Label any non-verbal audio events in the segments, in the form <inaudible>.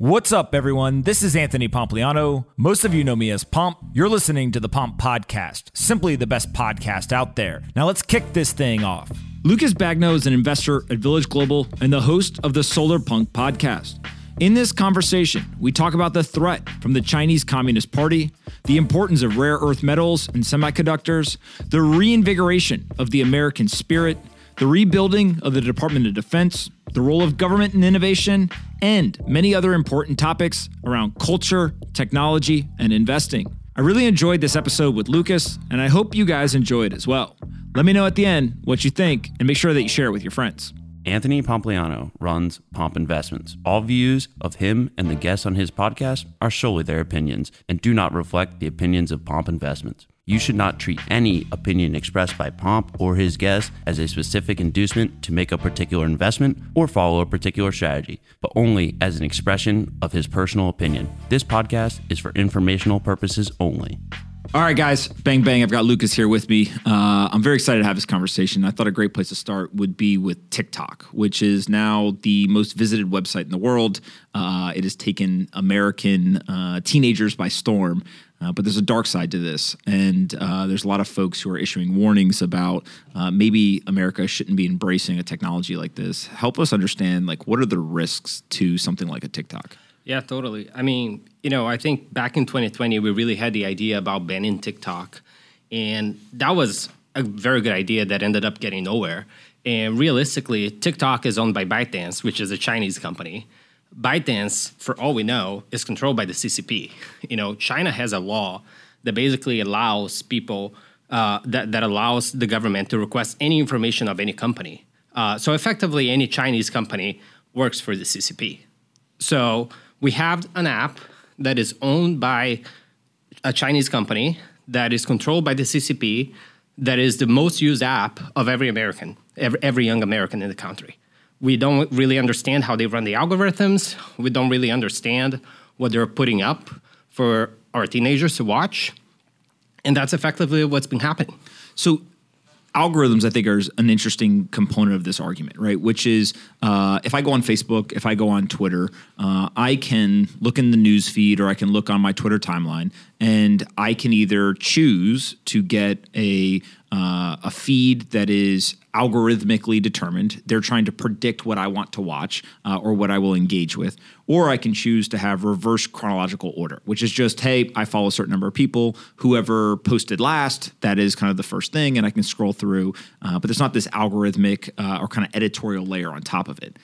What's up, everyone? This is Anthony Pompliano. Most of you know me as Pomp. You're listening to the Pomp Podcast, simply the best podcast out there. Now let's kick this thing off. Lucas Bagno is an investor at Village Global and the host of the Solarpunk Podcast. In this conversation, we talk about the threat from the Chinese Communist Party, the importance of rare earth metals and semiconductors, the reinvigoration of the American spirit, the rebuilding of the Department of Defense, the role of government in innovation, and many other important topics around culture, technology, and investing. I really enjoyed this episode with Lucas, and I hope you guys enjoy it as well. Let me know at the end what you think, and make sure that you share it with your friends. Anthony Pompliano runs Pomp Investments. All views of him and the guests on his podcast are solely their opinions and do not reflect the opinions of Pomp Investments. You should not treat any opinion expressed by Pomp or his guests as a specific inducement to make a particular investment or follow a particular strategy, but only as an expression of his personal opinion. This podcast is for informational purposes only. All right, guys, bang bang. I've got Lucas here with me. Uh, I'm very excited to have this conversation. I thought a great place to start would be with TikTok, which is now the most visited website in the world. Uh, it has taken American uh, teenagers by storm. Uh, but there's a dark side to this, and uh, there's a lot of folks who are issuing warnings about uh, maybe America shouldn't be embracing a technology like this. Help us understand, like, what are the risks to something like a TikTok? Yeah, totally. I mean, you know, I think back in 2020, we really had the idea about banning TikTok. And that was a very good idea that ended up getting nowhere. And realistically, TikTok is owned by ByteDance, which is a Chinese company. ByteDance, for all we know, is controlled by the CCP. You know, China has a law that basically allows people, uh, that, that allows the government to request any information of any company. Uh, so effectively, any Chinese company works for the CCP. So we have an app that is owned by a Chinese company that is controlled by the CCP, that is the most used app of every American, every, every young American in the country. We don't really understand how they run the algorithms. We don't really understand what they're putting up for our teenagers to watch. And that's effectively what's been happening. So algorithms i think are an interesting component of this argument right which is uh, if i go on facebook if i go on twitter uh, i can look in the news feed or i can look on my twitter timeline and i can either choose to get a uh, a feed that is algorithmically determined. They're trying to predict what I want to watch uh, or what I will engage with. Or I can choose to have reverse chronological order, which is just, hey, I follow a certain number of people. Whoever posted last, that is kind of the first thing, and I can scroll through. Uh, but there's not this algorithmic uh, or kind of editorial layer on top of it.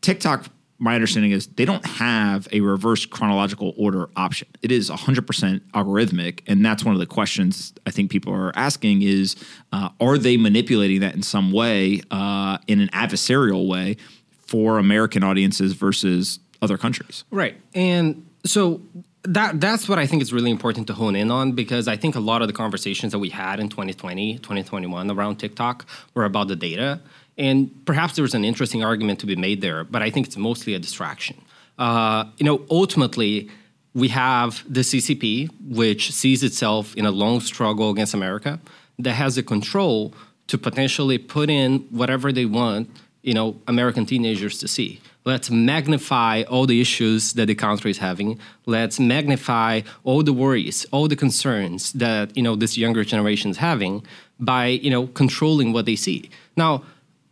TikTok my understanding is they don't have a reverse chronological order option. It is 100% algorithmic, and that's one of the questions I think people are asking: is uh, are they manipulating that in some way, uh, in an adversarial way, for American audiences versus other countries? Right, and so that that's what I think is really important to hone in on because I think a lot of the conversations that we had in 2020, 2021 around TikTok were about the data and perhaps there's an interesting argument to be made there, but I think it's mostly a distraction. Uh, you know, ultimately, we have the CCP, which sees itself in a long struggle against America, that has the control to potentially put in whatever they want, you know, American teenagers to see. Let's magnify all the issues that the country is having. Let's magnify all the worries, all the concerns that you know this younger generation is having by you know controlling what they see. Now,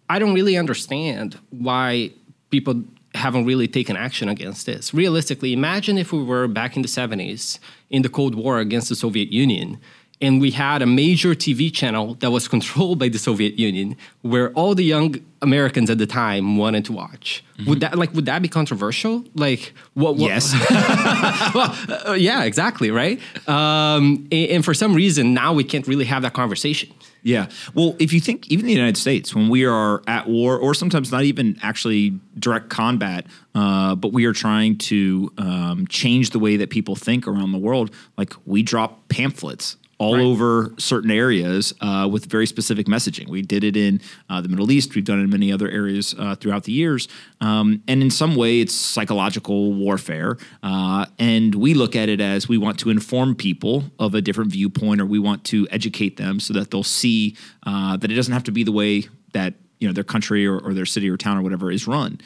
I don't really understand why people haven't really taken action against this. Realistically, imagine if we were back in the 70s in the Cold War against the Soviet Union and we had a major TV channel that was <laughs> controlled by the Soviet Union, where all the young Americans at the time wanted to watch. Mm-hmm. Would that like would that be controversial? Like what? what yes. <laughs> well, uh, yeah, exactly, right. Um, and, and, for some reason, now we can't really have that conversation. Yeah. Well, if you think even the United States, when we are at war, or sometimes not even actually direct combat, uh, but we are trying to um, change the way that people think around the world, like we drop pamphlets all right. over certain areas uh, with very specific messaging. We did it in uh, the Middle East. We've done it in many other areas uh, throughout the years. Um, and in some way, it's psychological warfare. Uh, and we look at it as we want to inform people of a different viewpoint, or we want to educate them so that they'll see uh, that it doesn't have to be the way that you know their country or, or their city or town or whatever is run.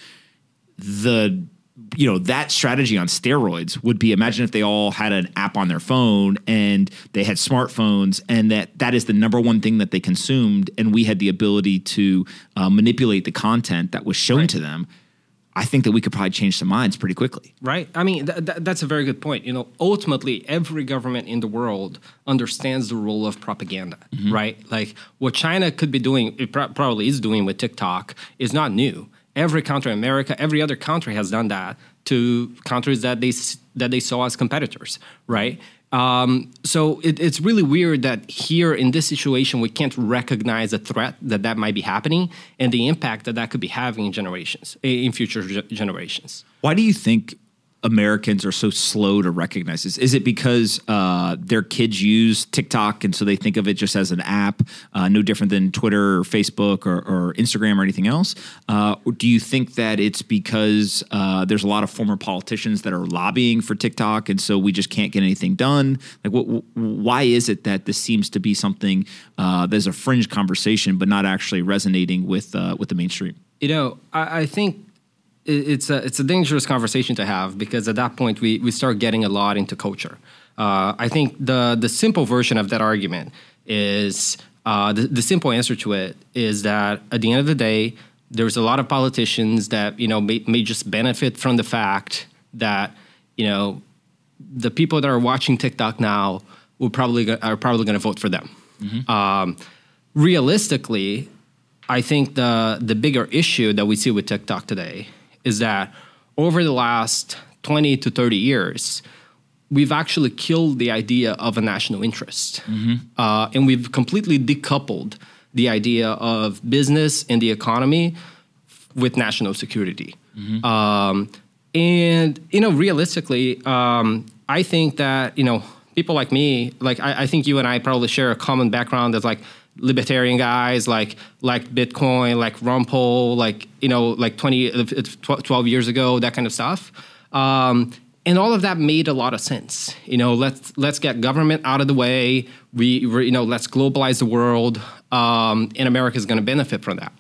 The you know that strategy on steroids would be imagine if they all had an app on their phone and they had smartphones and that that is the number one thing that they consumed and we had the ability to uh, manipulate the content that was shown Right. to them i think that we could probably change some minds pretty quickly Right. I mean, th- th- that's a very good point. You know, ultimately, every government in the world understands the role of propaganda, right? Like what China could be doing, it pro- probably is doing with TikTok, is not new. Every country, in America, every other country has done that to countries that they that they saw as competitors, right? Um, so it, it's really weird that here in this situation we can't recognize a threat that that might be happening and the impact that that could be having in generations, in future ge- generations. Why do you think Americans are so slow to recognize this? Is it because uh, their kids use TikTok and so they think of it just as an app, uh, no different than Twitter or Facebook or, or Instagram or anything else? Uh, or do you think that it's because uh, there's a lot of former politicians that are lobbying for TikTok and so we just can't get anything done? Like, what, why is it that this seems to be something uh, that's a fringe conversation but not actually resonating with uh, with the mainstream? You know, I, I think it's a it's a dangerous conversation to have because at that point we we start getting a lot into culture. Uh, I think the the simple version of that argument is uh, the, the simple answer to it is that at the end of the day, there's a lot of politicians that you know may, may just benefit from the fact that you know the people that are watching TikTok now will probably are probably going to vote for them. Um, realistically, I think the the bigger issue that we see with TikTok today is that over the last 20 to 30 years, we've actually killed the idea of a national interest. Uh, and we've completely decoupled the idea of business and the economy with national security. Um, and you know, realistically, um, I think that you know people like me, like I, I think you and I probably share a common background as like libertarian guys, like like Bitcoin, like Ron Paul, like you know, like 20, uh, 12 12 years ago, that kind of stuff. Um, and all of that made a lot of sense. You know, let's let's get government out of the way. We, we you know, let's globalize the world, um, and America is going to benefit from that.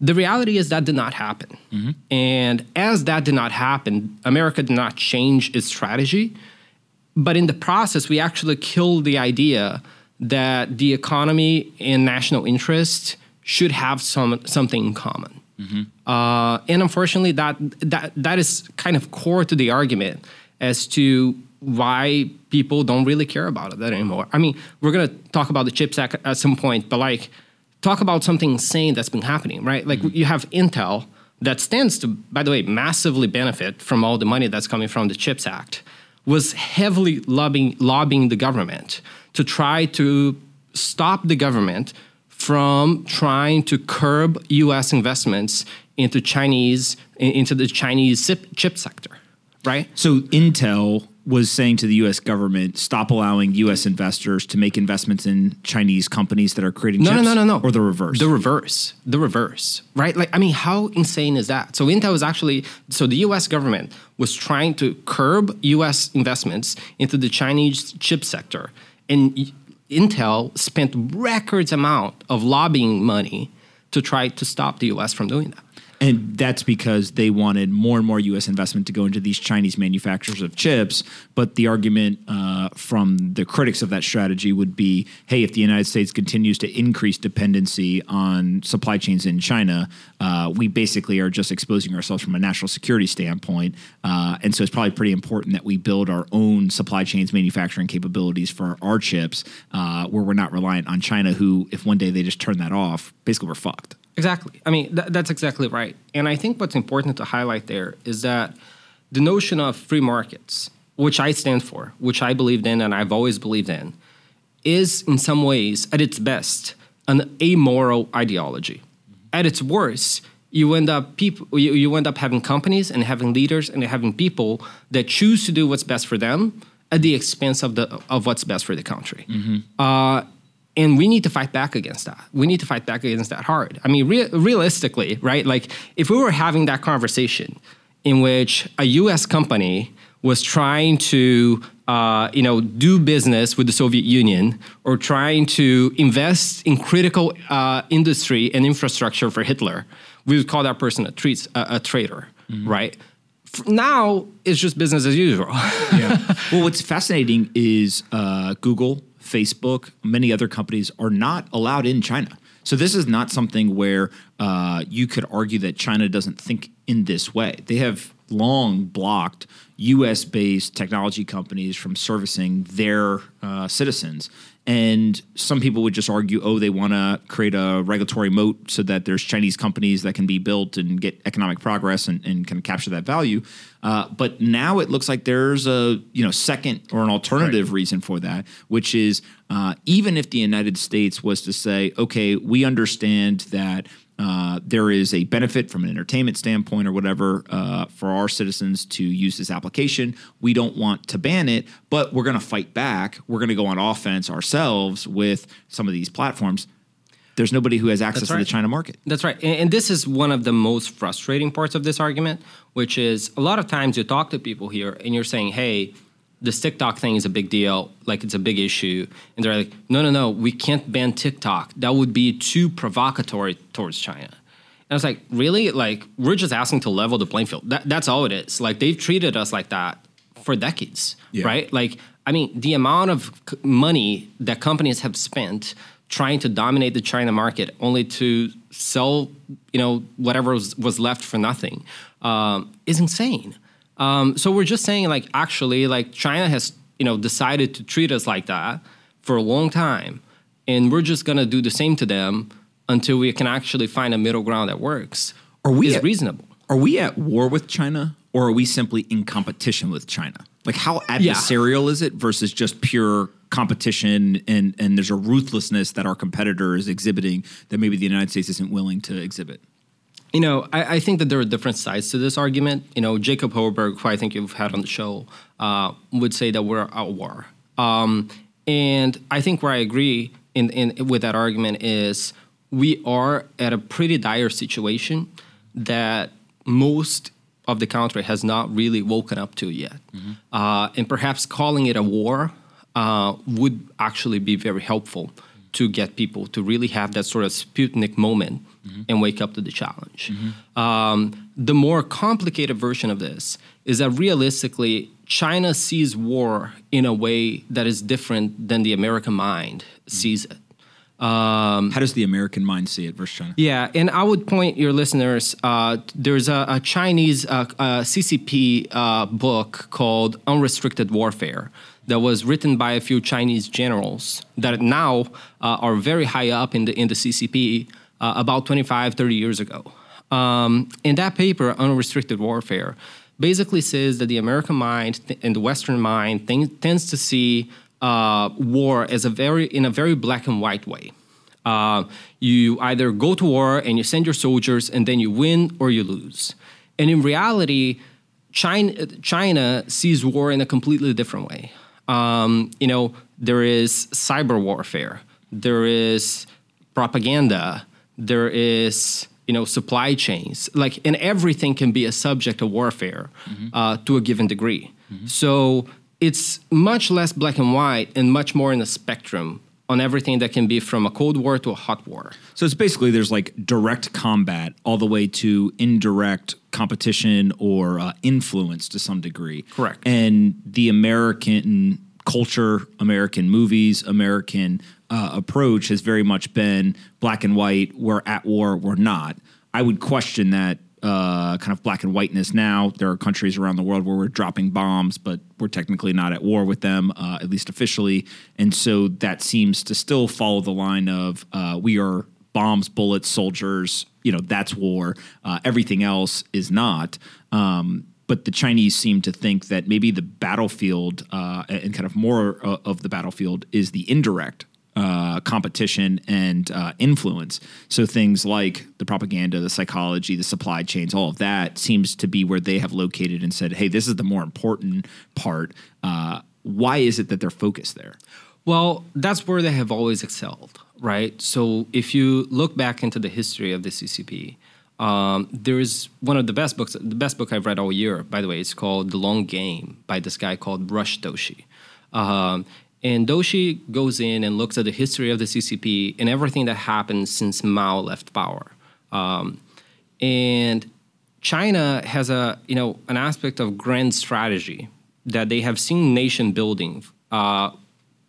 The reality is that did not happen. And as that did not happen, America did not change its strategy. But in the process, we actually killed the idea that the economy and national interest should have some something in common. Uh, and unfortunately, that that that is kind of core to the argument as to why people don't really care about it that anymore. I mean, we're gonna talk about the CHIPS Act at some point, but like, talk about something insane that's been happening, right? Like, you have Intel that stands to, by the way, massively benefit from all the money that's coming from the CHIPS Act, was heavily lobbying lobbying the government to try to stop the government from trying to curb U.S. investments into Chinese into the Chinese chip, sector, right? So Intel was saying to the U.S. government, stop allowing U.S. investors to make investments in Chinese companies that are creating No, chips. no, no, no, no. or the reverse. The reverse. The reverse. Right? Like, I mean, how insane is that? So Intel was actually so the U.S. government was trying to curb U.S. investments into the Chinese chip sector, and Intel spent records amount of lobbying money to try to stop the U.S. from doing that. And that's because they wanted more and more U.S. investment to go into these Chinese manufacturers of chips. But the argument uh, from the critics of that strategy would be, hey, if the United States continues to increase dependency on supply chains in China, uh, we basically are just exposing ourselves from a national security standpoint. Uh, and so it's probably pretty important that we build our own supply chains manufacturing capabilities for our chips, uh, where we're not reliant on China, who, if one day they just turn that off, basically we're fucked. Exactly. I mean, th- that's exactly right. And I think what's important to highlight there is that the notion of free markets, which I stand for, which I believed in and I've always believed in, is in some ways, at its best, an amoral ideology. At its worst, you end up people you, you end up having companies and having leaders and having people that choose to do what's best for them at the expense of the of what's best for the country. Uh, and we need to fight back against that. We need to fight back against that hard. I mean, rea- realistically, right? Like, if we were having that conversation in which a U.S. company was trying to, uh, you know, do business with the Soviet Union or trying to invest in critical uh, industry and infrastructure for Hitler, we would call that person a, treat, a, a traitor, right? now it's just business as usual. yeah. <laughs> Well, what's fascinating is uh, Google, Facebook, many other companies are not allowed in China. So this is not something where uh, you could argue that China doesn't think in this way. They have long blocked U.S. based technology companies from servicing their uh, citizens. And some people would just argue, oh, they want to create a regulatory moat so that there's Chinese companies that can be built and get economic progress and, and can capture that value. Uh, but now it looks like there's a you know second or an alternative right. reason for that, which is uh, even if the United States was to say, okay, we understand that uh, there is a benefit from an entertainment standpoint or whatever uh, for our citizens to use this application. We don't want to ban it, but we're going to fight back. We're going to go on offense ourselves with some of these platforms. There's nobody who has access right. to the China market. That's right. And, and this is one of the most frustrating parts of this argument, which is a lot of times you talk to people here and you're saying, hey, this TikTok thing is a big deal, like it's a big issue. And they're like, no, no, no, we can't ban TikTok. That would be too provocatory towards China. And I was like, really? Like, we're just asking to level the playing field. That, that's all it is. Like, they've treated us like that for decades, yeah. right? Like, I mean, the amount of money that companies have spent trying to dominate the China market only to sell, you know, whatever was, was left for nothing um, is insane. Um, so we're just saying, like, actually, like China has, you know, decided to treat us like that for a long time, and we're just gonna do the same to them until we can actually find a middle ground that works. Are we is at, reasonable? Are we at war with China, or are we simply in competition with China? Like, how adversarial yeah. is it versus just pure competition and and there's a ruthlessness that our competitor is exhibiting that maybe the United States isn't willing to exhibit? You know, I, I, think that there are different sides to this argument. You know, Jacob Helberg, who I think you've had on the show, uh, would say that we're at war. Um, and I think where I agree in, in, with that argument is we are at a pretty dire situation that most of the country has not really woken up to yet. Mm-hmm. Uh, and perhaps calling it a war uh, would actually be very helpful to get people to really have that sort of Sputnik moment mm-hmm. and wake up to the challenge. Mm-hmm. Um, the more complicated version of this is that realistically, China sees war in a way that is different than the American mind mm-hmm. sees it. Um, How does the American mind see it versus China? Yeah, and I would point your listeners. Uh, there's a, a Chinese uh, uh, CCP uh, book called Unrestricted Warfare that was written by a few Chinese generals that now uh, are very high up in the in the CCP uh, about 25, 30 years ago. Um, in that paper, Unrestricted Warfare, basically says that the American mind th- and the Western mind th- tends to see uh, war as a very in a very black and white way. Uh, you either go to war and you send your soldiers and then you win or you lose. And in reality, China, China sees war in a completely different way. Um, you know, there is cyber warfare, there is propaganda, there is you know supply chains. Like and everything can be a subject of warfare mm-hmm. uh, to a given degree. Mm-hmm. so it's much less black and white and much more in a spectrum on everything that can be from a cold war to a hot war. So it's basically there's like direct combat all the way to indirect competition or uh, influence to some degree. Correct. And the american culture american movies american uh, approach has very much been black and white. We're at war. We're not. I would question that uh, kind of black and whiteness now. There are countries around the world where we're dropping bombs, but we're technically not at war with them, uh, at least officially. And so that seems to still follow the line of uh, we are bombs, bullets, soldiers. You know, that's war. Uh, everything else is not. Um, but the Chinese seem to think that maybe the battlefield uh, and kind of more uh, of the battlefield is the indirect uh, competition and uh, influence. So things like the propaganda, the psychology, the supply chains, all of that seems to be where they have located and said, "Hey, this is the more important part." Uh, why is it that they're focused there? Well, that's where they have always excelled, right? So if you look back into the history of the CCP, um, there is one of the best books. The best book I've read all year, by the way, It's called The Long Game by this guy called Rush Doshi. Um, and Doshi goes in and looks at the history of the CCP and everything that happened since Mao left power. Um, and China has a you know an aspect of grand strategy that they have seen nation building, uh,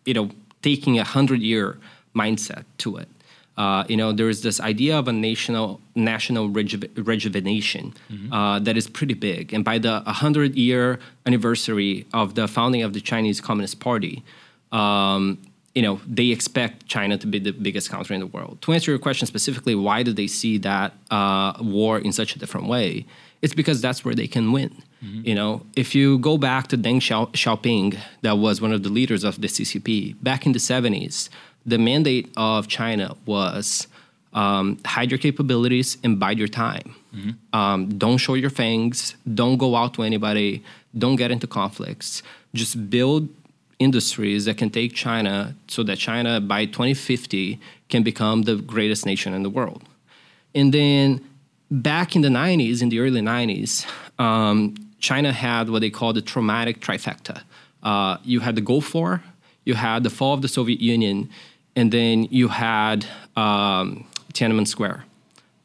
you know, taking a hundred year mindset to it. Uh, you know, there is this idea of a national national reju- rejuvenation mm-hmm. uh, that is pretty big. And by the 100 year anniversary of the founding of the Chinese Communist Party, um, you know, they expect China to be the biggest country in the world. To answer your question specifically, why do they see that uh, war in such a different way? It's because that's where they can win. Mm-hmm. You know, if you go back to Deng Xiaoping, that was one of the leaders of the CCP back in the 70s, the mandate of China was um, hide your capabilities and bide your time. Mm-hmm. Um, don't show your fangs. Don't go out to anybody. Don't get into conflicts. Just build industries that can take China so that China by 2050 can become the greatest nation in the world. And then back in the 90s, in the early 90s, um, China had what they call the traumatic trifecta. Uh, you had the Gulf War, you had the fall of the Soviet Union, and then you had um, Tiananmen Square.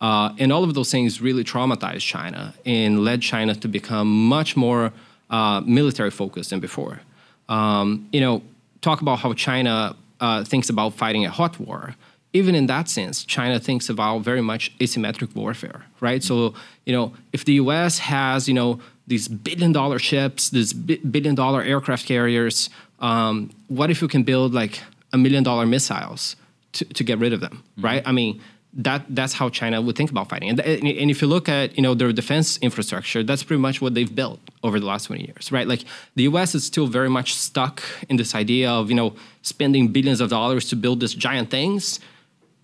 Uh, and all of those things really traumatized China and led China to become much more uh, military focused than before um, you know, talk about how China uh, thinks about fighting a hot war. Even in that sense, China thinks about very much asymmetric warfare, right? So, you know, if the U.S. has, you know, these billion-dollar ships, these billion-dollar aircraft carriers, um, what if you can build like a million-dollar missiles to, to get rid of them, mm-hmm. right? I mean, that that's how China would think about fighting. And, and if you look at you know their defense infrastructure, that's pretty much what they've built over the last 20 years, right? Like the U.S. is still very much stuck in this idea of you know spending billions of dollars to build these giant things.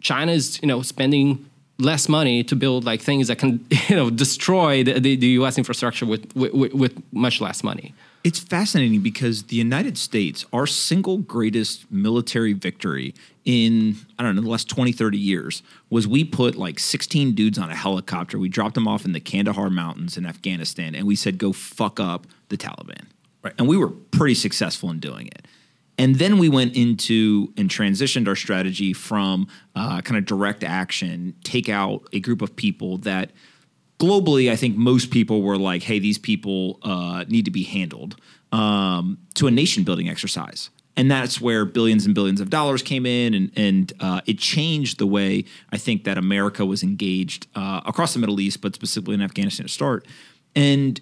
China is you know spending less money to build like things that can <laughs> you know destroy the, the, the U.S. infrastructure with, with, with much less money. It's fascinating because the United States, our single greatest military victory in, I don't know, the last 20, 30 years was we put like 16 dudes on a helicopter. We dropped them off in the Kandahar Mountains in Afghanistan and we said, go fuck up the Taliban. Right. And we were pretty successful in doing it. And then we went into and transitioned our strategy from uh, kind of direct action, take out a group of people that – globally, I think most people were like, hey, these people uh, need to be handled um, to a nation building exercise. And that's where billions and billions of dollars came in, and, and uh, it changed the way I think that America was engaged uh, across the Middle East, but specifically in Afghanistan to start. And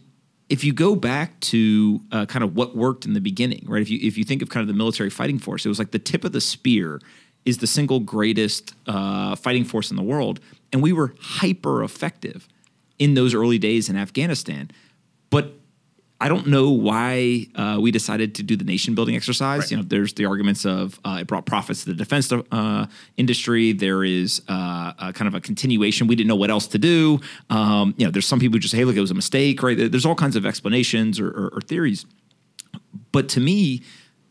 if you go back to uh, kind of what worked in the beginning, right? If you if you think of kind of the military fighting force, it was like the tip of the spear is the single greatest uh, fighting force in the world, and we were hyper effective in those early days in Afghanistan. But I don't know why uh, we decided to do the nation building exercise. Right. You know, there's the arguments of uh, it brought profits to the defense uh, industry. There is uh, kind of a continuation. We didn't know what else to do. Um, you know, there's some people who just say, "Hey, look, it was a mistake." Right? There's all kinds of explanations or, or, or theories. But to me,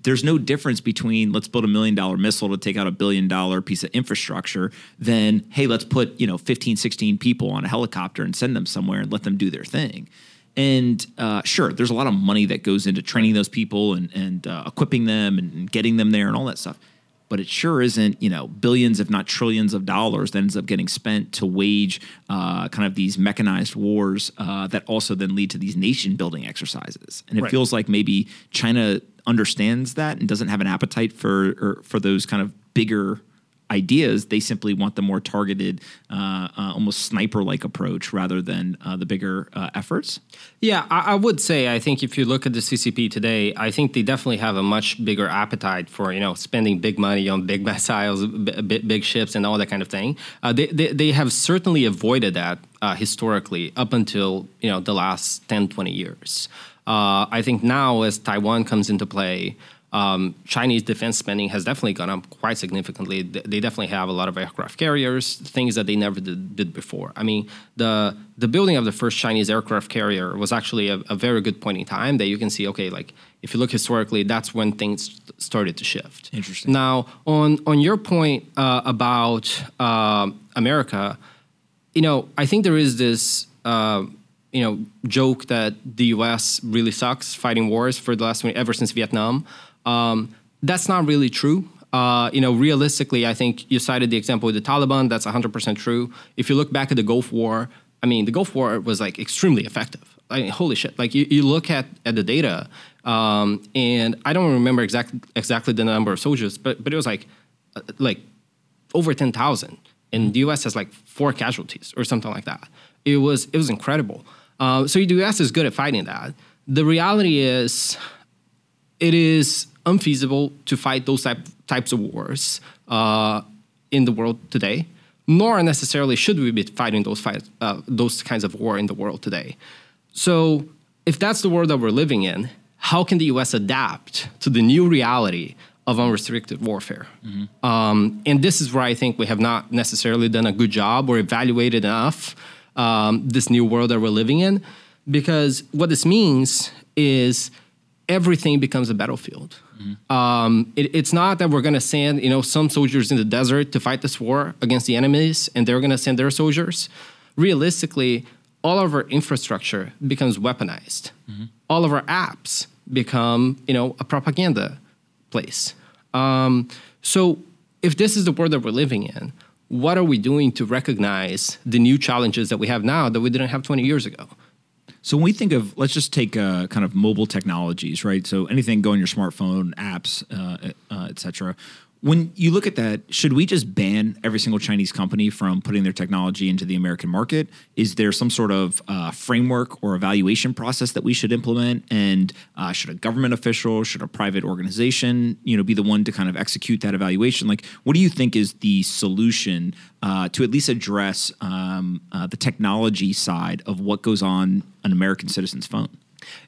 there's no difference between let's build a million dollar missile to take out a billion dollar piece of infrastructure than hey let's put you know 15 16 people on a helicopter and send them somewhere and let them do their thing. And uh, sure there's a lot of money that goes into training those people and, and uh, equipping them and getting them there and all that stuff but it sure isn't you know billions if not trillions of dollars that ends up getting spent to wage uh, kind of these mechanized wars uh, that also then lead to these nation building exercises and it right. feels like maybe china understands that and doesn't have an appetite for for those kind of bigger ideas. They simply want the more targeted, uh, uh, almost sniper like approach rather than uh, the bigger uh, efforts. Yeah, I, I, would say I think if you look at the CCP today, I think they definitely have a much bigger appetite for you know spending big money on big <laughs> missiles, big, big ships, and all that kind of thing. Uh, they, they, they have certainly avoided that historically up until you know the last 10, 20 years. Uh, I think now, as Taiwan comes into play, um, Chinese defense spending has definitely gone up quite significantly. They definitely have a lot of aircraft carriers, things that they never did, did before. I mean, the the building of the first Chinese aircraft carrier was actually a, a, very good point in time that you can see. Okay, like if you look historically, that's when things started to shift. Interesting. Now, on on your point uh, about uh, America, you know, I think there is this. Uh, you know joke that the U.S. really sucks fighting wars for the last 20, ever since Vietnam. Um, that's not really true. Uh, you know, realistically, I think you cited the example with the Taliban. That's 100% true. If you look back at the Gulf War, I mean, the Gulf War was like extremely effective. I mean, holy shit! Like you, you look at, at the data, um, and I don't remember exact, exactly the number of soldiers, but but it was like uh, like over ten thousand, and the U.S. has like four casualties or something like that. It was it was incredible. Uh, so the U.S. is good at fighting that. The reality is, it is unfeasible to fight those type, types of wars uh, in the world today. Nor necessarily should we be fighting those fights, uh, those kinds of war in the world today. So, if that's the world that we're living in, how can the U.S. adapt to the new reality of unrestricted warfare? Mm-hmm. Um, and this is where I think we have not necessarily done a good job or evaluated enough um, this new world that we're living in, because what this means is everything becomes a battlefield. Mm-hmm. Um, it, it's not that we're going to send you know some soldiers in the desert to fight this war against the enemies, and they're going to send their soldiers. Realistically, all of our infrastructure becomes weaponized. Mm-hmm. All of our apps become you know a propaganda place. Um, so if this is the world that we're living in, what are we doing to recognize the new challenges that we have now that we didn't have 20 years ago? So when we think of, let's just take uh, kind of mobile technologies, right? So anything going your smartphone, apps, uh, uh, et cetera. When you look at that, should we just ban every single Chinese company from putting their technology into the American market? Is there some sort of uh, framework or evaluation process that we should implement? And uh, should a government official, should a private organization, you know, be the one to kind of execute that evaluation? Like, what do you think is the solution uh, to at least address um, uh, the technology side of what goes on an American citizen's phone?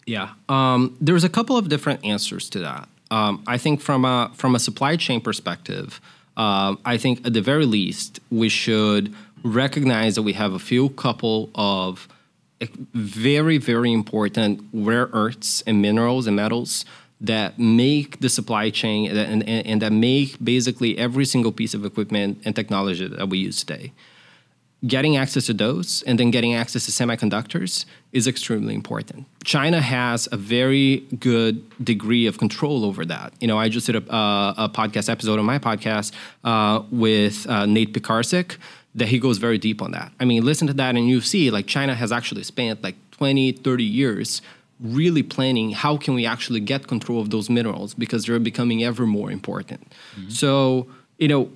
Yeah, um, there's a couple of different answers to that. Um, I think from a from a supply chain perspective, uh, I think at the very least we should recognize that we have a few couple of very very important rare earths and minerals and metals that make the supply chain and, and, and that make basically every single piece of equipment and technology that we use today getting access to those and then getting access to semiconductors is extremely important. China has a very good degree of control over that. You know, I just did a, uh, a podcast episode on my podcast uh, with uh, Nate Picarsic that he goes very deep on that. I mean, listen to that and you see like China has actually spent like 20, 30 years really planning how can we actually get control of those minerals because they're becoming ever more important. Mm-hmm. So, you know,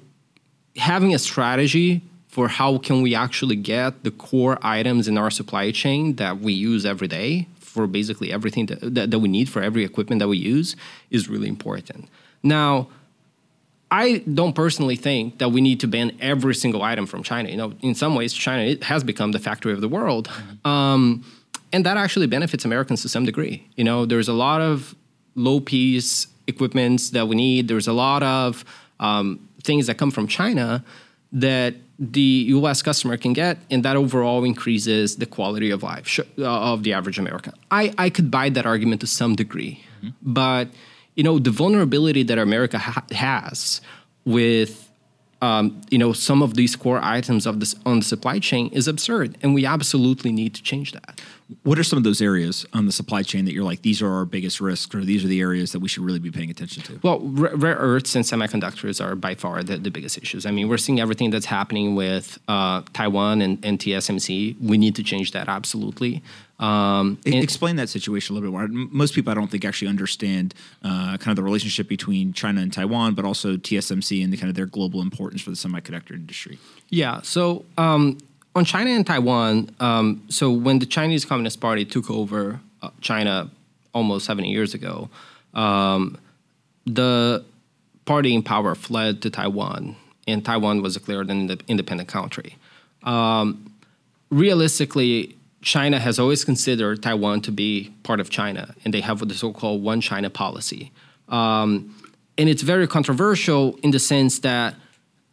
having a strategy for how can we actually get the core items in our supply chain that we use every day for basically everything that, that, that we need for every equipment that we use is really important. Now, I don't personally think that we need to ban every single item from China. You know, in some ways, China has become the factory of the world, mm-hmm. um, and that actually benefits Americans to some degree. You know, there's a lot of low piece equipments that we need. There's a lot of um, things that come from China that the US customer can get, and that overall increases the quality of life uh, of the average American. I, I could buy that argument to some degree, mm-hmm. but you know the vulnerability that America ha- has with um, you know some of these core items of this on the supply chain is absurd, and we absolutely need to change that. What are some of those areas on the supply chain that you're like these are our biggest risks, or these are the areas that we should really be paying attention to? Well, rare earths and semiconductors are by far the, the biggest issues. I mean, we're seeing everything that's happening with uh, Taiwan and, and TSMC. We need to change that absolutely. Um, Explain that situation a little bit more. Most people, I don't think, actually understand uh, kind of the relationship between China and Taiwan, but also TSMC and the kind of their global importance for the semiconductor industry. Yeah. So um, on China and Taiwan, um, so when the Chinese Communist Party took over uh, China almost 70 years ago, um, the party in power fled to Taiwan, and Taiwan was declared an independent country. Um, realistically, China has always considered Taiwan to be part of China, and they have the so-called One China policy. Um, and it's very controversial in the sense that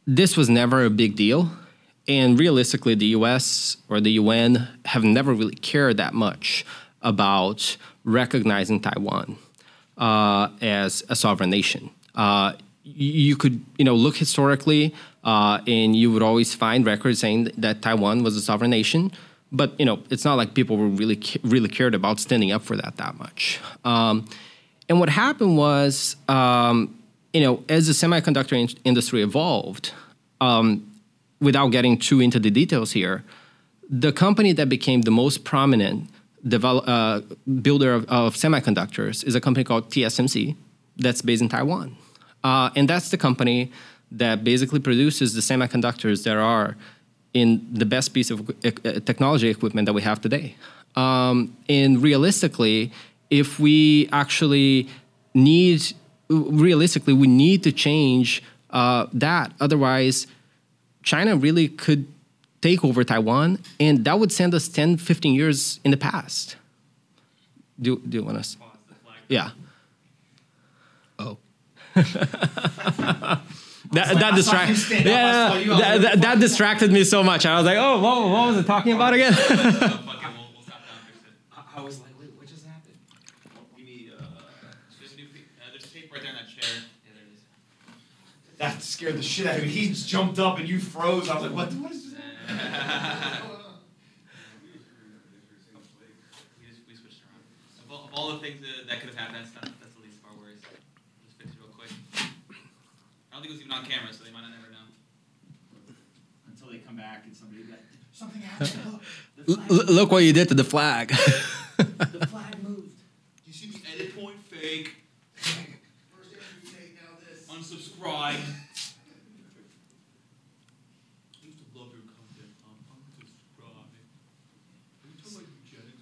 this was never a big deal, and realistically, the U.S. or the UN have never really cared that much about recognizing Taiwan uh, as a sovereign nation. Uh, you could, you know, look historically, uh, and you would always find records saying that Taiwan was a sovereign nation but you know, it's not like people were really really cared about standing up for that that much. Um, and what happened was, um, you know, as the semiconductor in- industry evolved, um, without getting too into the details here, the company that became the most prominent develop, uh, builder of, of, semiconductors is a company called TSMC that's based in Taiwan. Uh, and that's the company that basically produces the semiconductors that are in the best piece of uh, technology equipment that we have today. Um, and realistically, if we actually need, realistically, we need to change uh, that. Otherwise, China really could take over Taiwan, and that would send us 10, 15 years in the past. Do, do you want us? Yeah. Oh. <laughs> that, that distracted. Yeah, that, that, that, distracted me so much. I was like, oh, what, what was it talking about again? <laughs> <laughs> That chair. Yeah, there it is. That scared the shit out of me. He just jumped up and you froze. I was like, what? What is this? <laughs> we, switched around. Of all, of all the things that, that could have happened, that's, not, that's the least of our worries. Just fix it real quick. I don't think it was even on camera, so they might not never know. Until they come back and somebody got something <laughs> happened. Look, look what you did to the flag. the flag <laughs> moved. Do you see the edit point fake? Unsubscribe.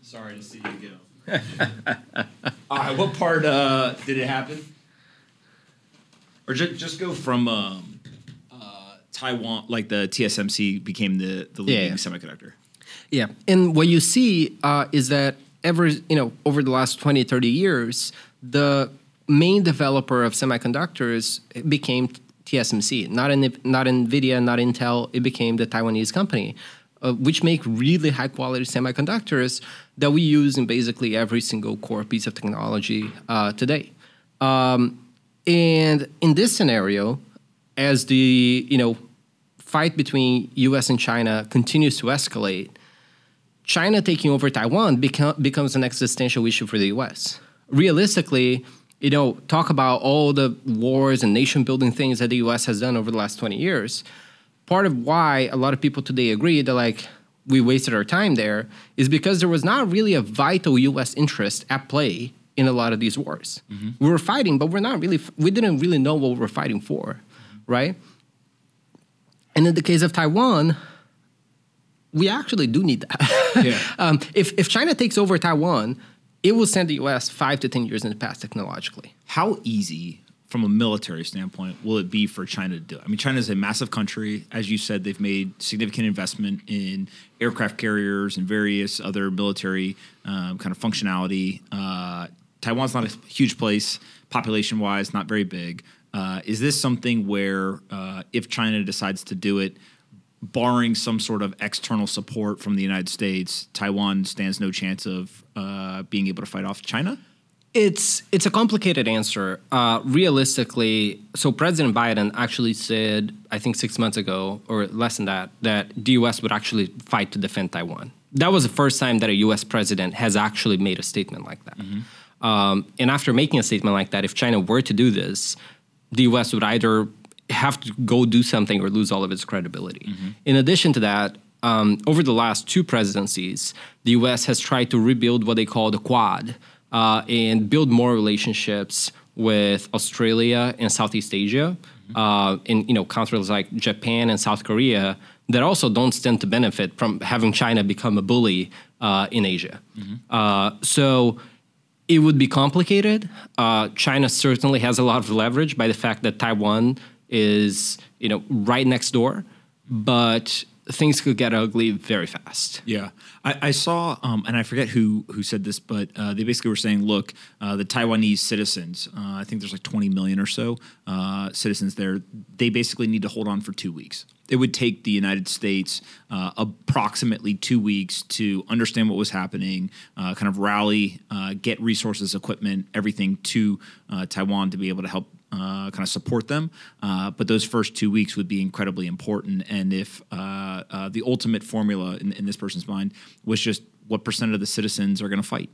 Sorry to see you go. <laughs> All right, what part uh, did it happen? Or just, just go from um, uh, Taiwan, like the TSMC became the, the leading yeah. semiconductor. Yeah, and what you see uh, is that ever, you know, over the last 20, 30 years, the main developer of semiconductors became TSMC, not in, not NVIDIA, not Intel. It became the Taiwanese company, uh, which make really high quality semiconductors that we use in basically every single core piece of technology uh, today. Um, and in this scenario, as the you know fight between U.S. and China continues to escalate, China taking over Taiwan become, becomes an existential issue for the U.S. Realistically, you know, talk about all the wars and nation building things that the U.S. has done over the last 20 years. Part of why a lot of people today agree that like we wasted our time there is because there was not really a vital U.S. interest at play in a lot of these wars. Mm-hmm. We were fighting, but we're not really. We didn't really know what we were fighting for, right? And in the case of Taiwan, we actually do need that. <laughs> Yeah. <laughs> um, if if China takes over Taiwan, it will send the U.S. five to ten years in the past technologically. How easy from a military standpoint will it be for China to do it? I mean, China is a massive country. As you said, they've made significant investment in aircraft carriers and various other military um, kind of functionality. Uh, Taiwan's not a huge place, population wise, not very big. Uh, is this something where uh, if China decides to do it, barring some sort of external support from the United States, Taiwan stands no chance of uh, being able to fight off China? It's it's a complicated answer. Uh, realistically, so President Biden actually said, I think six months ago or less than that, that the U.S. would actually fight to defend Taiwan. That was the first time that a U.S. president has actually made a statement like that. Mm-hmm. Um, and after making a statement like that, if China were to do this, the U.S. would either have to go do something or lose all of its credibility. Mm-hmm. In addition to that, um, over the last two presidencies, the U.S. has tried to rebuild what they call the Quad uh, and build more relationships with Australia and Southeast Asia, mm-hmm. uh, in you know countries like Japan and South Korea that also don't stand to benefit from having China become a bully uh, in Asia. Mm-hmm. Uh, so it would be complicated. Uh, China certainly has a lot of leverage by the fact that Taiwan is you know right next door, but things could get ugly very fast. Yeah, I, I saw, um, and I forget who who said this, but uh, they basically were saying, look, uh, the Taiwanese citizens, uh, I think there's like 20 million or so uh, citizens there. They basically need to hold on for two weeks. It would take the United States uh, approximately two weeks to understand what was happening, uh, kind of rally, get resources, equipment, everything to Taiwan to be able to help uh, kind of support them. Uh, but those first two weeks would be incredibly important. And if uh, uh the ultimate formula in, in, this person's mind was just what percent of the citizens are going to fight,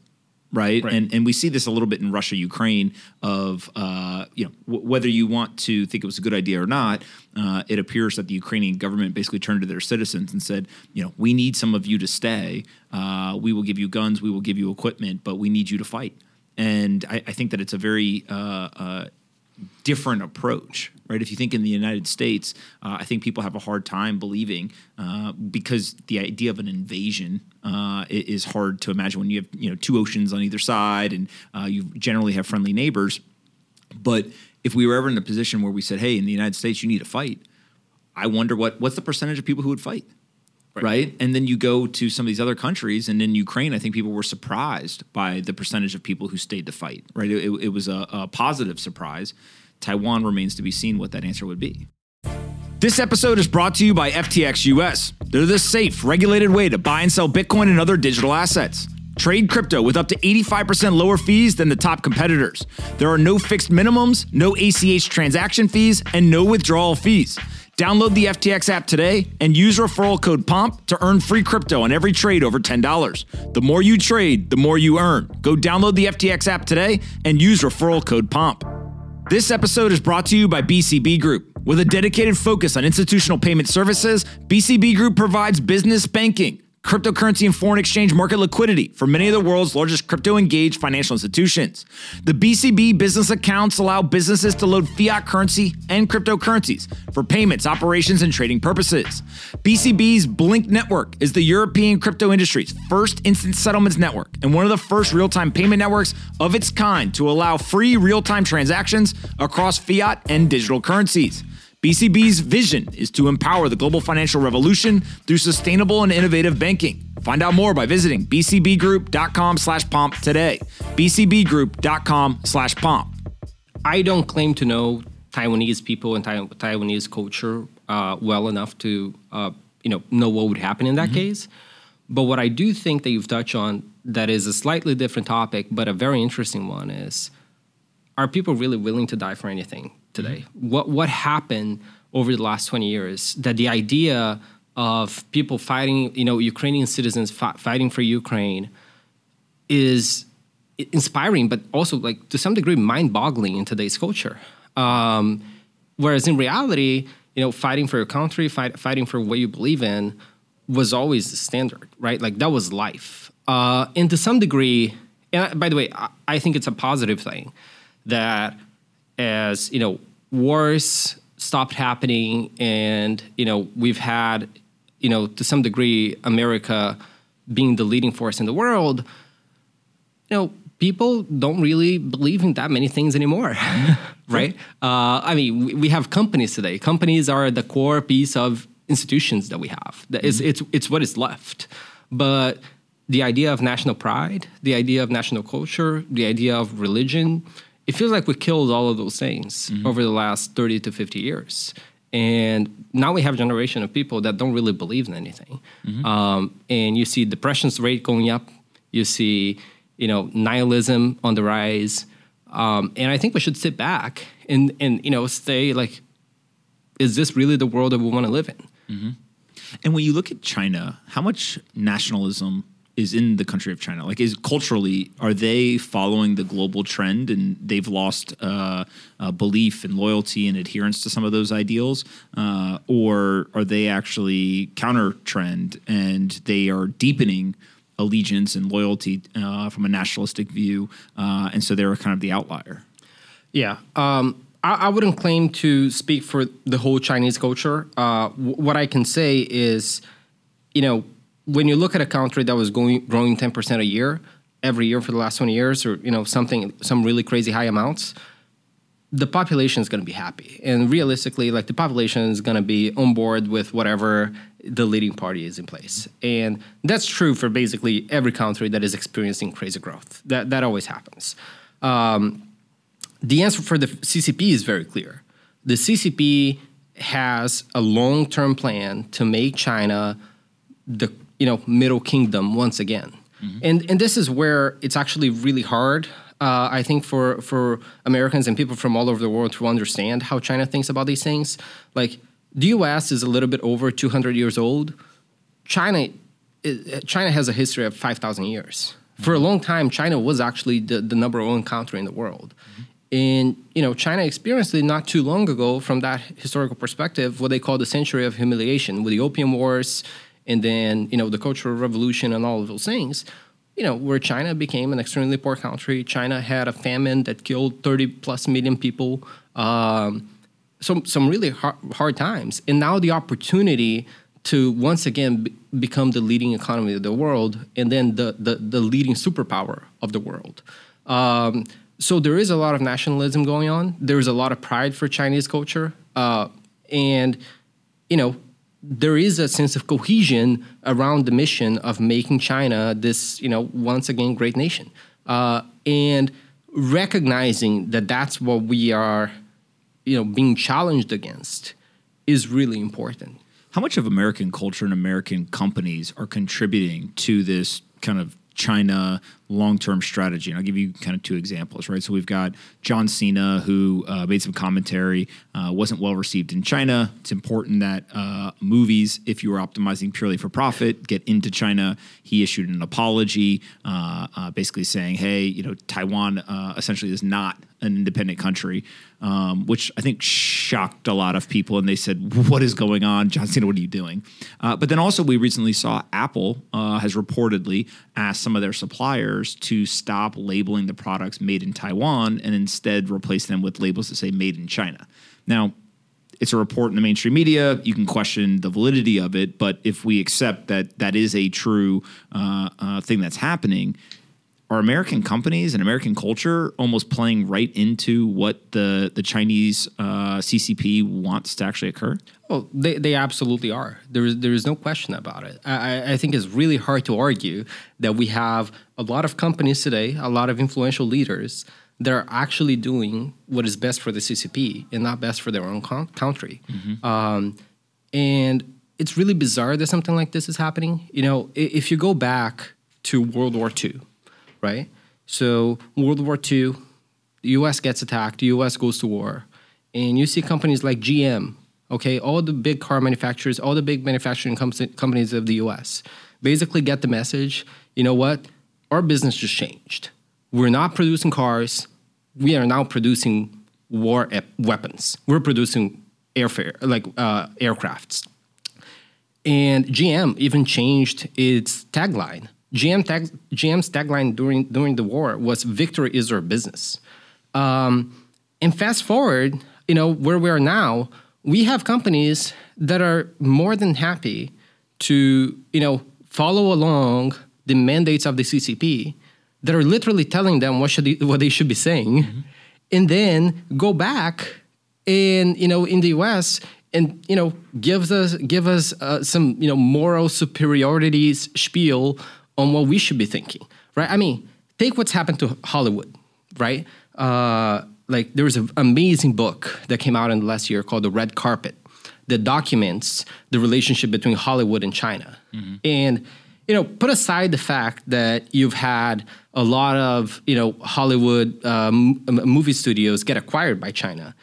right? Right. And and we see this a little bit in Russia Ukraine of uh, you know w- whether you want to think it was a good idea or not. Uh, it appears that the Ukrainian government basically turned to their citizens and said, you know, we need some of you to stay. Uh, we will give you guns, we will give you equipment, but we need you to fight. And I, I think that it's a very uh, uh, different approach, right? If you think in the United States, uh, I think people have a hard time believing uh, because the idea of an invasion uh, is hard to imagine when you have you know two oceans on either side and uh, you generally have friendly neighbors. But if we were ever in a position where we said, "Hey, in the United States, you need to fight," I wonder what what's the percentage of people who would fight. Right. And then you go to some of these other countries, and in Ukraine, I think people were surprised by the percentage of people who stayed to fight. Right. It, it was a, a positive surprise. Taiwan remains to be seen what that answer would be. This episode is brought to you by FTX US. They're the safe, regulated way to buy and sell Bitcoin and other digital assets. Trade crypto with up to 85% lower fees than the top competitors. There are no fixed minimums, no ACH transaction fees, and no withdrawal fees. Download the FTX app today and use referral code POMP to earn free crypto on every trade over $10. The more you trade, the more you earn. Go download the FTX app today and use referral code POMP. This episode is brought to you by BCB Group. With a dedicated focus on institutional payment services, BCB Group provides business banking, cryptocurrency and foreign exchange market liquidity for many of the world's largest crypto engaged financial institutions. The BCB business accounts allow businesses to load fiat currency and cryptocurrencies for payments, operations, and trading purposes. BCB's BLINC network is the European crypto industry's first instant settlements network and one of the first real time payment networks of its kind to allow free real time transactions across fiat and digital currencies. BCB's vision is to empower the global financial revolution through sustainable and innovative banking. Find out more by visiting bcbgroup.com slash pomp today. bcbgroup.com slash pomp. I don't claim to know Taiwanese people and Tai- Taiwanese culture uh, well enough to uh, you know know what would happen in that case. But what I do think that you've touched on that is a slightly different topic, but a very interesting one is: Are people really willing to die for anything today? What what happened over the last twenty years that the idea of people fighting, you know, Ukrainian citizens fi- fighting for Ukraine is inspiring, but also like to some degree mind-boggling in today's culture. Um, whereas in reality, you know, fighting for your country, fight, fighting for what you believe in, was always the standard, right? Like that was life. Uh, and to some degree, and I- by the way, I, I think it's a positive thing that as you know, wars stopped happening, and you know, we've had, you know, to some degree, America being the leading force in the world you know, people don't really believe in that many things anymore, <laughs> right? Uh, I mean, we, we have companies today. Companies are the core piece of institutions that we have. That is, it's, it's what is left. But the idea of national pride, the idea of national culture, the idea of religion, it feels like we killed all of those things over the last 30 to 50 years. And now we have a generation of people that don't really believe in anything. Um, and you see depression's rate going up. You see, you know, nihilism on the rise. Um, and I think we should sit back and, and, you know, say like, is this really the world that we want to live in? And when you look at China, how much nationalism is in the country of China? Like, is culturally, are they following the global trend and they've lost uh, uh, belief and loyalty and adherence to some of those ideals? Uh, or are they actually counter trend and they are deepening allegiance and loyalty uh, from a nationalistic view? Uh, and so they're kind of the outlier. Yeah. Um, I, wouldn't claim to speak for the whole Chinese culture. Uh, w- what I can say is, you know, when you look at a country that was going growing 10% a year every year for the last 20 years or, you know, something, some really crazy high amounts, the population is going to be happy. And realistically, like the population is going to be on board with whatever the leading party is in place. And that's true for basically every country that is experiencing crazy growth. That, that always happens. Um, the answer for the CCP is very clear. The CCP has a long-term plan to make China the you know middle kingdom once again, mm-hmm. and and this is where it's actually really hard. Uh, I think for for Americans and people from all over the world to understand how China thinks about these things. Like the U.S. is a little bit over 200 years old. China, i- China has a history of 5,000 years. For a mm-hmm. long time, China was actually the, the number one country in the world. Mm-hmm. And you know, China experienced it not too long ago from that historical perspective, what they call the century of humiliation with the opium wars and then, you know, the cultural revolution and all of those things. You know, where China became an extremely poor country. China had a famine that killed 30 plus million people. Um, some some really hard, hard times. And now the opportunity to once again be, become the leading economy of the world and then the, the, the leading superpower of the world. Um, so there is a lot of nationalism going on. There is a lot of pride for Chinese culture, uh, and you know there is a sense of cohesion around the mission of making China this you know once again great nation, uh, and recognizing that that's what we are you know being challenged against is really important. How much of American culture and American companies are contributing to this kind of China long term strategy. And I'll give you kind of two examples, right? So we've got John Cena, who uh, made some commentary, uh, wasn't well received in China. It's important that uh, movies, if you are optimizing purely for profit, get into China. He issued an apology, uh, uh, basically saying, hey, you know, Taiwan uh, essentially is not an independent country, um, which I think shocked a lot of people. And they said, "What is going on, John Cena? What are you doing?" But then also, we recently saw Apple has reportedly asked some of their suppliers to stop labeling the products made in Taiwan and instead replace them with labels that say "Made in China." Now, it's a report in the mainstream media. You can question the validity of it, but if we accept that that is a true uh, uh, thing that's happening, are American companies and American culture almost playing right into what the the Chinese uh, CCP wants to actually occur? Oh, they, they absolutely are. There is there is no question about it. I, I think it's really hard to argue that we have a lot of companies today, a lot of influential leaders that are actually doing what is best for the CCP and not best for their own con- country. Mm-hmm. Um, and it's really bizarre that something like this is happening. You know, if you go back to World War II right? So World War II, the U.S. gets attacked, the U.S. goes to war, and you see companies like GM, okay, all the big car manufacturers, all the big manufacturing com- companies of the U.S. basically get the message. You know what? Our business just changed. We're not producing cars. We are now producing war ep- weapons. We're producing airfare, like uh, aircrafts. And GM even changed its tagline GM tag, GM's tagline during during the war was "Victory is our business." Um, and fast forward, you know where we are now, we have companies that are more than happy to you know follow along the mandates of the CCP that are literally telling them what should they, what they should be saying, mm-hmm. and then go back and you know in the U.S. and you know gives us give us uh, some you know moral superiority spiel on what we should be thinking, right? I mean, take what's happened to Hollywood, right? Uh, like there was an amazing book that came out in the last year called The Red Carpet that documents the relationship between Hollywood and China. Mm-hmm. And you know, put aside the fact that you've had a lot of you know Hollywood um, movie studios get acquired by China.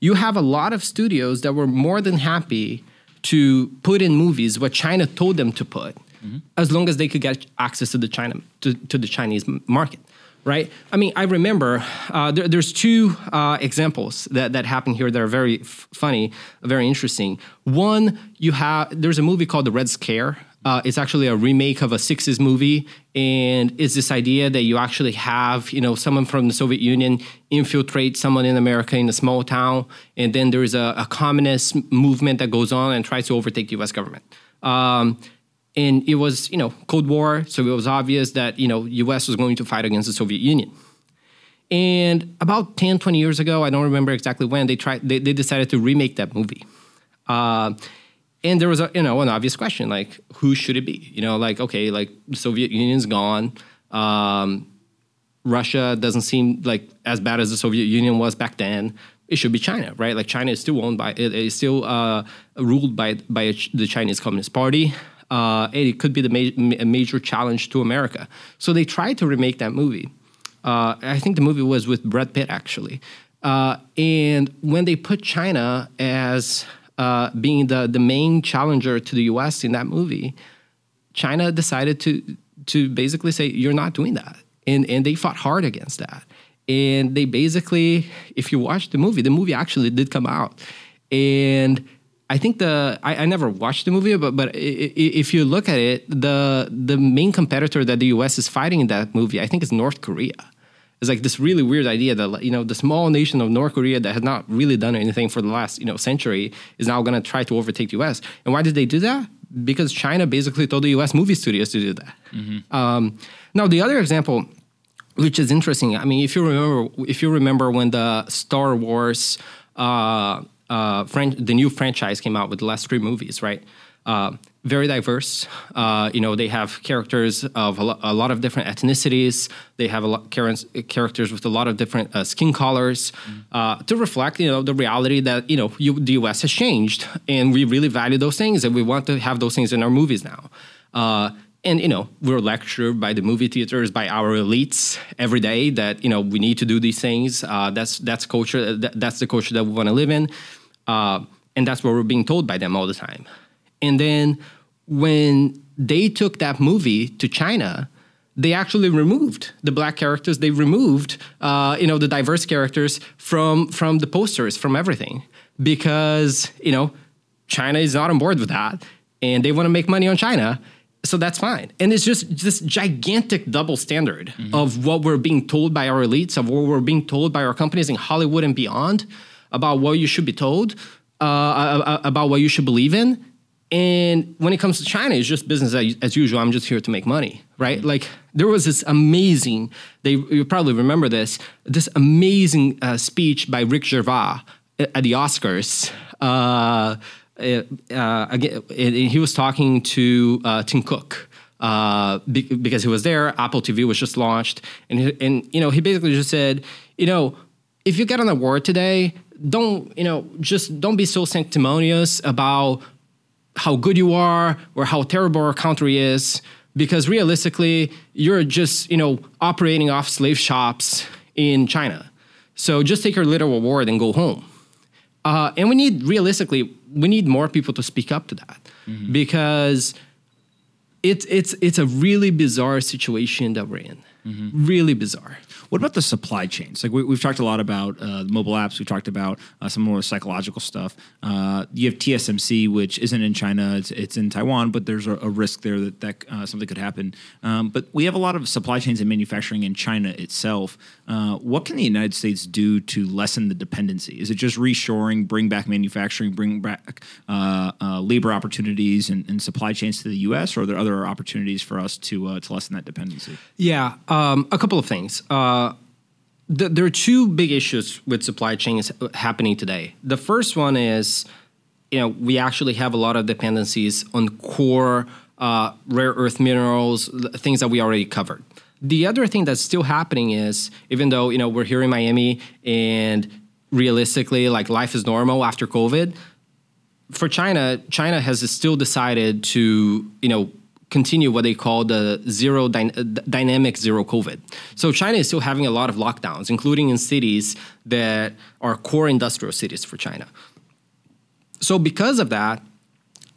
You have a lot of studios that were more than happy to put in movies what China told them to put mm-hmm. as long as they could get access to the China to, to the Chinese market right? I mean, I remember uh, there, there's two uh, examples that, that happen here that are very f- funny, very interesting. One, you have there's a movie called The Red Scare. Uh, it's actually a remake of a 60s movie, and it's this idea that you actually have, you know, someone from the Soviet Union infiltrate someone in America in a small town, and then there's a, a communist movement that goes on and tries to overtake the U.S. government. Um, and it was you know cold war so it was obvious that you know us was going to fight against the soviet union. And about 10 20 years ago i don't remember exactly when they tried they, they decided to remake that movie. Uh, and there was a you know an obvious question like who should it be? You know like okay like the soviet union's gone. Um, russia doesn't seem like as bad as the soviet union was back then. It should be China, right? Like China is still owned by, it is still uh, ruled by by the Chinese Communist Party uh, and it could be the ma- major challenge to America. So they tried to remake that movie. Uh, I think the movie was with Brad Pitt actually. Uh, and when they put China as uh, being the, the main challenger to the US in that movie, China decided to to basically say you're not doing that, and and they fought hard against that. And they basically, if you watch the movie, the movie actually did come out, and I think the I, I never watched the movie, but but if you look at it, the the main competitor that the U.S. is fighting in that movie, I think, is North Korea. It's like this really weird idea that you know the small nation of North Korea that has not really done anything for the last you know century is now going to try to overtake the U.S. And why did they do that? Because China basically told the U.S. movie studios to do that. Um, now the other example which is interesting. I mean, if you remember, if you remember when the Star Wars, uh, uh, fran- the new franchise came out with the last three movies, right? Uh, very diverse. Uh, you know, they have characters of a, lo- a lot of different ethnicities. They have a lot char- characters with a lot of different uh, skin colors uh, to reflect, you know, the reality that you know you, the U.S. has changed, and we really value those things, and we want to have those things in our movies now. Uh, and you know we're lectured by the movie theaters by our elites every day that you know we need to do these things uh, that's that's culture that, that's the culture that we want to live in uh, and that's what we're being told by them all the time. And then when they took that movie to china they actually removed the black characters. They removed uh, you know the diverse characters from from the posters from everything. Because you know china is not on board with that and they want to make money on china so that's fine. And it's just this gigantic double standard of what we're being told by our elites of what we're being told by our companies in hollywood and beyond about what you should be told uh, uh, about what you should believe in and when it comes to China, it's just business as, as usual. I'm just here to make money, right? Like there was this amazing, they you probably remember this, this amazing uh, speech by Rick Gervais at the Oscars. Uh, uh, again, and he was talking to uh, Tim Cook. Uh, be- because he was there, Apple TV was just launched, and he, and you know he basically just said, you know, if you get an award today, don't you know just don't be so sanctimonious about how good you are or how terrible our country is because realistically you're just you know operating off slave shops in china. So just take your little award and go home. Uh, and we need realistically we need more people to speak up to that. Because it's it's it's a really bizarre situation that we're in. Really bizarre What about the supply chains? Like we, we've talked a lot about uh, mobile apps. We've talked about uh, some more psychological stuff. Uh, you have TSMC, which isn't in China; it's, it's in Taiwan, but there's a, a risk there that, that uh, something could happen. Um, but we have a lot of supply chains and manufacturing in China itself. Uh, what can the United States do to lessen the dependency? Is it just reshoring, bring back manufacturing, bring back uh, labor opportunities and, and supply chains to the U.S., or are there other opportunities for us to to lessen that dependency? Yeah, um, a couple of things. Uh, th- there are two big issues with supply chains happening today. The first one is, you know, we actually have a lot of dependencies on core uh, rare earth minerals, things that we already covered. The other thing that's still happening is, even though you know we're here in Miami and realistically, like life is normal after COVID, for China, China has still decided to, you know, continue what they call the zero dy- uh, dynamic zero COVID. So China is still having a lot of lockdowns, including in cities that are core industrial cities for China. So because of that,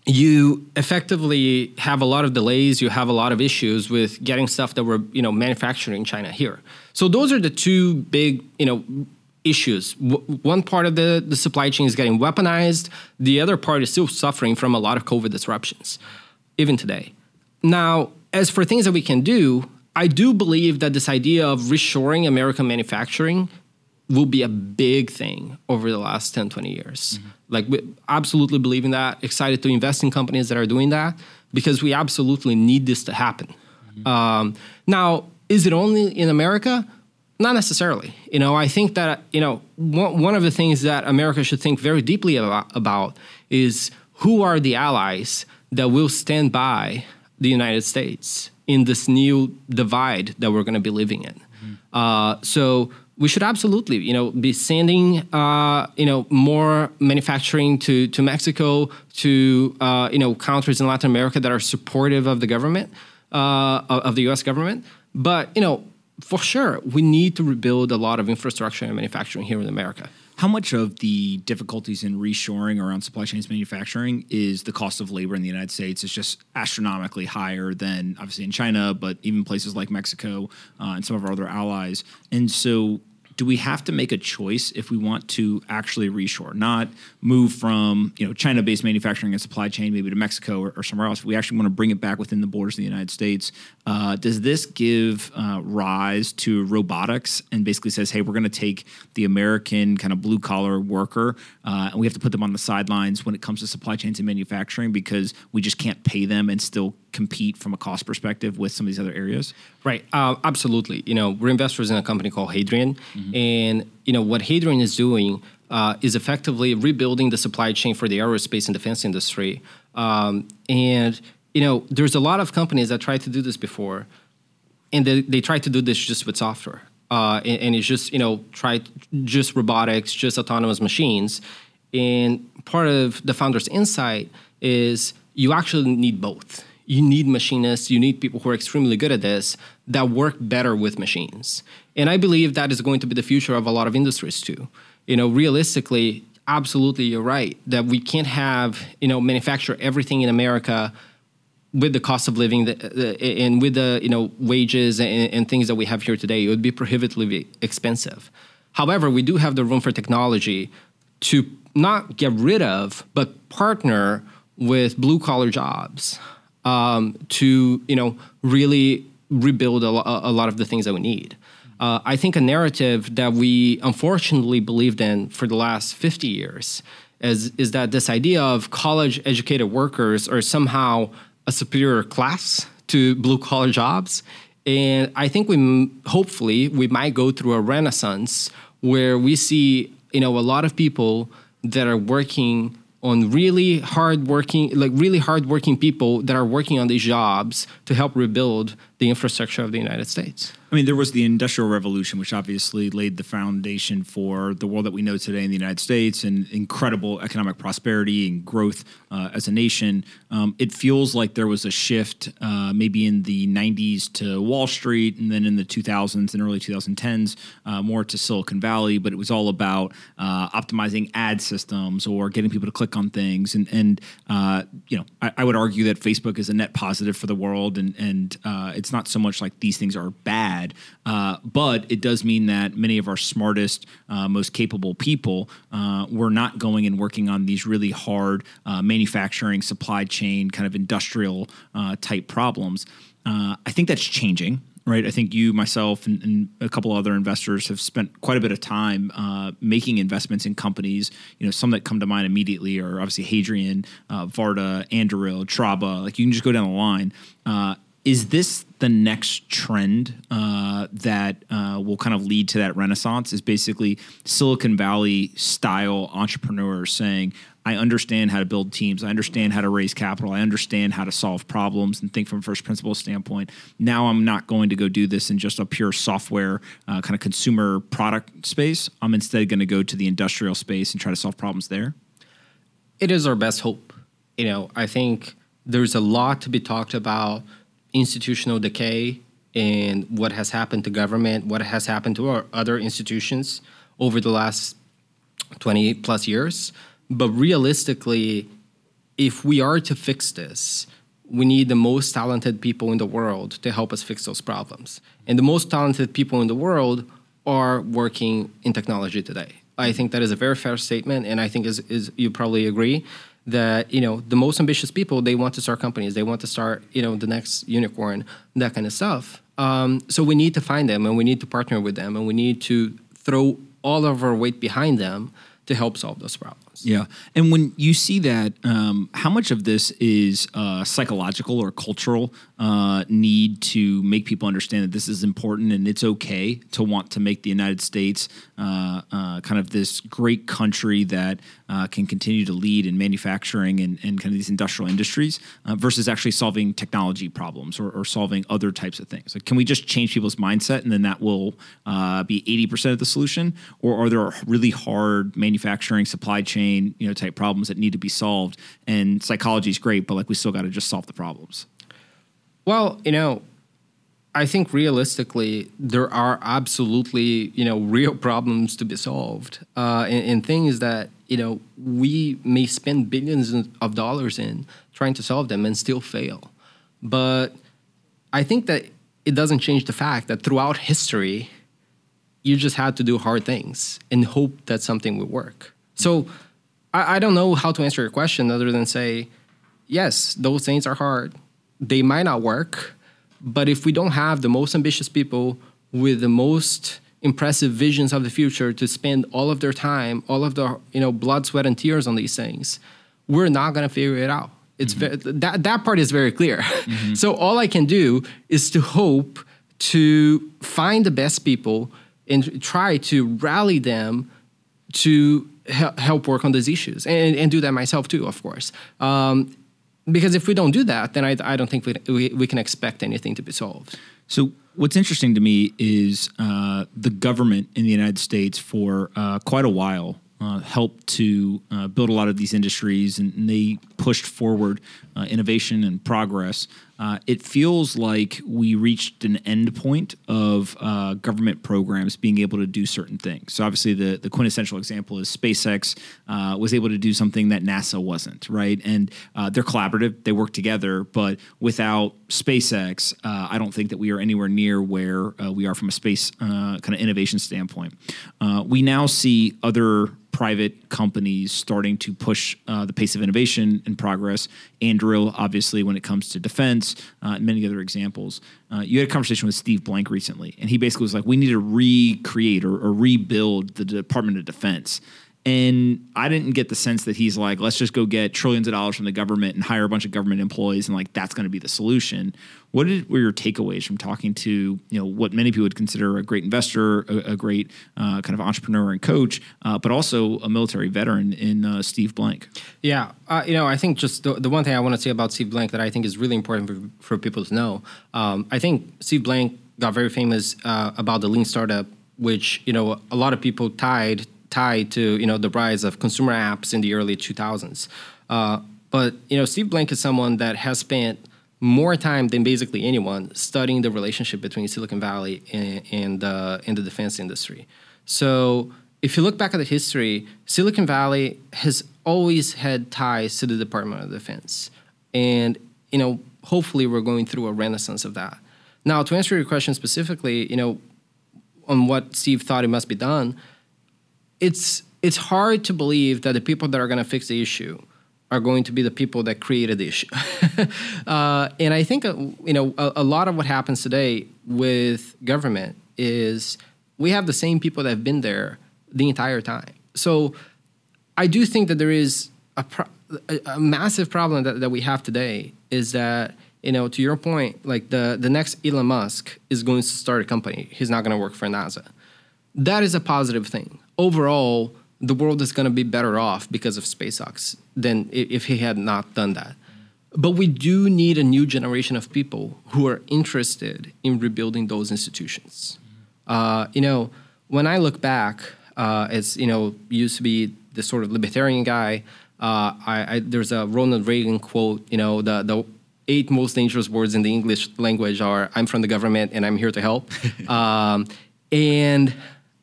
you effectively have a lot of delays. You have a lot of issues with getting stuff that we're you know manufacturing in China here. So those are the two big you know issues. W- one part of the, the supply chain is getting weaponized. The other part is still suffering from a lot of COVID disruptions, even today. Now, as for things that we can do, I do believe that this idea of reshoring American manufacturing will be a big thing over the last 10, 20 years. Like, we absolutely believe in that. Excited to invest in companies that are doing that because we absolutely need this to happen. Um, now, is it only in America? Not necessarily. You know, I think that, you know, one, one of the things that America should think very deeply about, about is who are the allies that will stand by the United States in this new divide that we're going to be living in. Uh, so we should absolutely, you know, be sending, uh, you know, more manufacturing to to Mexico, to uh, you know, countries in Latin America that are supportive of the government, uh, of of the U.S. government. But you know, for sure, we need to rebuild a lot of infrastructure and manufacturing here in America. How much of the difficulties in reshoring around supply chains manufacturing is the cost of labor in the United States is just astronomically higher than obviously in China, but even places like Mexico uh, and some of our other allies. And so do we have to make a choice if we want to actually reshore, not move from you know China-based manufacturing and supply chain maybe to Mexico or, or somewhere else? If we actually want to bring it back within the borders of the United States. Uh, does this give uh, rise to robotics and basically says, hey, we're going to take the American kind of blue collar worker uh, and we have to put them on the sidelines when it comes to supply chains and manufacturing because we just can't pay them and still compete from a cost perspective with some of these other areas? Right. Uh, absolutely. You know, we're investors in a company called Hadrian, mm-hmm. and you know what Hadrian is doing uh, is effectively rebuilding the supply chain for the aerospace and defense industry. Um, and you know, there's a lot of companies that tried to do this before, and they, they tried to do this just with software. Uh, and, and, it's just you know try just robotics, just autonomous machines. And part of the founder's insight is you actually need both. You need machinists, you need people who are extremely good at this that work better with machines. And I believe that is going to be the future of a lot of industries too. You know, realistically, absolutely you're right that we can't have, you know, manufacture everything in America with the cost of living and with the you know wages and, and, things that we have here today, it would be prohibitively expensive. However, we do have the room for technology to not get rid of, but partner with blue collar jobs um, to you know really rebuild a, a, lot of the things that we need. Uh, I think a narrative that we unfortunately believed in for the last 50 years is, is that this idea of college educated workers are somehow a superior class to blue collar jobs. And I think we hopefully we might go through a renaissance where we see you know a lot of people that are working on really hard working like really hard working people that are working on these jobs to help rebuild the infrastructure of the United States. I mean, there was the Industrial Revolution, which obviously laid the foundation for the world that we know today in the United States and incredible economic prosperity and growth uh, as a nation. Um, it feels like there was a shift uh, maybe in the 90s to Wall Street and then in the 2000s and early 2010s uh, more to Silicon Valley, but it was all about uh, optimizing ad systems or getting people to click on things. And, and uh, you know, I, I, would argue that Facebook is a net positive for the world and, and uh, it's not so much like these things are bad, uh, but it does mean that many of our smartest, uh, most capable people uh, were not going and working on these really hard uh, manufacturing, supply chain, kind of industrial uh, type problems. I think that's changing right? I think you, myself, and, and, a couple other investors have spent quite a bit of time uh, making investments in companies. You know, some that come to mind immediately are obviously Hadrian, uh, Varda, Anduril, Traba. Like you can just go down the line. Uh, is this the next trend uh, that uh, will kind of lead to that renaissance? Is basically Silicon Valley style entrepreneurs saying, I understand how to build teams. I understand how to raise capital. I understand how to solve problems and think from a first principles standpoint. Now I'm not going to go do this in just a pure software uh, kind of consumer product space. I'm instead going to go to the industrial space and try to solve problems there. It is our best hope. You know, I think there's a lot to be talked about institutional decay and what has happened to government, what has happened to our other institutions over the last 20 plus years. But realistically, if we are to fix this, we need the most talented people in the world to help us fix those problems. And the most talented people in the world are working in technology today. I think that is a very fair statement, and I think is, is you probably agree that you know the most ambitious people they want to start companies they want to start you know the next unicorn that kind of stuff um, so we need to find them and we need to partner with them and we need to throw all of our weight behind them to help solve those problems. Yeah. And when you see that, um, how much of this is uh, psychological or cultural uh, need to make people understand that this is important and it's okay to want to make the United States uh, uh kind of this great country that uh, can continue to lead in manufacturing and, and kind of these industrial industries uh, versus actually solving technology problems or, or, solving other types of things? Like, can we just change people's mindset and then that will be 80% of the solution? Or are there really hard manufacturing, supply chain, you know, type problems that need to be solved? And psychology is great, but like we still got to just solve the problems. Well, you know, I think realistically, there are absolutely you know real problems to be solved, uh, and, and things that you know we may spend billions of dollars in trying to solve them and still fail. But I think that it doesn't change the fact that throughout history, you just had to do hard things and hope that something would work. So I, I don't know how to answer your question other than say, yes, those things are hard. They might not work, but if we don't have the most ambitious people with the most impressive visions of the future to spend all of their time, all of their you know blood, sweat, and tears on these things, we're not gonna figure it out. It's mm-hmm. very, that that part is very clear. Mm-hmm. <laughs> so all I can do is to hope to find the best people and try to rally them to help work on these issues and, and do that myself too, of course. Um, because if we don't do that, then I, I don't think we, we, we can expect anything to be solved. So what's interesting to me is uh, the government in the United States for uh, quite a while uh, helped to uh, build a lot of these industries, and, and they pushed forward uh, innovation and progress. Uh, it feels like we reached an end point of uh, government programs being able to do certain things. So obviously, the the quintessential example is SpaceX uh, was able to do something that NASA wasn't, right? And they're collaborative; they work together. But without SpaceX, I don't think that we are anywhere near where we are from a space kind of innovation standpoint. we now see other private companies starting to push uh, the pace of innovation and progress. Anduril, obviously, when it comes to defense, uh, and many other examples. Uh, you had a conversation with Steve Blank recently, and he basically was like, "We need to recreate or, or rebuild the Department of Defense." And I didn't get the sense that he's like, let's just go get trillions of dollars from the government and hire a bunch of government employees and like that's going to be the solution. What did, were your takeaways from talking to you know what many people would consider a great investor, a, a great uh, kind of entrepreneur and coach, uh, but also a military veteran in uh, Steve Blank? Yeah, uh, you know, I think just the, the one thing I want to say about Steve Blank that I think is really important for, for people to know. Um, I think Steve Blank got very famous uh, about the lean startup, which you know a lot of people tied tied to you know the rise of consumer apps in the early 2000s. Uh, but you know, Steve Blank is someone that has spent more time than basically anyone studying the relationship between Silicon Valley and, and uh, in the defense industry. So if you look back at the history, Silicon Valley has always had ties to the Department of Defense, and you know, hopefully, we're going through a renaissance of that. Now, to answer your question specifically, you know, on what Steve thought it must be done, it's it's hard to believe that the people that are going to fix the issue are going to be the people that created the issue. <laughs> uh, and I think uh, you know a, a, lot of what happens today with government is we have the same people that have been there the entire time. So I do think that there is a, pro- a, a massive problem that, that we have today is that you know to your point like the the next Elon Musk is going to start a company. He's not going to work for NASA. That is a positive thing overall, the world is going to be better off because of SpaceX than if he had not done that. But we do need a new generation of people who are interested in rebuilding those institutions. Uh, you know, when I look back, uh, as you know, used to be the sort of libertarian guy. Uh, I, I, there's a Ronald Reagan quote. You know, the the eight most dangerous words in the English language are "I'm from the government and I'm here to help." <laughs> um, and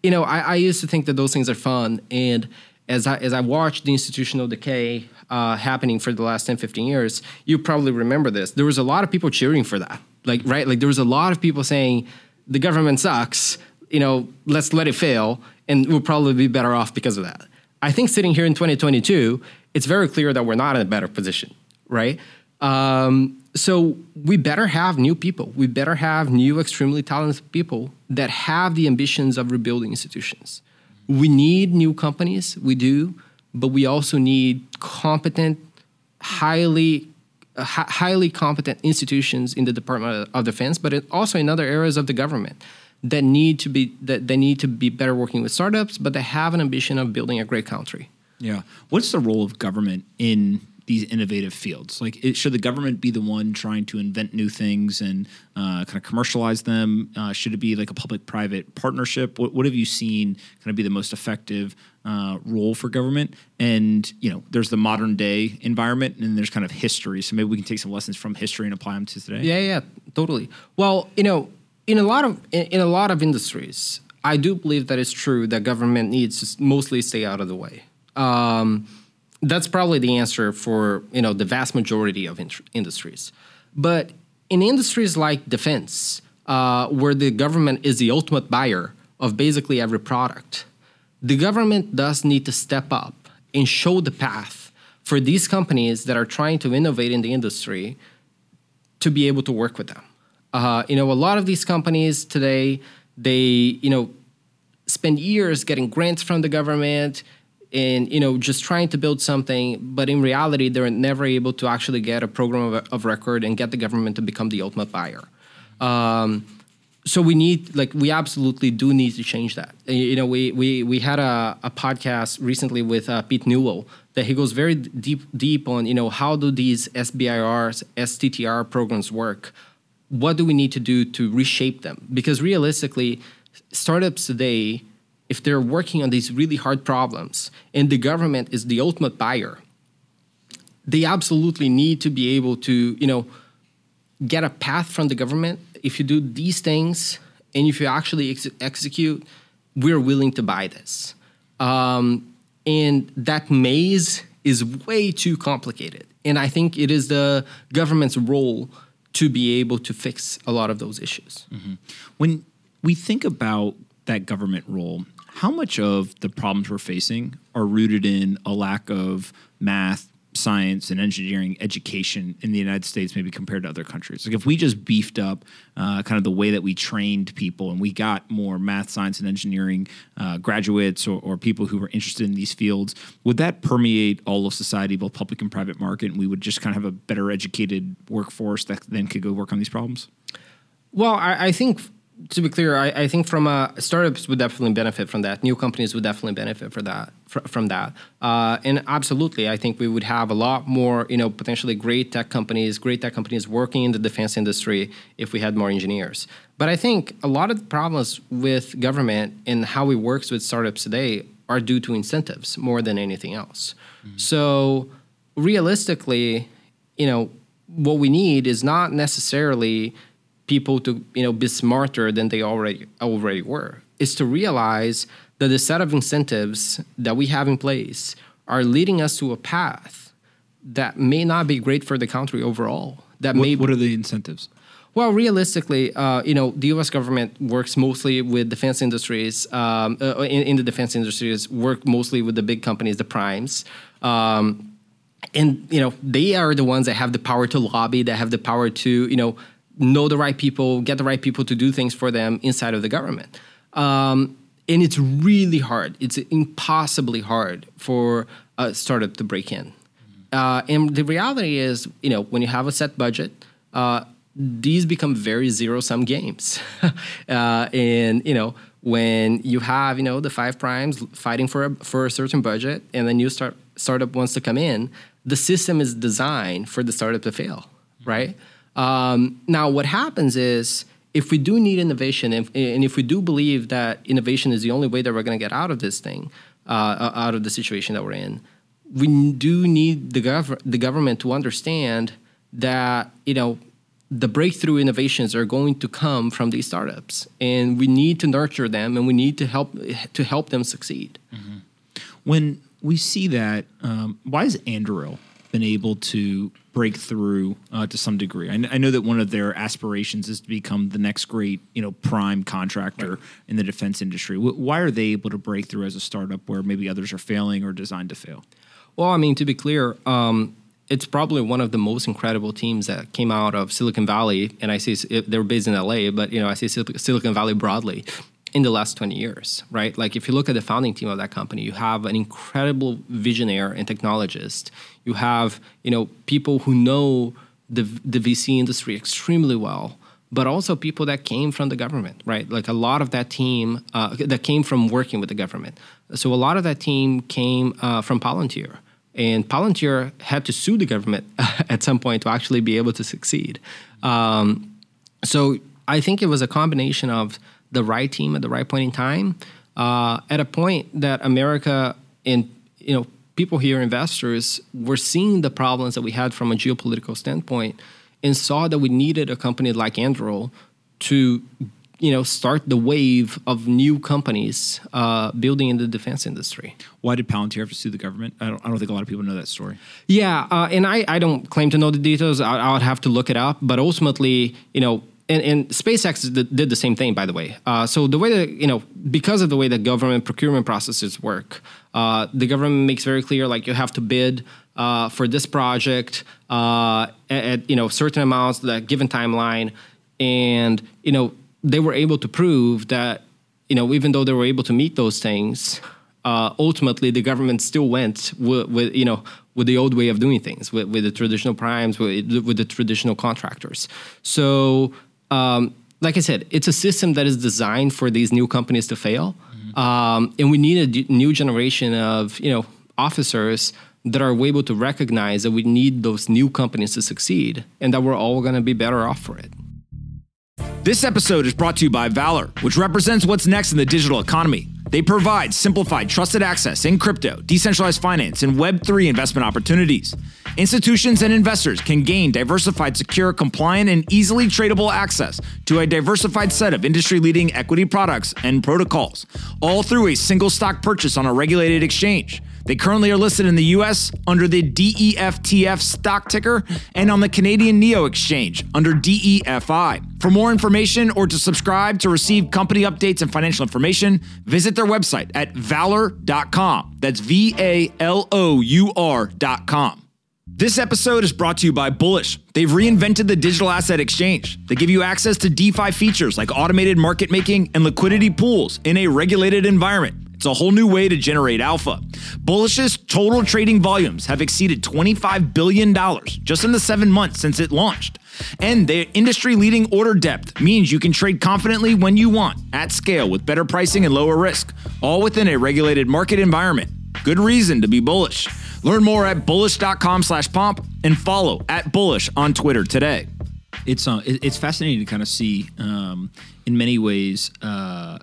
you know, I, I, used to think that those things are fun. And as I, as I watched the institutional decay uh, happening for the last 10, 15 years, you probably remember this. There was a lot of people cheering for that. Like, right? Like, there was a lot of people saying, the government sucks, you know, let's let it fail, and we'll probably be better off because of that. I think sitting here in 2022, it's very clear that we're not in a better position, right? Um, so we better have new people. We better have new, extremely talented people that have the ambitions of rebuilding institutions. We need new companies, we do, but we also need competent, highly, uh, highly competent institutions in the Department of Defense, but also in other areas of the government that need to be that they need to be better working with startups, but they have an ambition of building a great country. Yeah. What's the role of government in these innovative fields? Like, it, should the government be the one trying to invent new things and uh, kind of commercialize them? Uh, should it be like a public-private partnership? What, what have you seen kind of be the most effective uh, role for government? And you know, there's the modern day environment, and there's kind of history. So maybe we can take some lessons from history and apply them to today. Yeah, yeah, totally. Well, you know, in a lot of in, in a lot of industries, I do believe that it's true that government needs to mostly stay out of the way. Um, that's probably the answer for you know the vast majority of industries. But in industries like defense, uh, where the government is the ultimate buyer of basically every product, the government does need to step up and show the path for these companies that are trying to innovate in the industry to be able to work with them. Uh, you know, a lot of these companies today, they, you know, spend years getting grants from the government and, you know, just trying to build something, but in reality, they're never able to actually get a program of, of record and get the government to become the ultimate buyer. Um, so we need like we absolutely do need to change that. You know we we we had a, a podcast recently with uh, pete newell that he goes very deep deep on you know how do these sbirs sttr programs work? What do we need to do to reshape them? Because realistically startups today if they're working on these really hard problems and the government is the ultimate buyer they absolutely need to be able to you know get a path from the government. If you do these things and if you actually ex- execute, we're willing to buy this. Um, and that maze is way too complicated. And I think it is the government's role to be able to fix a lot of those issues. When we think about that government role, how much of the problems we're facing are rooted in a lack of math, science, and engineering education in the United States, maybe compared to other countries? Like if we just beefed up uh, kind of the way that we trained people and we got more math, science, and engineering uh, graduates or, or people who were interested in these fields, would that permeate all of society, both public and private market, and we would just kind of have a better educated workforce that then could go work on these problems? Well, I, I think to be clear, I, I think from uh, startups would definitely benefit from that. New companies would definitely benefit for that fr- from that. Uh, and absolutely, I think we would have a lot more, you know, potentially great tech companies, great tech companies working in the defense industry if we had more engineers. But I think a lot of the problems with government and how it works with startups today are due to incentives more than anything else. So realistically, you know, what we need is not necessarily people to you know be smarter than they already already were. Is to realize that the set of incentives that we have in place are leading us to a path that may not be great for the country overall. That may What, what are the incentives? well, realistically, uh, you know, the U.S. government works mostly with defense industries. Um, uh, in, in the defense industries, work mostly with the big companies, the primes. Um, and you know they are the ones that have the power to lobby that have the power to you know know the right people get the right people to do things for them inside of the government. Um, and it's really hard. It's impossibly hard for a startup to break in. Uh, and the reality is you know when you have a set budget uh, these become very zero sum games. <laughs> Uh, and you know when you have you know the five primes fighting for a, for a certain budget and then you start startup wants to come in the system is designed for the startup to fail right um, now what happens is if we do need innovation if, and if we do believe that innovation is the only way that we're going to get out of this thing uh, out of the situation that we're in we do need the, gov- the government to understand that you know the breakthrough innovations are going to come from these startups and we need to nurture them and we need to help to help them succeed. When we see that, um, why is Anduril been able to break through uh, to some degree? I, I know that one of their aspirations is to become the next great, you know, prime contractor in the defense industry. Wh- why are they able to break through as a startup where maybe others are failing or designed to fail? Well, I mean, to be clear, um, it's probably one of the most incredible teams that came out of Silicon Valley, and I see s- they're based in LA, but you know, I see Sil- Silicon Valley broadly in the last 20 years, right? Like if you look at the founding team of that company, you have an incredible visionary and technologist. You have, you know, people who know the the VC industry extremely well, but also people that came from the government, right? Like a lot of that team uh, that came from working with the government. So a lot of that team came uh, from Palantir. And Palantir had to sue the government <laughs> at some point to actually be able to succeed. Um, so I think it was a combination of the right team at the right point in time, uh, at a point that America and you know people here, investors, were seeing the problems that we had from a geopolitical standpoint, and saw that we needed a company like Anduril to you know start the wave of new companies uh, building in the defense industry. Why did Palantir have to sue the government? I don't, I don't think a lot of people know that story. Yeah, uh, and I, I don't claim to know the details. I, I would have to look it up. But ultimately, you know, and, and SpaceX did, the same thing, by the way. Uh, so the way that you know, because of the way that government procurement processes work, uh, the government makes very clear like you have to bid uh, for this project uh, at, at you know certain amounts, that given timeline, and you know they were able to prove that you know even though they were able to meet those things, uh, ultimately the government still went with, with you know with the old way of doing things with, with the traditional primes with, with the traditional contractors. So um, like I said, it's a system that is designed for these new companies to fail, mm-hmm. um, and we need a new generation of you know officers that are able to recognize that we need those new companies to succeed, and that we're all going to be better off for it. This episode is brought to you by Valour, which represents what's next in the digital economy. They provide simplified, trusted access in crypto, decentralized finance, and Web3 investment opportunities. Institutions and investors can gain diversified, secure, compliant, and easily tradable access to a diversified set of industry leading equity products and protocols, all through a single stock purchase on a regulated exchange. They currently are listed in the US under the DEFTF stock ticker and on the Canadian NEO Exchange under DEFI. For more information or to subscribe to receive company updates and financial information, visit their website at valour.com. That's V A L O U R.com. This episode is brought to you by Bullish. They've reinvented the digital asset exchange. They give you access to DeFi features like automated market making and liquidity pools in a regulated environment. It's a whole new way to generate alpha. Bullish's total trading volumes have exceeded $25 billion just in the seven months since it launched. And their industry leading order depth means you can trade confidently when you want, at scale, with better pricing and lower risk, all within a regulated market environment. Good reason to be bullish. Learn more at bullish.com slash pomp and follow at bullish on Twitter today. It's uh, it's fascinating to kind of see, um, in many ways, uh,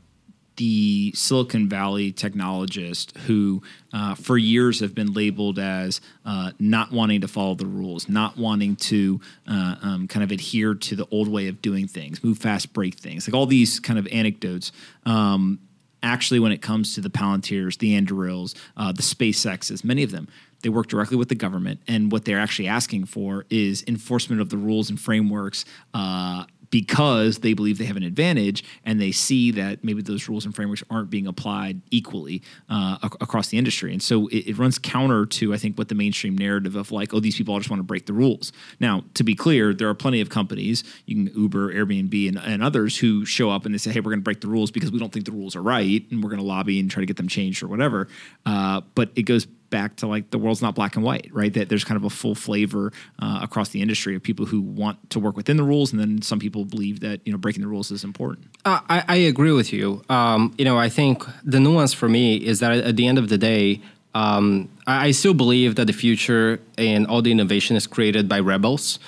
the Silicon Valley technologist who, uh, for years, have been labeled as uh, not wanting to follow the rules, not wanting to uh, um, kind of adhere to the old way of doing things, move fast, break things, like all these kind of anecdotes. Um, actually, when it comes to the Palantirs, the Andurils, uh, the SpaceXs, many of them, they work directly with the government, and what they're actually asking for is enforcement of the rules and frameworks uh, because they believe they have an advantage and they see that maybe those rules and frameworks aren't being applied equally uh, ac- across the industry. And so it, it, runs counter to, I think, what the mainstream narrative of like, oh, these people all just want to break the rules. Now, to be clear, there are plenty of companies, you can Uber, Airbnb, and, and others who show up and they say, hey, we're going to break the rules because we don't think the rules are right and we're going to lobby and try to get them changed or whatever. Uh, but it goes back to like the world's not black and white, right? That there's kind of a full flavor uh, across the industry of people who want to work within the rules, and then some people believe that you know breaking the rules is important. Uh, I, I, agree with you. Um, you know, I think the nuance for me is that at the end of the day, um, I, I, still believe that the future and all the innovation is created by rebels.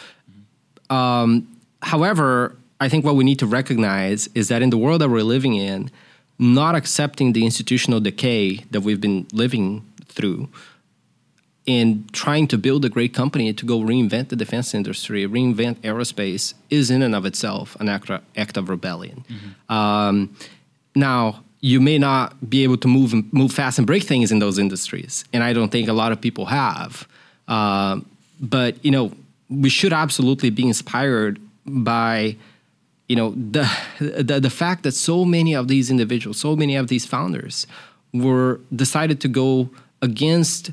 Um, however, I think what we need to recognize is that in the world that we're living in, not accepting the institutional decay that we've been living through in trying to build a great company to go reinvent the defense industry, reinvent aerospace, is in and of itself an act, act of rebellion. Mm-hmm. Um, now, you may not be able to move move fast and break things in those industries, and I don't think a lot of people have. Uh, but you know, we should absolutely be inspired by you know the, the the fact that so many of these individuals, so many of these founders, were decided to go against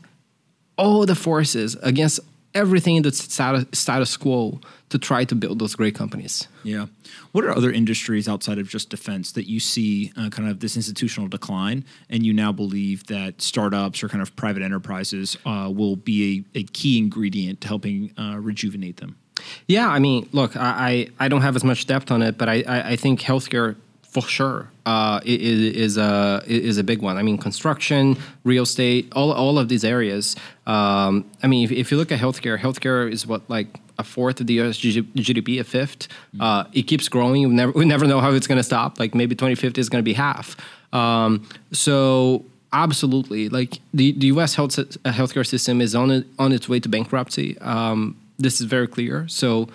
all the forces, against everything in the status quo to try to build those great companies. Yeah. What are other industries outside of just defense that you see uh, kind of this institutional decline, and you now believe that startups or kind of private enterprises uh, will be a, a, key ingredient to helping uh, rejuvenate them? Yeah, I mean, look, I, I don't have as much depth on it, but I, I, I think healthcare for sure uh, is, a is a big one. I mean, construction, real estate, all all of these areas. Um, I mean, if, if, you look at healthcare, healthcare is what like a fourth of the U.S. GDP, a 5th mm-hmm. uh, it keeps growing. We never <laughs> we never know how it's going to stop. Like maybe 2050 is going to be half. Um, so absolutely, like the, the U.S. health healthcare system is on it, on its way to bankruptcy. Um, this is very clear. So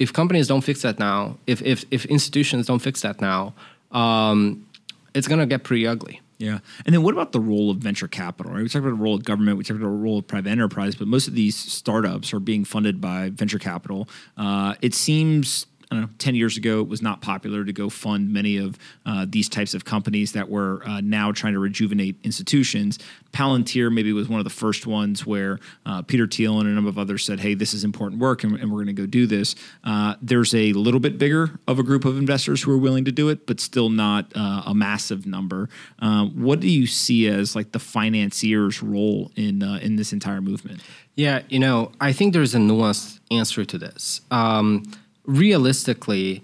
if companies don't fix that now, if if, if institutions don't fix that now, um, it's gonna get pretty ugly. Yeah. And then what about the role of venture capital? Right? We talked about the role of government, we talked about the role of private enterprise, but most of these startups are being funded by venture capital. Uh, it seems I don't know, 10 years ago, it was not popular to go fund many of uh, these types of companies that were uh, now trying to rejuvenate institutions. Palantir maybe was one of the first ones where uh, Peter Thiel and a number of others said, hey, this is important work and, and we're going to go do this. Uh, there's a little bit bigger of a group of investors who are willing to do it, but still not uh, a massive number. Um, what do you see as like the financier's role in, in this entire movement? Yeah, you know, I think there's a nuanced answer to this. Um, realistically,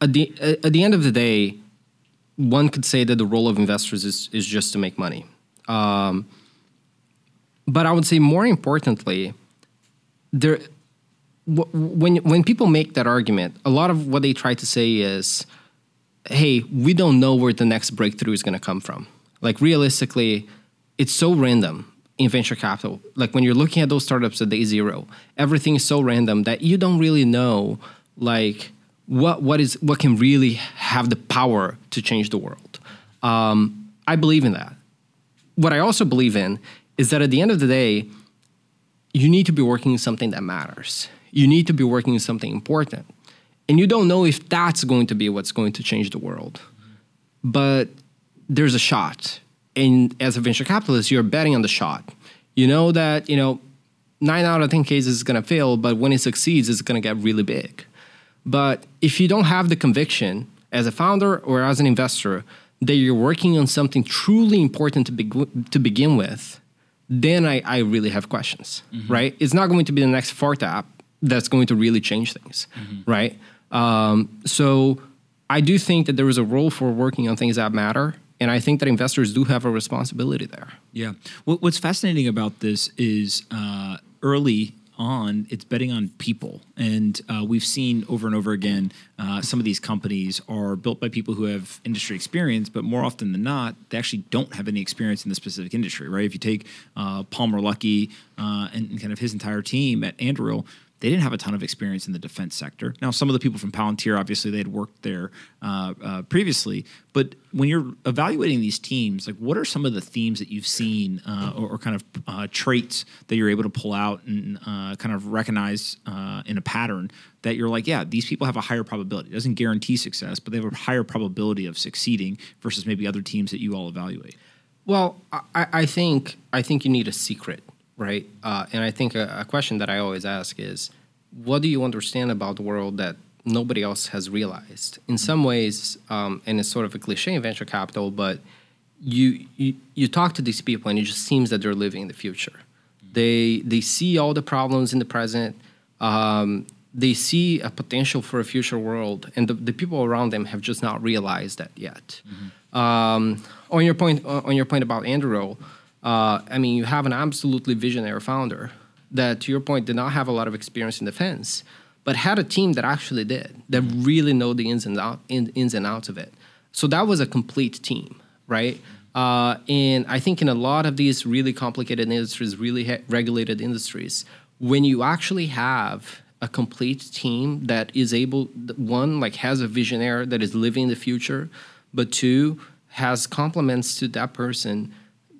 at the at the end of the day, one could say that the role of investors is is just to make money. Um, but I would say more importantly, there when when people make that argument, a lot of what they try to say is, "Hey, we don't know where the next breakthrough is going to come from." Like realistically, it's so random in venture capital. Like when you're looking at those startups at day zero, everything is so random that you don't really know like what what is what can really have the power to change the world. Um, I believe in that. What I also believe in is that at the end of the day, you need to be working in something that matters. You need to be working in something important. And you don't know if that's going to be what's going to change the world. But there's a shot and as a venture capitalist, you're betting on the shot. You know that you know nine out of ten cases is going to fail, but when it succeeds, it's going to get really big. But if you don't have the conviction as a founder or as an investor that you're working on something truly important to, be, to begin with, then I, I really have questions, mm-hmm. right? It's not going to be the next fart app that's going to really change things, mm-hmm. right? Um, so I do think that there is a role for working on things that matter and I think that investors do have a responsibility there. Yeah. what's fascinating about this is uh, early on, it's betting on people. And uh, we've seen over and over again, uh, some of these companies are built by people who have industry experience, but more often than not, they actually don't have any experience in the specific industry, right? If you take uh, Palmer Luckey uh, and kind of his entire team at Anduril, they didn't have a ton of experience in the defense sector. Now, some of the people from Palantir, obviously, they had worked there uh, uh, previously. But when you're evaluating these teams, like what are some of the themes that you've seen uh, or, or, kind of uh, traits that you're able to pull out and uh, kind of recognize uh, in a pattern that you're like, yeah, these people have a higher probability. It doesn't guarantee success, but they have a higher probability of succeeding versus maybe other teams that you all evaluate. Well, I, I think I think you need a secret right? Uh, and I think a, a, question that I always ask is, what do you understand about the world that nobody else has realized? In some ways, um, and it's sort of a cliche in venture capital, but you, you you talk to these people and it just seems that they're living in the future. They they see all the problems in the present. Um, they see a potential for a future world, and the, the people around them have just not realized that yet. Mm-hmm. Um, on your point, on your point about Anduril, uh, I mean, you have an absolutely visionary founder that, to your point, did not have a lot of experience in defense, but had a team that actually did, that really know the ins and, out, in, ins and outs of it. So that was a complete team, right? Uh, and I think in a lot of these really complicated industries, really regulated industries, when you actually have a complete team that is able, one, like has a visionary that is living in the future, but two, has complements to that person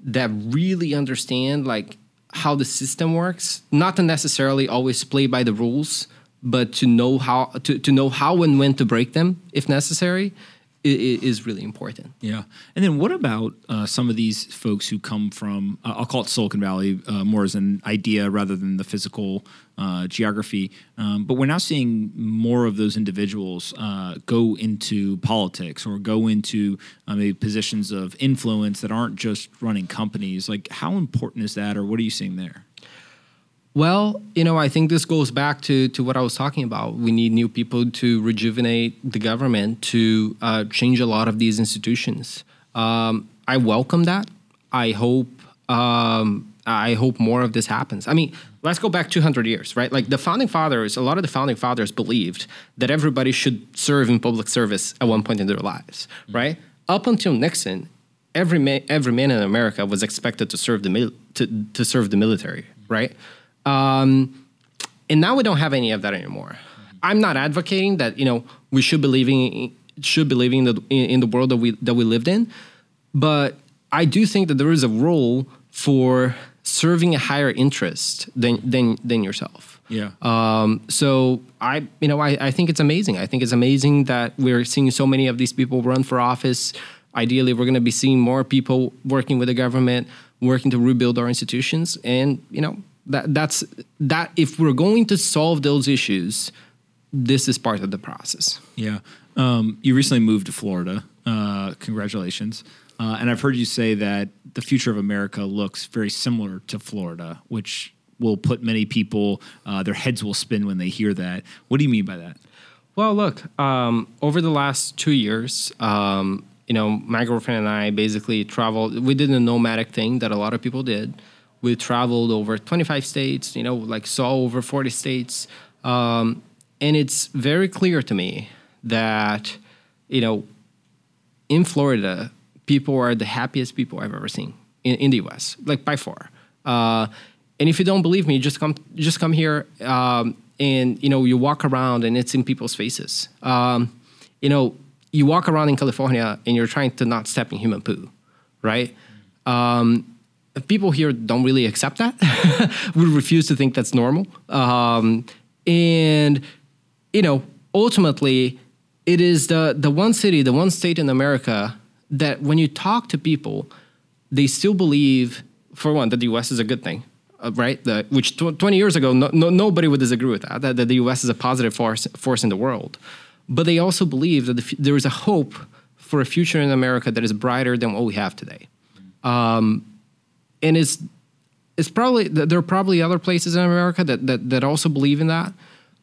that really understand like how the system works, not to necessarily always play by the rules, but to know how to, to know how and when to break them if necessary is really important. Yeah. And then what about uh, some of these folks who come from, uh, I'll call it Silicon Valley uh, more as an idea rather than the physical uh, geography. Um, but we're now seeing more of those individuals uh, go into politics or go into uh, maybe positions of influence that aren't just running companies. Like, how important is that, or what are you seeing there? Well, you know, I think this goes back to, to what I was talking about. We need new people to rejuvenate the government, to uh, change a lot of these institutions. Um, I welcome that. I hope um, I hope more of this happens. I mean, let's go back 200 years, right? Like the founding fathers, a lot of the founding fathers believed that everybody should serve in public service at one point in their lives, mm-hmm. right? Up until Nixon, every man, every man in America was expected to serve the mil- to, to serve the military, right? Um, and now we don't have any of that anymore. I'm not advocating that you know we should be living should be living in the, in the world that we that we lived in, but I do think that there is a role for serving a higher interest than than than yourself. Yeah. Um, so I, you know, I, I think it's amazing. I think it's amazing that we're seeing so many of these people run for office. Ideally, we're going to be seeing more people working with the government, working to rebuild our institutions, and you know that that's that. If we're going to solve those issues, this is part of the process. Yeah. Um, you recently moved to Florida. Uh, congratulations. Uh, and I've heard you say that the future of America looks very similar to Florida, which will put many people, uh, their heads will spin when they hear that. What do you mean by that? Well, look, um, over the last two years, um, you know, my girlfriend and I basically traveled. We did a nomadic thing that a lot of people did. We traveled over 25 states, you know, like saw over 40 states. Um, and it's very clear to me that, you know, in Florida, people are the happiest people I've ever seen in, in the US, like by far. Uh, and if you don't believe me, just come just come here um, and you know you walk around and it's in people's faces. Um, you know, you walk around in California and you're trying to not step in human poo, right? Um, people here don't really accept that. <laughs> we refuse to think that's normal. Um, and you know, ultimately, it is the the one city, the one state in America that when you talk to people, they still believe, for one, that the U.S. is a good thing uh, right? The, which tw 20 years ago, no, no, nobody would disagree with that, that, that, the US is a positive force, force in the world. But they also believe that the, there is a hope for a future in America that is brighter than what we have today. Um, and it's, it's probably, there are probably other places in America that, that, that also believe in that,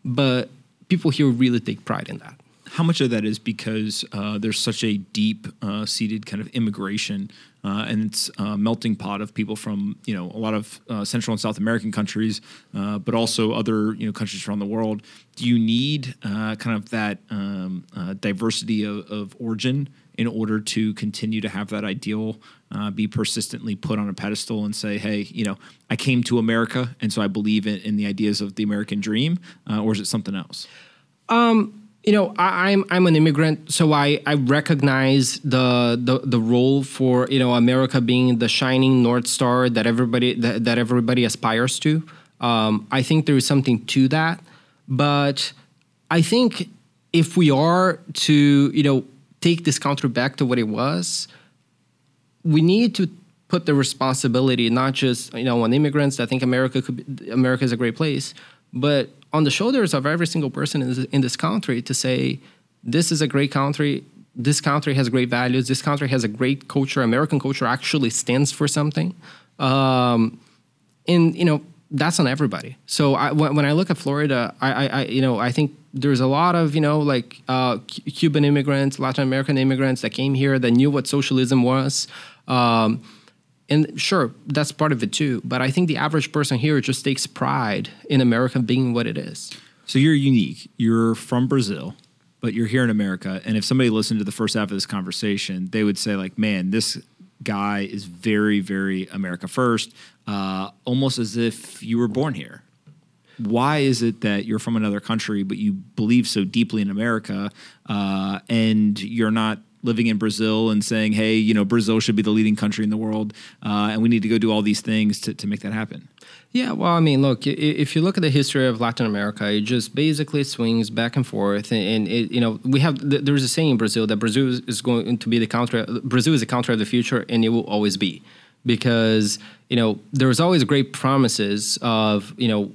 but people here really take pride in that how much of that is because uh, there's such a deep uh, seated kind of immigration uh, and it's a melting pot of people from you know a lot of uh, Central and South American countries, uh, but also other you know countries around the world. Do you need uh, kind of that um, diversity of, of, origin in order to continue to have that ideal be persistently put on a pedestal and say, hey, you know, I came to America and so I believe in, in the ideas of the American dream, or is it something else? Um, you know, I, am I'm, I'm an immigrant, so I, I recognize the, the the role for you know America being the shining north star that everybody that, that everybody aspires to. Um, I think there is something to that, but I think if we are to you know take this country back to what it was, we need to put the responsibility not just you know on immigrants. I think America could be, America is a great place, but on the shoulders of every single person in this, in this country to say, this is a great country. This country has great values. This country has a great culture. American culture actually stands for something. Um, and you know that's on everybody. So I, when, I look at Florida, I, I, you know I think there's a lot of you know like uh, Cuban immigrants, Latin American immigrants that came here that knew what socialism was. Um, and sure, that's part of it too. But I think the average person here just takes pride in America being what it is. So you're unique. You're from Brazil, but you're here in America. And if somebody listened to the first half of this conversation, they would say, like, man, this guy is very, very America first, uh, almost as if you were born here. Why is it that you're from another country, but you believe so deeply in America, uh, and you're not living in Brazil and saying, hey, you know, Brazil should be the leading country in the world, uh, and we need to go do all these things to, to make that happen? Yeah, well, I mean, look, if you look at the history of Latin America, it just basically swings back and forth. And, it, you know, we have there's a saying in Brazil that Brazil is going to be the country. Brazil is the country of the future, and it will always be, because you know there's always great promises of you know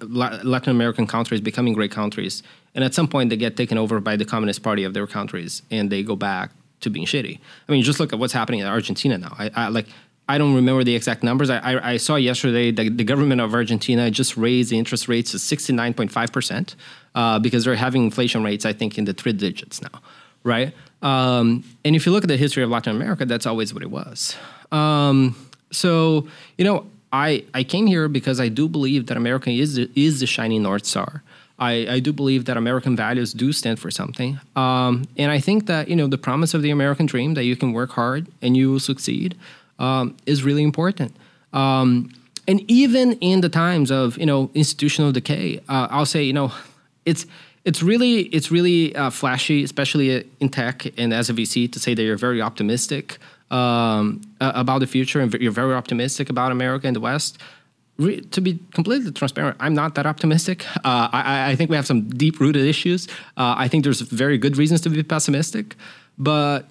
Latin American countries becoming great countries, and at some point they get taken over by the Communist Party of their countries, and they go back to being shitty. I mean, just look at what's happening in Argentina now. I, I like. I don't remember the exact numbers. I, I, I saw yesterday that the government of Argentina just raised the interest rates to 69.5% uh, because they're having inflation rates, I think, in the three digits now, right? Um, and if you look at the history of Latin America, that's always what it was. Um, so, you know, I, I came here because I do believe that America is the, is the shining North Star. I, I do believe that American values do stand for something. Um, and I think that, you know, the promise of the American dream that you can work hard and you will succeed um, is really important. Um, and even in the times of, you know, institutional decay, uh, I'll say, you know, it's it's really it's really uh, flashy, especially in tech and as a VC, to say that you're very optimistic um, about the future and you're very optimistic about America and the West. Re- to be completely transparent, I'm not that optimistic. Uh, I, I, think we have some deep rooted issues. Uh, I think there's very good reasons to be pessimistic, but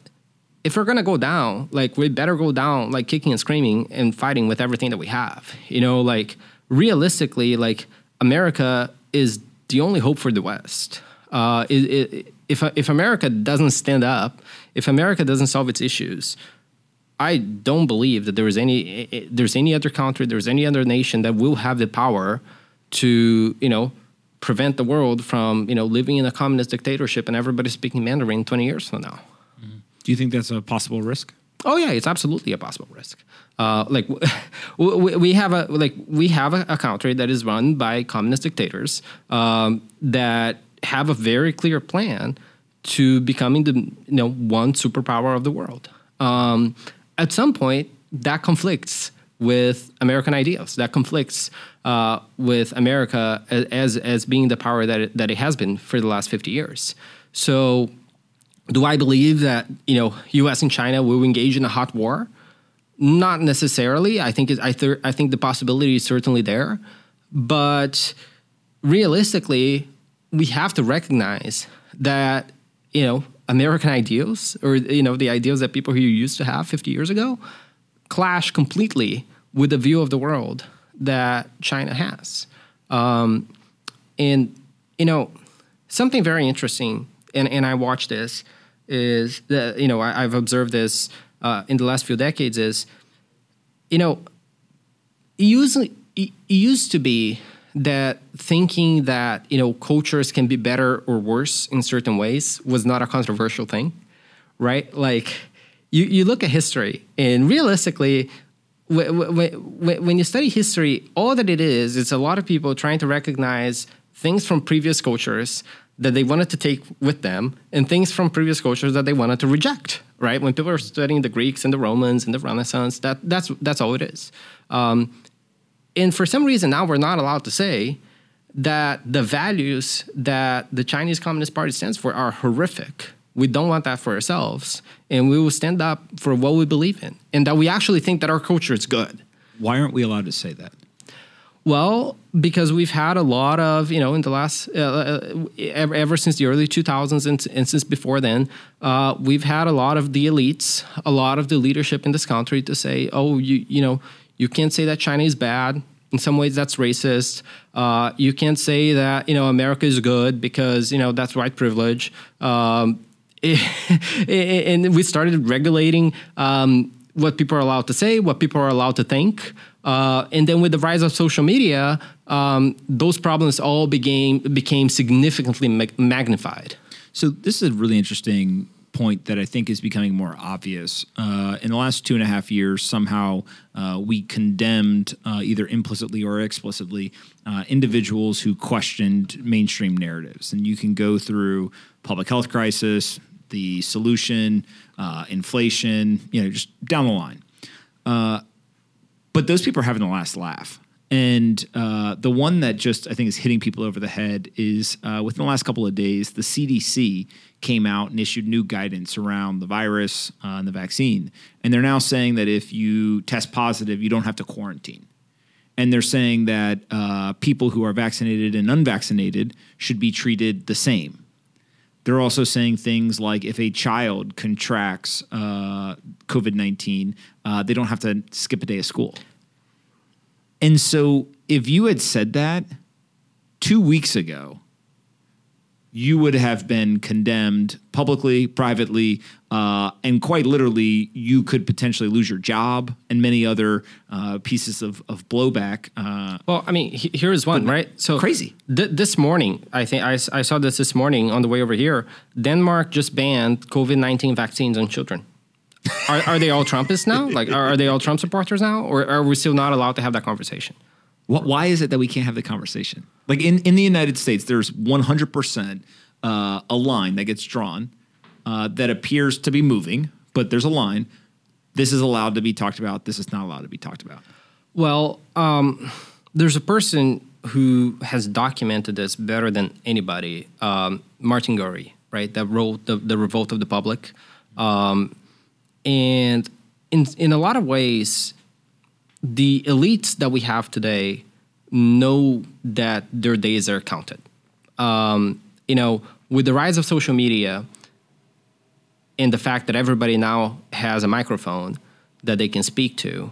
if we're gonna go down, like we better go down like kicking and screaming and fighting with everything that we have. You know, like realistically, like America is the only hope for the West. Uh, it, it, if if America doesn't stand up, if America doesn't solve its issues, I don't believe that there is any there's any other country, there's any other nation that will have the power to you know prevent the world from you know living in a communist dictatorship and everybody speaking Mandarin 20 years from now. Do you think that's a possible risk? Oh yeah, it's absolutely a possible risk. Uh, like <laughs> we, we have a like we have a, a, country that is run by communist dictators um, that have a very clear plan to becoming the you know one superpower of the world. Um, at some point, that conflicts with American ideals. That conflicts uh, with America as as being the power that it, that it has been for the last fifty years. So do I believe that you know U.S. and China will engage in a hot war? Not necessarily. I think I, th- I think the possibility is certainly there, but realistically, we have to recognize that you know American ideals or you know the ideals that people here used to have 50 years ago clash completely with the view of the world that China has. Um, and you know something very interesting, and, and I watch this is that you know I, have observed this uh, in the last few decades is you know it it used to be that thinking that you know cultures can be better or worse in certain ways was not a controversial thing right? Like you, you look at history and realistically when you study history all that it is is a lot of people trying to recognize things from previous cultures that they wanted to take with them and things from previous cultures that they wanted to reject right? When people are studying the greeks and the romans and the renaissance that, that's, that's all it is. Um, and for some reason now we're not allowed to say that the values that the chinese communist party stands for are horrific. We don't want that for ourselves and we will stand up for what we believe in and that we actually think that our culture is good. Why aren't we allowed to say that? Well, because we've had a lot of, you know, in the last, uh, uh, ever, ever, since the early 2000s and, and since before then, uh, we've had a lot of the elites, a lot of the leadership in this country to say, oh, you, you know, you can't say that China is bad. In some ways, that's racist. Uh, you can't say that, you know, America is good because, you know, that's white privilege. Um, <laughs> and we started regulating um, what people are allowed to say, what people are allowed to think. Uh, and then with the rise of social media, um, those problems all became became significantly mag- magnified. So this is a really interesting point that I think is becoming more obvious. Uh, in the last two and a half years, somehow uh, we condemned, uh, either implicitly or explicitly, uh, individuals who questioned mainstream narratives. And you can go through public health crisis, the solution, uh, inflation, you know, just down the line. Uh, but those people are having the last laugh. And uh, the one that just I think is hitting people over the head is uh, within the last couple of days, the CDC came out and issued new guidance around the virus uh, and the vaccine. And they're now saying that if you test positive, you don't have to quarantine. And they're saying that uh, people who are vaccinated and unvaccinated should be treated the same. They're also saying things like if a child contracts uh, COVID 19, uh, they don't have to skip a day of school. And so if you had said that two weeks ago, you would have been condemned publicly, privately, uh, and quite literally, you could potentially lose your job and many other uh, pieces of, of blowback. Uh, well, I mean, he, here is one, right? So crazy. Th- this morning, I think I, I saw this this morning on the way over here. Denmark just banned COVID nineteen vaccines on children. Are, are they all Trumpists now? Like, are, are they all Trump supporters now, or are we still not allowed to have that conversation? What, why is it that we can't have the conversation? Like in, in the United States, there's 100% uh, a line that gets drawn uh, that appears to be moving, but there's a line. This is allowed to be talked about. This is not allowed to be talked about. Well, um, there's a person who has documented this better than anybody, um, Martin Gurri, right? That wrote the, the Revolt of the Public, um, and in in a lot of ways, the elites that we have today know that their days are counted. Um, you know, with the rise of social media and the fact that everybody now has a microphone that they can speak to,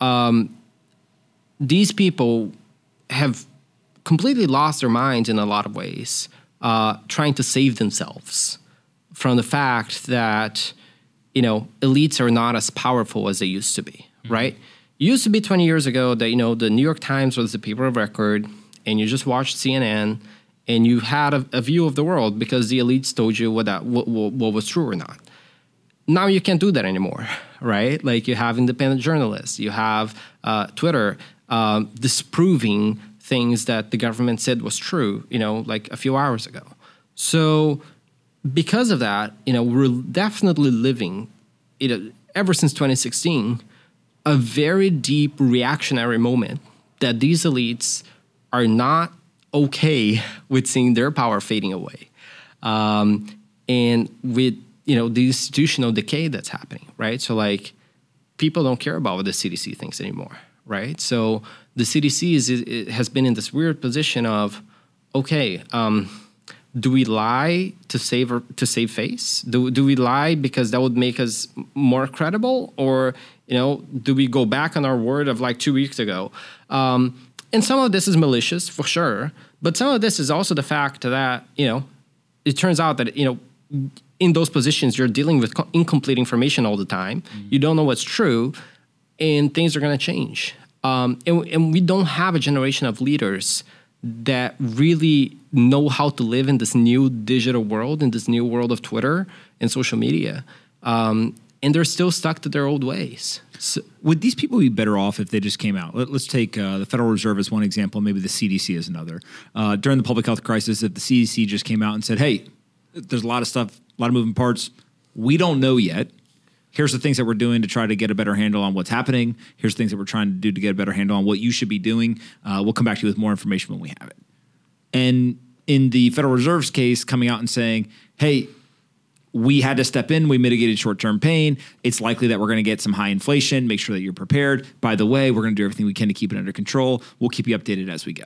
um, these people have completely lost their minds in a lot of ways, uh, trying to save themselves from the fact that you know elites are not as powerful as they used to be, mm-hmm. right? Used to be 20 years ago that you know the New York Times was the paper of record, and you just watched CNN and you had a, a view of the world because the elites told you what that what, what, what was true or not. Now you can't do that anymore, <laughs> right? Like you have independent journalists, you have uh, Twitter um, disproving things that the government said was true, you know, like a few hours ago. So because of that, you know, we're definitely living, you know, ever since 2016, a very deep reactionary moment that these elites are not okay with seeing their power fading away, um, and with you know the institutional decay that's happening, right? So like, people don't care about what the CDC thinks anymore, right? So the CDC is has been in this weird position of, okay. Um, do we lie to save or, to save face? Do, do we lie because that would make us more credible, or you know, do we go back on our word of like two weeks ago? Um, and some of this is malicious for sure, but some of this is also the fact that you know, it turns out that you know, in those positions you're dealing with incomplete information all the time. Mm-hmm. You don't know what's true, and things are going to change. Um, and, and we don't have a generation of leaders that really know how to live in this new digital world, in this new world of Twitter and social media. Um, and they're still stuck to their old ways. So, would these people be better off if they just came out? Let, us take uh, the Federal Reserve as one example, maybe the CDC as another. Uh, during the public health crisis, if the CDC just came out and said, hey, there's a lot of stuff, a lot of moving parts, we don't know yet here's the things that we're doing to try to get a better handle on what's happening. Here's things that we're trying to do to get a better handle on what you should be doing. Uh, we'll come back to you with more information when we have it. And in the Federal Reserve's case, coming out and saying, hey, we had to step in. We mitigated short term pain. It's likely that we're going to get some high inflation. Make sure that you're prepared. By the way, we're going to do everything we can to keep it under control. We'll keep you updated as we go.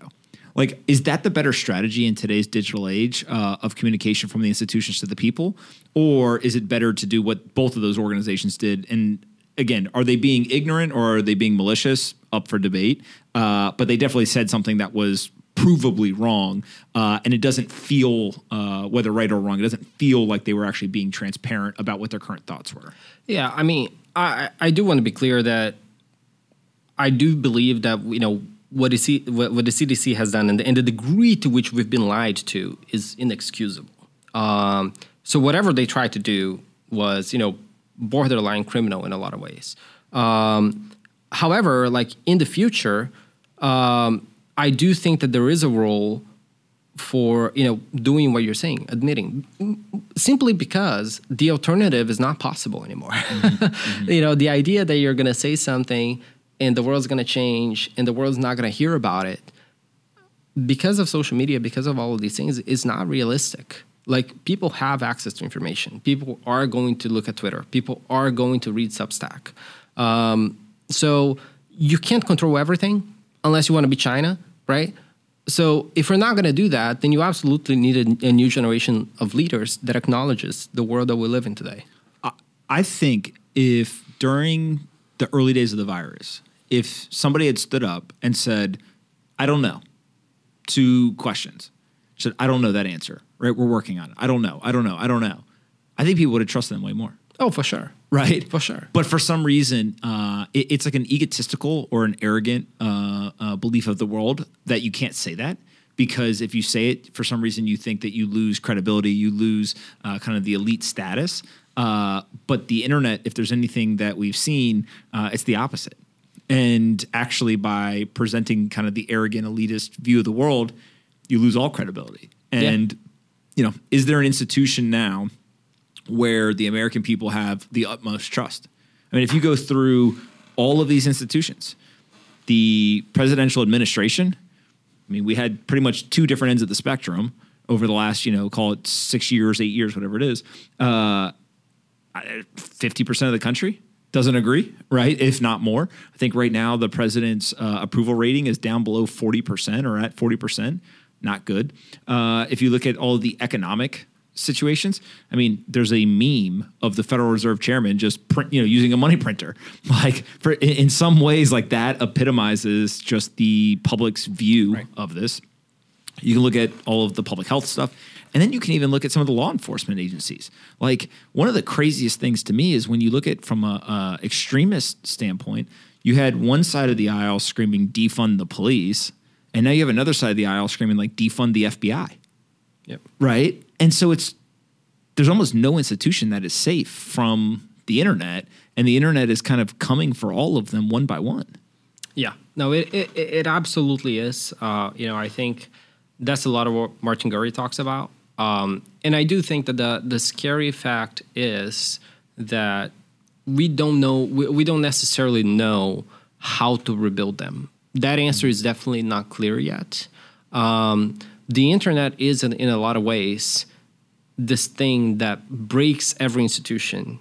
Like, is that the better strategy in today's digital age uh, of communication from the institutions to the people? Or is it better to do what both of those organizations did? And again, are they being ignorant or are they being malicious? Up for debate. Uh, but they definitely said something that was provably wrong, uh, and it doesn't feel uh, whether right or wrong. It doesn't feel like they were actually being transparent about what their current thoughts were. Yeah, I mean, I I do want to be clear that I do believe that you know what, is, what, what the CDC has done and the, and the, degree to which we've been lied to is inexcusable. Um, so whatever they tried to do was, you know, borderline criminal in a lot of ways. Um, however, like in the future, um, I do think that there is a role for you know doing what you're saying, admitting, simply because the alternative is not possible anymore. <laughs> Mm-hmm. Mm-hmm. you know, the idea that you're going to say something and the world's going to change and the world's not going to hear about it because of social media because of all of these things it's not realistic. Like people have access to information. People are going to look at twitter. People are going to read substack. Um, so you can't control everything unless you want to be china right? So if we're not going to do that then you absolutely need a, a, new generation of leaders that acknowledges the world that we live in today. I think if during the early days of the virus if somebody had stood up and said, I don't know, two questions, said, I don't know that answer, right? We're working on it. I don't know. I don't know. I don't know. I think people would have trusted them way more. Oh, for sure. Right? For sure. But for some reason, uh, it, it's like an egotistical or an arrogant uh, uh, belief of the world that you can't say that because if you say it for some reason you think that you lose credibility you lose uh, kind of the elite status uh, but the internet if there's anything that we've seen uh, it's the opposite and actually, by presenting kind of the arrogant, elitist view of the world, you lose all credibility. And, yeah. you know, is there an institution now where the American people have the utmost trust? I mean, if you go through all of these institutions, the presidential administration, I mean, we had pretty much two different ends of the spectrum over the last, you know, call it six years, eight years, whatever it is. Uh, 50% of the country doesn't agree, right? If not more. I think right now the president's uh, approval rating is down below 40% or at 40%. Not good. Uh, if you look at all the economic situations, I mean, there's a meme of the Federal Reserve chairman just print, you know, using a money printer. <laughs> Like for in, some ways, like that epitomizes just the public's view Right. of this. You can look at all of the public health stuff. And then you can even look at some of the law enforcement agencies. Like one of the craziest things to me is when you look at from a, a extremist standpoint, you had one side of the aisle screaming defund the police, and now you have another side of the aisle screaming like defund the FBI, Yep. right? And so it's there's almost no institution that is safe from the internet, and the internet is kind of coming for all of them one by one. Yeah, no, it it, it absolutely is. Uh, you know, I think that's a lot of what Martin Gurri talks about, um, and I do think that the the scary fact is that we don't know we, we don't necessarily know how to rebuild them. That answer is definitely not clear yet. Um, the internet is in, in a lot of ways this thing that breaks every institution,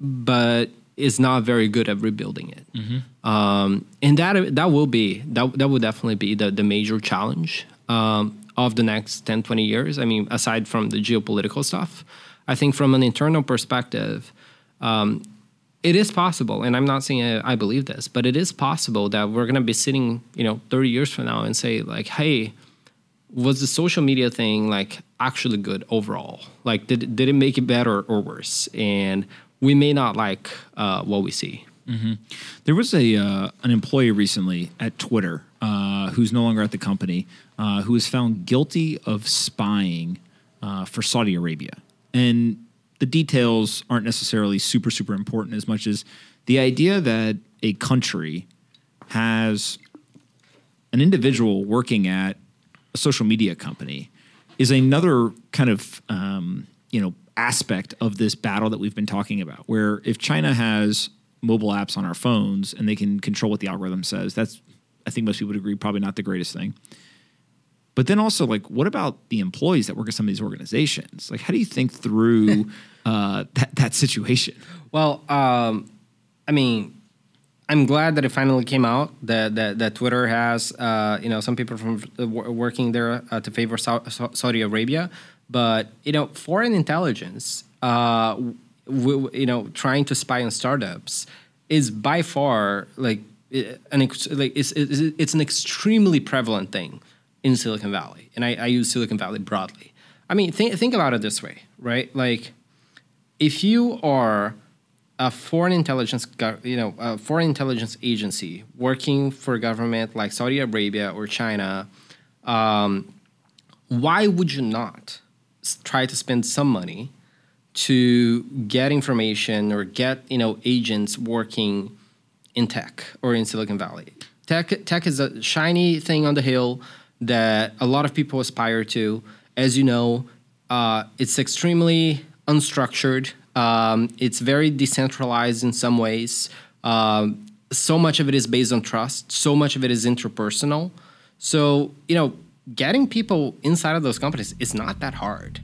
but is not very good at rebuilding it. Um, and that that will be that that will definitely be the the major challenge um, of the next 10, 20 years. I mean, aside from the geopolitical stuff, I think from an internal perspective, um, it is possible, and I'm not saying I, I believe this, but it is possible that we're going to be sitting, you know, 30 years from now and say like, hey, was the social media thing like actually good overall? Like, did did it make it better or worse? And we may not like uh, what we see. There was a uh, an employee recently at Twitter uh, who's no longer at the company uh, who was found guilty of spying uh, for Saudi Arabia, and the details aren't necessarily super super important as much as the idea that a country has an individual working at a social media company is another kind of um, you know aspect of this battle that we've been talking about. Where if China has mobile apps on our phones and they can control what the algorithm says, that's I think most people would agree probably not the greatest thing. But then also like, what about the employees that work at some of these organizations? Like, how do you think through <laughs> uh, that that situation? Well, um, I mean, I'm glad that it finally came out that that, that Twitter has uh, you know some people from uh, working there uh, to favor Sau- Sau- Saudi Arabia, but you know foreign intelligence, uh, w- you know, trying to spy on startups is by far like an ex- like it's, it's it's an extremely prevalent thing in Silicon Valley, and I, I use Silicon Valley broadly. I mean, think think about it this way, right? Like if you are a foreign intelligence, you know, a foreign intelligence agency working for a government like Saudi Arabia or China, um, why would you not try to spend some money to get information or get you know agents working in tech or in Silicon Valley? Tech tech is a shiny thing on the hill that a lot of people aspire to. As you know, uh, it's extremely unstructured. Um, it's very decentralized in some ways. Um, so much of it is based on trust. So much of it is interpersonal. So you know, getting people inside of those companies is not that hard.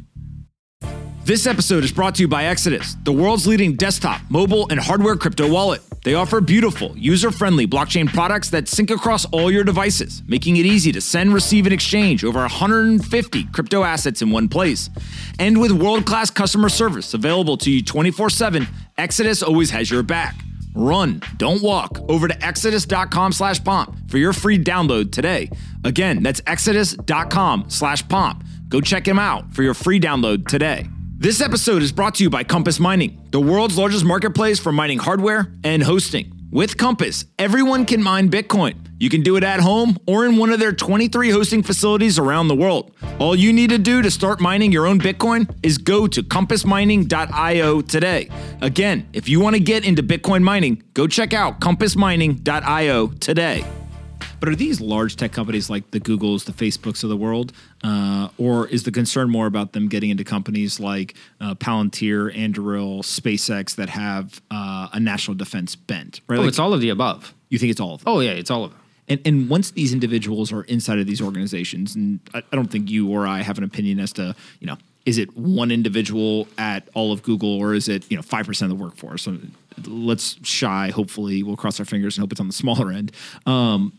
This episode is brought to you by Exodus, the world's leading desktop, mobile, and hardware crypto wallet. They offer beautiful, user friendly blockchain products that sync across all your devices, making it easy to send, receive, and exchange over 150 crypto assets in one place. And with world class customer service available to you 24 7, Exodus always has your back. Run, don't walk. Over to exodus.com slash pomp for your free download today. Again, that's exodus.com slash pomp. Go check him out for your free download today. This episode is brought to you by Compass Mining, the world's largest marketplace for mining hardware and hosting. With Compass, everyone can mine Bitcoin. You can do it at home or in one of their 23 hosting facilities around the world. All you need to do to start mining your own Bitcoin is go to compassmining.io today. Again, if you want to get into Bitcoin mining, go check out compassmining.io today. But are these large tech companies like the Googles, the Facebooks of the world, uh, or is the concern more about them getting into companies like uh, Palantir, Anduril, SpaceX that have uh, a national defense bent? Right? Oh, Like, it's all of the above. you think it's all of them? Oh yeah, it's all of them. And and once these individuals are inside of these organizations, and I, I don't think you or I have an opinion as to you know is it one individual at all of Google or is it you know five percent of the workforce? So let's shy. Hopefully, we'll cross our fingers and hope it's on the smaller end. Um,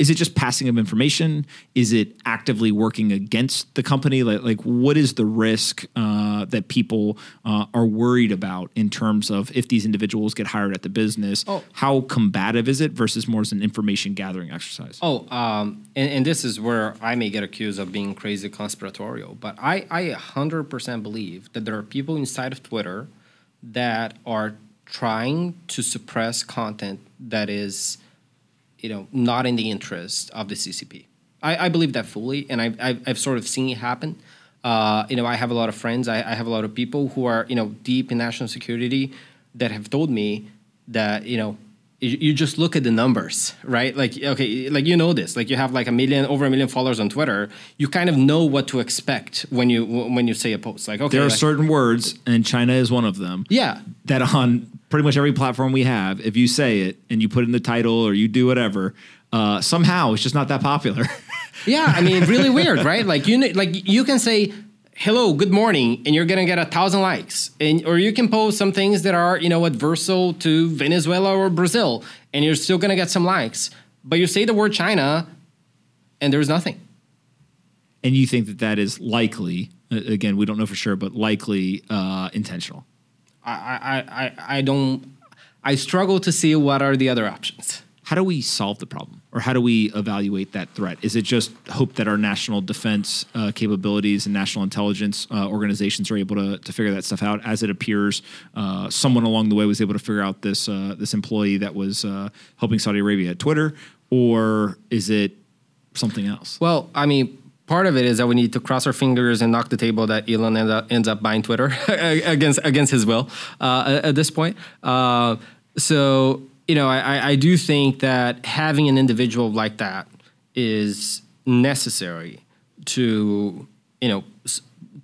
is it just passing of information? Is it actively working against the company? Like, like what is the risk uh, that people uh, are worried about in terms of if these individuals get hired at the business? Oh. How combative is it versus more as an information gathering exercise? Oh, um, and, and this is where I may get accused of being crazy conspiratorial, but I, I 100% believe that there are people inside of Twitter that are trying to suppress content that is you know, not in the interest of the CCP. I, I believe that fully, and I've, I've, I've, sort of seen it happen. Uh, you know, I have a lot of friends, I, I have a lot of people who are, you know, deep in national security that have told me that, you know, you just look at the numbers, right? Like, okay, like you know this, like you have like a million, over a million followers on Twitter. You kind of know what to expect when you when you say a post. Like, okay, there are like, certain words, and China is one of them. Yeah, that on pretty much every platform we have, if you say it and you put in the title or you do whatever, uh, somehow it's just not that popular. <laughs> yeah, I mean, really weird, right? Like you, like you can say hello, good morning, and you're gonna get a thousand likes, and or you can post some things that are you know adversal to Venezuela or Brazil, and you're still gonna get some likes. But you say the word China, and there's nothing. And you think that that is likely? Again, we don't know for sure, but likely uh, intentional. I, I, I, I don't. I struggle to see what are the other options. How do we solve the problem, or how do we evaluate that threat? Is it just hope that our national defense uh, capabilities and national intelligence uh, organizations are able to, to figure that stuff out? As it appears, uh, someone along the way was able to figure out this uh, this employee that was uh, helping Saudi Arabia at Twitter, or is it something else? Well, I mean, part of it is that we need to cross our fingers and knock the table that Elon end up, ends up buying Twitter <laughs> against against his will uh, at, this point. Uh, so you know, I, I do think that having an individual like that is necessary to you know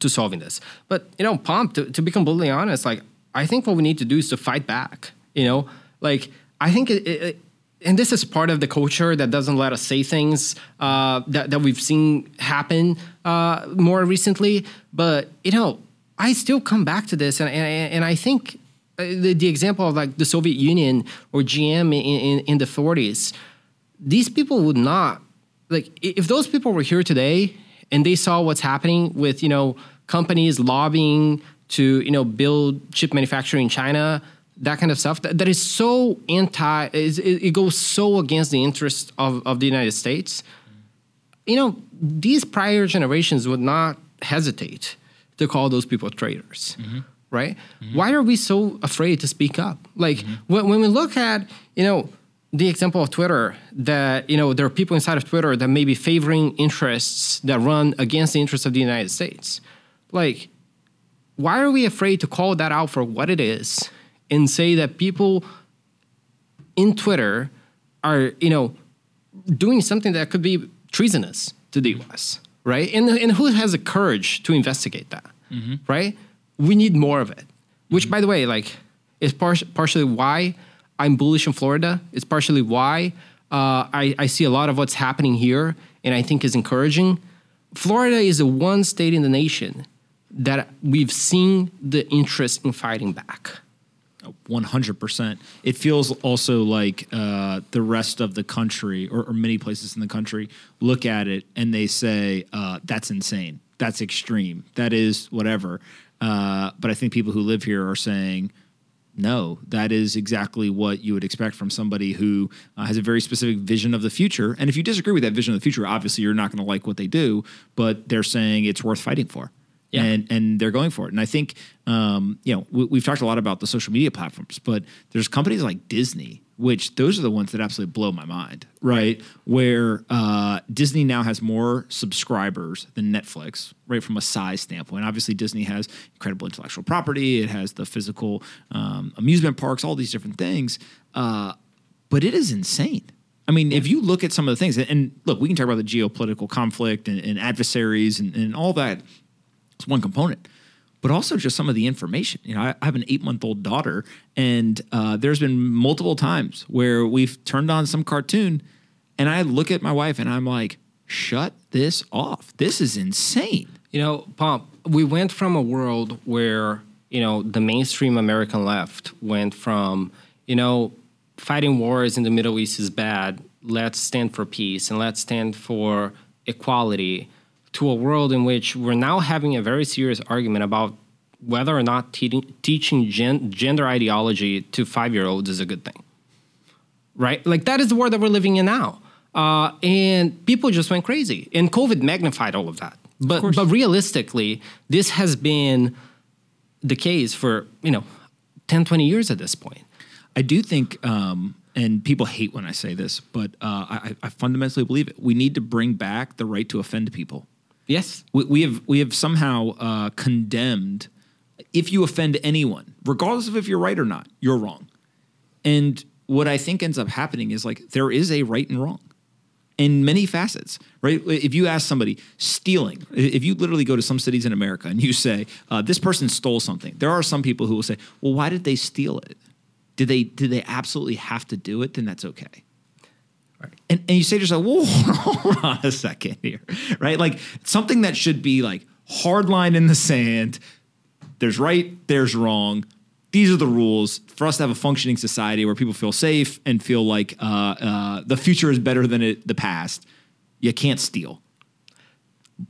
to solving this. But you know, Pomp, to, to be completely honest, like I think what we need to do is to fight back. You know, like I think it, it, and this is part of the culture that doesn't let us say things uh, that, that we've seen happen uh, more recently. But you know, I still come back to this, and and, and I think uh, the, the example of like the Soviet Union or GM in, in, in the 40s, these people would not like if those people were here today and they saw what's happening with you know companies lobbying to you know build chip manufacturing in China that kind of stuff that, that is so anti it, it goes so against the interest of, of the united states you know these prior generations would not hesitate to call those people traitors mm-hmm. right mm-hmm. why are we so afraid to speak up like mm-hmm. when, when we look at you know the example of twitter that you know there are people inside of twitter that may be favoring interests that run against the interests of the united states like why are we afraid to call that out for what it is and say that people in Twitter are, you know, doing something that could be treasonous to the US, right? And, and who has the courage to investigate that, mm-hmm. right? We need more of it. Which, mm-hmm. by the way, like, is par- partially why I'm bullish in Florida. It's partially why uh, I, I see a lot of what's happening here and I think is encouraging. Florida is the one state in the nation that we've seen the interest in fighting back. 100%. It feels also like uh, the rest of the country, or, or, many places in the country, look at it and they say, uh, that's insane. That's extreme. That is whatever. Uh, but I think people who live here are saying, no, that is exactly what you would expect from somebody who uh, has a very specific vision of the future. And if you disagree with that vision of the future, obviously you're not going to like what they do, but they're saying it's worth fighting for yeah. and and they're going for it. And I think um, you know we, have talked a lot about the social media platforms, but there's companies like Disney, which those are the ones that absolutely blow my mind, right? Where uh, Disney now has more subscribers than Netflix, right? From a size standpoint, obviously Disney has incredible intellectual property, it has the physical um, amusement parks, all these different things, uh, but it is insane. I mean, if you look at some of the things, and look, we can talk about the geopolitical conflict and, and adversaries and, and all that it's one component but also just some of the information. You know, I, have an eight month old daughter, and uh, there's been multiple times where we've turned on some cartoon, And I look at my wife and I'm like, shut this off. This is insane. You know, Pomp, we went from a world where, you know, the mainstream American left went from, you know, fighting wars in the Middle East is bad. Let's stand for peace and let's stand for equality to a world in which we're now having a very serious argument about whether or not te- teaching gen- gender ideology to five year olds is a good thing. Right? Like, that is the world that we're living in now. Uh, and people just went crazy. And COVID magnified all of that. But, but realistically, this has been the case for, you know, 10, 20 years at this point. I do think, um, and people hate when I say this, but uh, I, I fundamentally believe it. We need to bring back the right to offend people. Yes. We, we have we have somehow uh, condemned if you offend anyone, regardless of if you're right or not, you're wrong. And what I think ends up happening is like there is a right and wrong in many facets, right? If you ask somebody stealing, if you literally go to some cities in America and you say uh, this person stole something, there are some people who will say, "Well, why did they steal it? Did they did they absolutely have to do it? Then that's okay." Right. And, and you say to yourself, whoa, <laughs> hold on a second here, right? Like something that should be like hard line in the sand. There's right, there's wrong. These are the rules for us to have a functioning society where people feel safe and feel like uh, uh, the future is better than it, the past. You can't steal.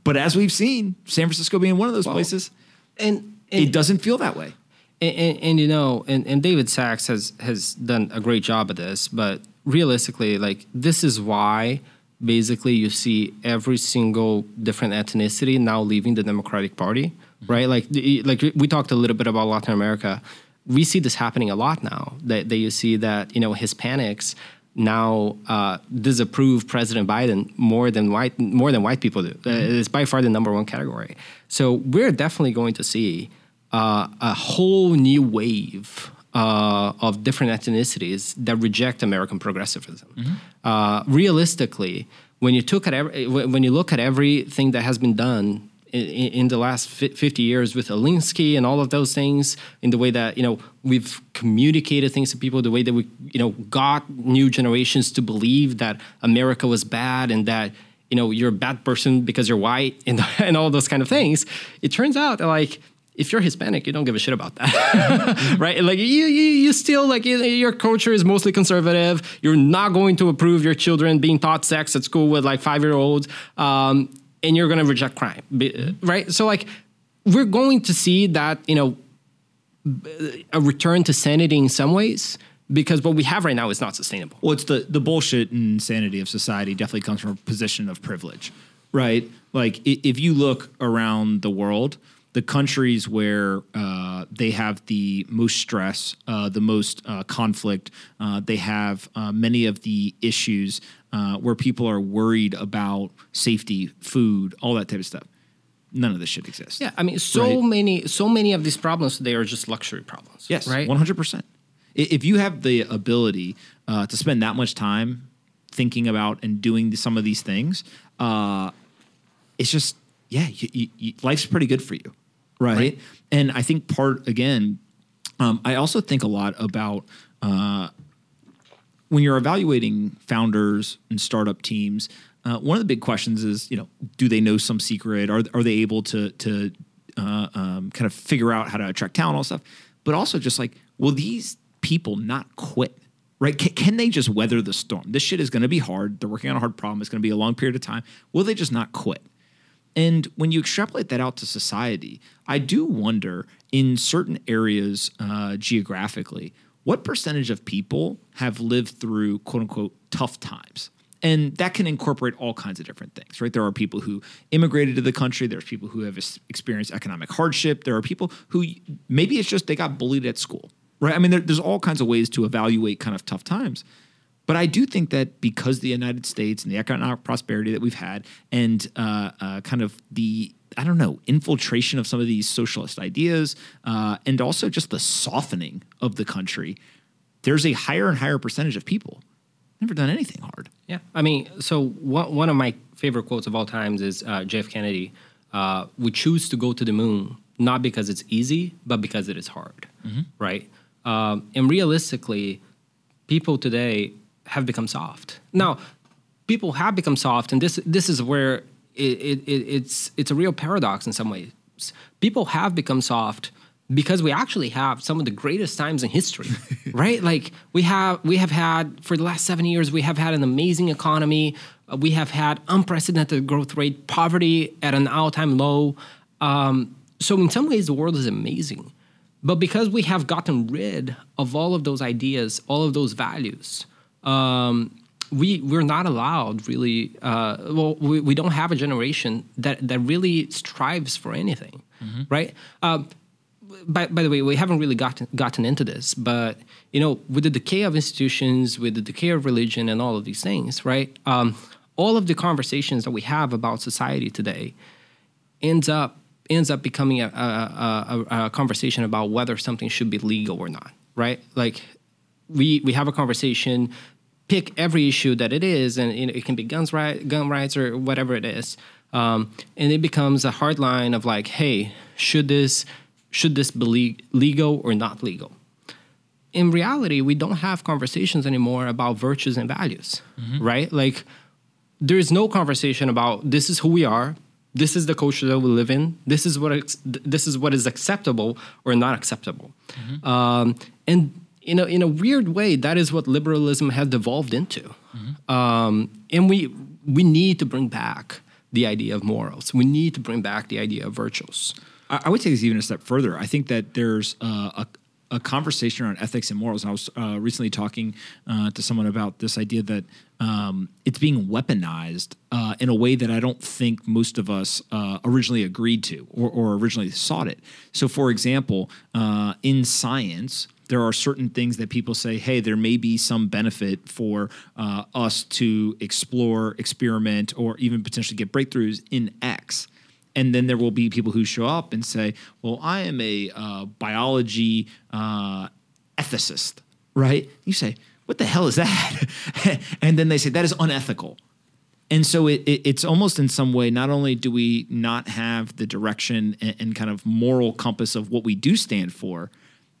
But as we've seen, San Francisco being one of those Well, places, And, and it doesn't feel that way. And, and, and, you know, and, and David Sacks has has done a great job at this, but realistically, like this is why basically you see every single different ethnicity now leaving the Democratic Party, right? Like like we talked a little bit about Latin America. We see this happening a lot now. That, that you see that you know Hispanics now uh, disapprove President Biden more than white more than white people do. Uh, it's by far the number one category. So we're definitely going to see uh, a whole new wave uh, of different ethnicities that reject American progressivism. Uh, realistically, when you took at every, when you look at everything that has been done in, in the last 50 years with Alinsky and all of those things, in the way that you know we've communicated things to people, the way that we you know got new generations to believe that America was bad and that you know you're a bad person because you're white and, <laughs> and all those kind of things. It turns out that like if you're Hispanic, you don't give a shit about that, <laughs> right? Like you, you, you still like your culture is mostly conservative. You're not going to approve your children being taught sex at school with like five year olds, um, and you're going to reject crime, right? So like we're going to see that you know a return to sanity in some ways because what we have right now is not sustainable. Well, it's the the bullshit and insanity of society definitely comes from a position of privilege, right? Like if you look around the world, the countries where uh, they have the most stress, uh, the most uh, conflict, uh, they have uh, many of the issues uh, where people are worried about safety, food, all that type of stuff. None of this shit exists. Yeah, I mean, so Right. many, so many of these problems today are just luxury problems. Yes, right. one hundred percent. If you have the ability uh, to spend that much time thinking about and doing some of these things, uh, it's just yeah, you, you, you, life's pretty good for you, right? Right. And I think part again, um, I also think a lot about. Uh, when you're evaluating founders and startup teams, uh, one of the big questions is, you know, do they know some secret? Are are they able to to uh, um, kind of figure out how to attract talent, all stuff? But also just like, will these people not quit? Right? Can, can they just weather the storm? This shit is going to be hard. They're working on a hard problem. It's going to be a long period of time. Will they just not quit? And when you extrapolate that out to society, I do wonder in certain areas uh, geographically, what percentage of people have lived through quote unquote tough times? And that can incorporate all kinds of different things, right? There are people who immigrated to the country. There's people who have experienced economic hardship. There are people who maybe it's just they got bullied at school, right? I mean, there, there's all kinds of ways to evaluate kind of tough times. But I do think that because the United States and the economic prosperity that we've had, and uh, uh, kind of the I don't know infiltration of some of these socialist ideas, uh, and also just the softening of the country, there's a higher and higher percentage of people never done anything hard. Yeah, I mean, so one one of my favorite quotes of all times is uh, Jeff Kennedy. Uh, we choose to go to the moon not because it's easy, but because it is hard, right? Um, and realistically, people today have become soft. Now, people have become soft, and this this is where it, it, it, it's it's a real paradox in some ways. People have become soft because we actually have some of the greatest times in history, <laughs> right? Like we have we have had for the last seven years, we have had an amazing economy. Uh, we have had unprecedented growth rate, poverty at an all-time low. Um, so in some ways, the world is amazing. But because we have gotten rid of all of those ideas, all of those values, um, we we're not allowed really. Uh, well, we, we don't have a generation that that really strives for anything, right? Uh, by, by the way, we haven't really gotten gotten into this, but you know, with the decay of institutions, with the decay of religion, and all of these things, right? Um, all of the conversations that we have about society today ends up ends up becoming a, a, a, a conversation about whether something should be legal or not, right? Like we we have a conversation, pick every issue that it is, and you know, it can be guns right, gun rights or whatever it is, um, and it becomes a hard line of like, hey, should this should this be legal or not legal? In reality, we don't have conversations anymore about virtues and values, right? Like there is no conversation about this is who we are this is the culture that we live in this is what this is what is acceptable or not acceptable um, and in a, in a weird way that is what liberalism has devolved into um, and we we need to bring back the idea of morals we need to bring back the idea of virtues I, I would take this even a step further. I think that there's uh, a a conversation around ethics and morals. And I was uh, recently talking uh, to someone about this idea that um, it's being weaponized uh, in a way that I don't think most of us uh, originally agreed to or, or originally sought it. So, for example, uh, in science, there are certain things that people say, hey, there may be some benefit for uh, us to explore, experiment, or even potentially get breakthroughs in X and then there will be people who show up and say, "Well, I am a uh, biology uh, ethicist," right? You say, "What the hell is that?" <laughs> and then they say that is unethical. And so it, it, it's almost in some way, not only do we not have the direction and, and kind of moral compass of what we do stand for,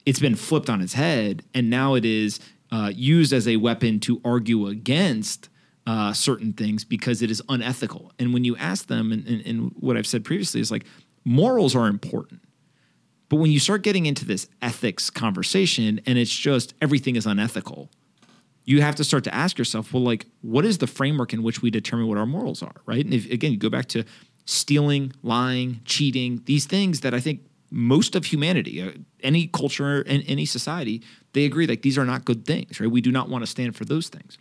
it's been flipped on its head, and now it is uh, used as a weapon to argue against uh, certain things because it is unethical. And when you ask them, and, and, and what I've said previously is like, morals are important. But when you start getting into this ethics conversation and it's just everything is unethical, you have to start to ask yourself, well, like, what is the framework in which we determine what our morals are, right? And if, again, you go back to stealing, lying, cheating, these things that I think most of humanity, uh, any culture and any society, they agree like these are not good things, right? We do not want to stand for those things.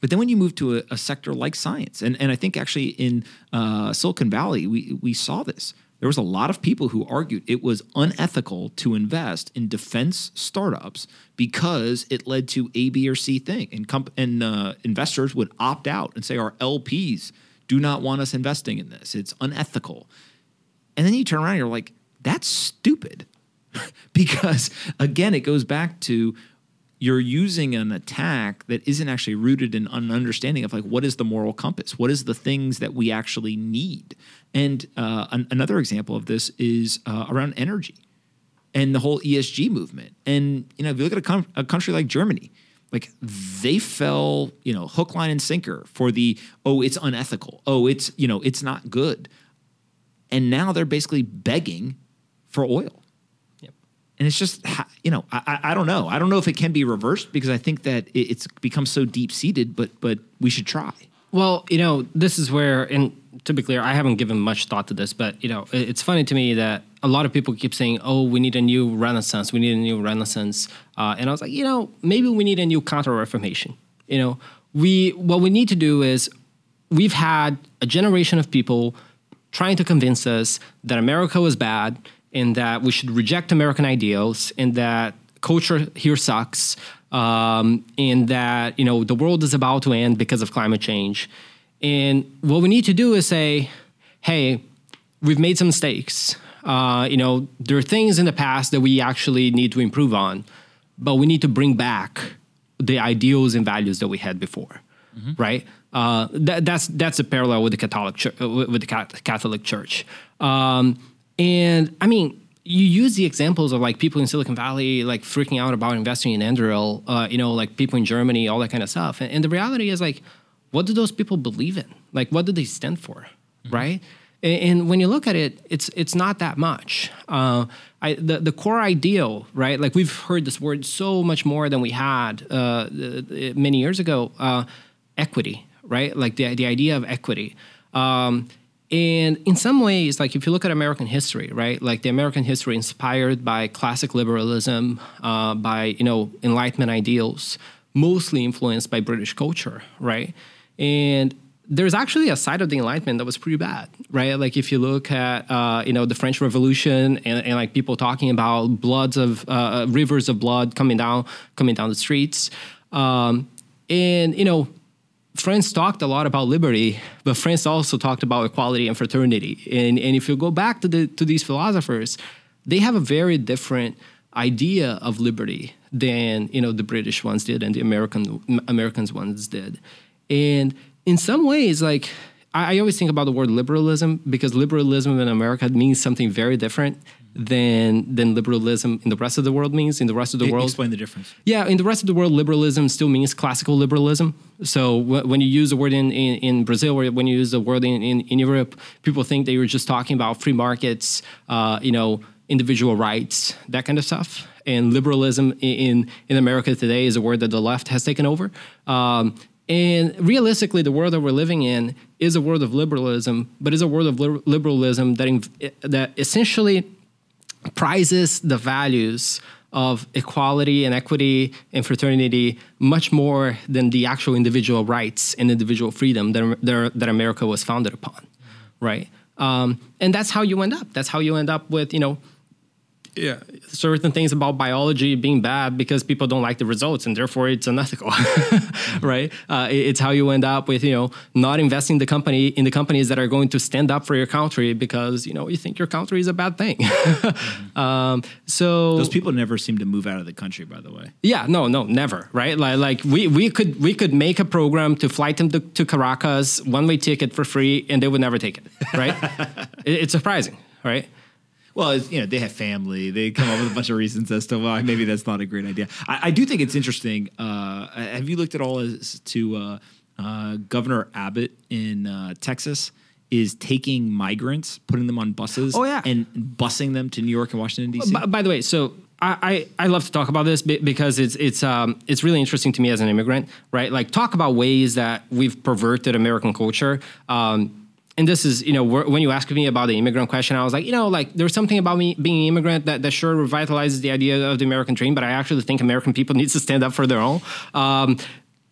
But then when you move to a, a sector like science, and, and I think actually in uh, Silicon Valley, we, we saw this. There was a lot of people who argued it was unethical to invest in defense startups because it led to A, B, or C thing. And, comp- and uh, investors would opt out and say, our LPs do not want us investing in this. It's unethical. And then you turn around and you're like, that's stupid. <laughs> because again, it goes back to you're using an attack that isn't actually rooted in an understanding of like what is the moral compass? What is the things that we actually need? And uh, an, another example of this is uh, around energy and the whole esg movement. And you know if you look at a, com- a country like germany like they fell you know hook line and sinker for the oh it's unethical. Oh it's you know it's not good. And now they're basically begging for oil. And it's just you know I, I don't know. I don't know if it can be reversed because i think that it's become so deep seated but but we should try. Well, you know, this is where, and to be clear, I haven't given much thought to this, but you know, it's funny to me that a lot of people keep saying, "Oh, we need a new renaissance. We need a new renaissance," uh, and I was like, you know, maybe we need a new counter-reformation. You know, we what we need to do is we've had a generation of people trying to convince us that America was bad and that we should reject American ideals in that culture here sucks um, and that you know the world is about to end because of climate change. And what we need to do is say, hey, we've made some mistakes. Uh, you know, there are things in the past that we actually need to improve on, but we need to bring back the ideals and values that we had before, right? Uh, that, that's that's a parallel with the Catholic Church, with the Catholic Church. Um, and I mean, you use the examples of like people in Silicon Valley like freaking out about investing in Anduril, uh, you know, like people in Germany, all that kind of stuff. And, and the reality is like, what do those people believe in? Like, what do they stand for, right? And, and when you look at it, it's it's not that much. Uh, I, the the core ideal, right? Like we've heard this word so much more than we had uh, many years ago. Uh, equity, right? Like the the idea of equity. Um, and in some ways, like if you look at American history, right, like the American history inspired by classic liberalism, uh, by you know Enlightenment ideals, mostly influenced by British culture, right? And there's actually a side of the Enlightenment that was pretty bad, right? Like if you look at uh, you know the French Revolution and, and, like people talking about bloods of uh, rivers of blood coming down coming down the streets, um, and you know France talked a lot about liberty, but France also talked about equality and fraternity. And, and if you go back to, the, to these philosophers, they have a very different idea of liberty than you know the British ones did and the American Americans ones did. And in some ways, like I, I always think about the word liberalism because liberalism in America means something very different than than liberalism in the rest of the world means. In the rest of the world, explain the difference. Yeah, in the rest of the world, liberalism still means classical liberalism. So w- when you use the word in, in, in, Brazil or when you use the word in, in, in, Europe, people think that you're just talking about free markets, uh, you know, individual rights, that kind of stuff. And liberalism in in America today is a word that the left has taken over. Um, and realistically, the world that we're living in is a world of liberalism, but is a world of liberalism that, that essentially prizes the values of equality and equity and fraternity much more than the actual individual rights and individual freedom that, that America was founded upon, right? Um, and that's how you end up. That's how you end up with, you know, yeah, certain things about biology being bad because people don't like the results and therefore it's unethical, <laughs> right? Uh, it's how you end up with you know not investing the company in the companies that are going to stand up for your country because you know you think your country is a bad thing. <laughs> mm-hmm. um, so those people never seem to move out of the country, by the way. Yeah, no, no, never, right? Like, like we we could we could make a program to fly them to, to Caracas, one way ticket for free, and they would never take it, right? <laughs> it, it's surprising, right? Well, you know, they have family. They come up with a bunch of reasons as to why maybe that's not a great idea. I, I do think it's interesting. Uh, have you looked at all as to uh, uh, Governor Abbott in uh, Texas? Is taking migrants, putting them on buses, oh, yeah. and busing them to New York and Washington D.C. By, by the way, so I, I, love to talk about this because it's it's um, it's really interesting to me as an immigrant, right? Like talk about ways that we've perverted American culture. Um, and this is, you know, when you asked me about the immigrant question, I was like, you know, like there's something about me being an immigrant that, that sure revitalizes the idea of the American dream, but I actually think American people <laughs> need to stand up for their own. Um,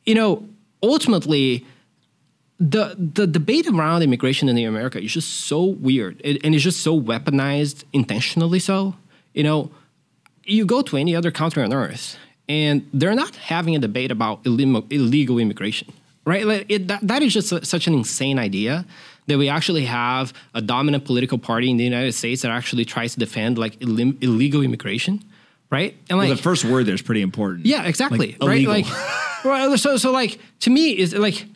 you know, ultimately, the the debate around immigration in America is just so weird, it, and it's just so weaponized, intentionally so. You know, you go to any other country on earth, and they're not having a debate about illegal immigration, right? Like it, that, that is just a, such an insane idea that we actually have a dominant political party in the United States that actually tries to defend like Ill- illegal immigration, right? And like well, the first word there is pretty important. Yeah, exactly. Like, right? Like, <laughs> well, so so like to me is like.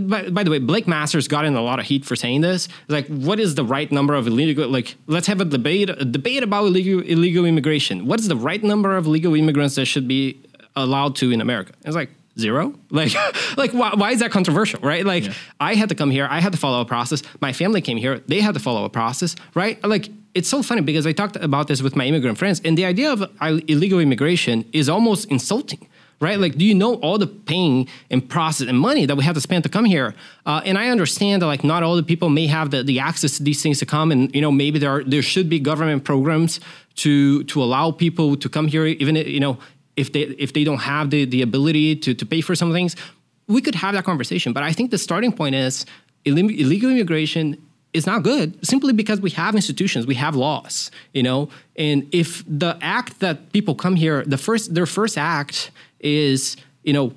By, by, the way, Blake Masters got in a lot of heat for saying this. Like, what is the right number of illegal? Like, let's have a debate, a debate about illegal illegal immigration. What is the right number of legal immigrants that should be allowed to in America? It's like zero? Like <laughs> like why, why, is that controversial right? Like yeah. i had to come here i had to follow a process. My family came here they had to follow a process right? Like it's so funny because i talked about this with my immigrant friends and the idea of illegal immigration is almost insulting right? Like do you know all the pain and process and money that we have to spend to come here? Uh, and i understand that like not all the people may have the, the access to these things to come and you know maybe there are there should be government programs to to allow people to come here even you know if they if they don't have the, the ability to, to pay for some things, we could have that conversation. But I think the starting point is illegal immigration is not good simply because we have institutions, we have laws, you know. And if the act that people come here, the first their first act is, you know,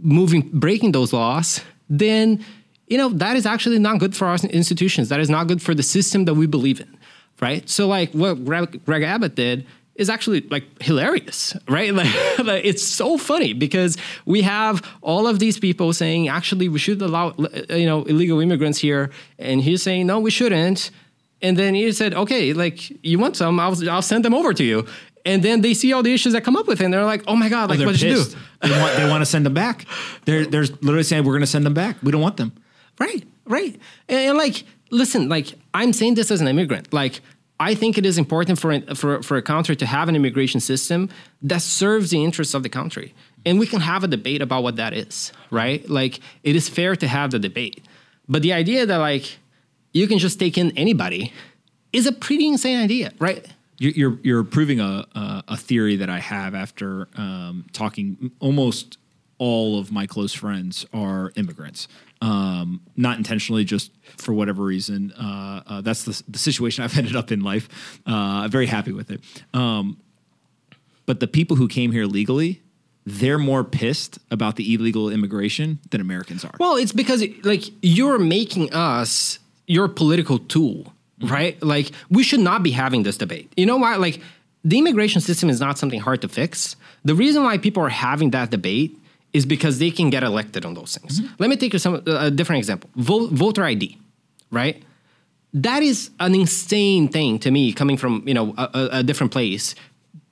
moving breaking those laws, then you know that is actually not good for our institutions. That is not good for the system that we believe in, right? So like what Greg, Greg Abbott did is actually like hilarious, right? <laughs> Like, like, it's so funny because we have all of these people saying actually we should allow uh, you know illegal immigrants here, and he's saying no, we shouldn't. And then he said, okay, like you want some, I'll I'll send them over to you. And then they see all the issues that come up with it, and they're like, oh my god, like oh, what should you do? They want they want to send them back. They're they're literally saying we're going to send them back. We don't want them. Right, right. And, and, like, listen, like I'm saying this as an immigrant. Like, I think it is important for, for for a country to have an immigration system that serves the interests of the country, and we can have a debate about what that is. Right, like it is fair to have the debate, but the idea that like you can just take in anybody is a pretty insane idea, right? You- You're you're proving a a, a theory that I have after um, talking. Almost all of my close friends are immigrants, um, not intentionally, just for whatever reason. Uh, uh, that's the, the situation <laughs> I've ended up in life. Uh, I'm very happy with it. Um, but the people who came here legally, they're more pissed about the illegal immigration than Americans are. Well, it's because like you're making us your political tool, right? Like we should not be having this debate. You know why? Like the immigration system is not something hard to fix. The reason why people are having that debate is because they can get elected on those things. Let me take you some a different example. Vote, voter ID, right? That is an insane thing to me coming from, you know, a, a- a different place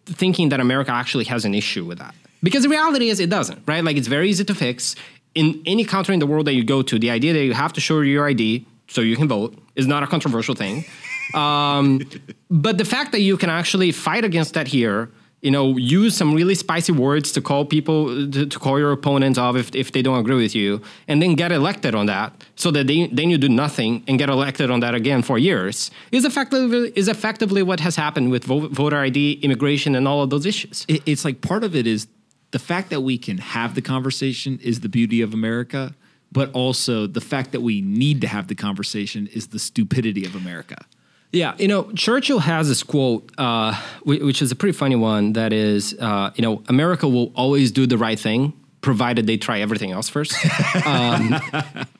thinking that America actually has an issue with that. Because the reality is it doesn't, right? Like it's very easy to fix. In any country in the world that you go to, the idea that you have to show your ID so you can vote is not a controversial thing. <laughs> Um, but the fact that you can actually fight against that here, you know, use some really spicy words to call people to, to call your opponents off if, if they don't agree with you, and then get elected on that, so that they, then you do nothing and get elected on that again for years, is effectively is effectively what has happened with vo- voter ID, immigration, and all of those issues. it, it's like part of it is the fact that we can have the conversation is the beauty of America, but also the fact that we need to have the conversation is the stupidity of America. Yeah, you know, Churchill has this quote, uh, which is a pretty funny one. That is, uh, you know, America will always do the right thing, provided they try everything else first. <laughs> um,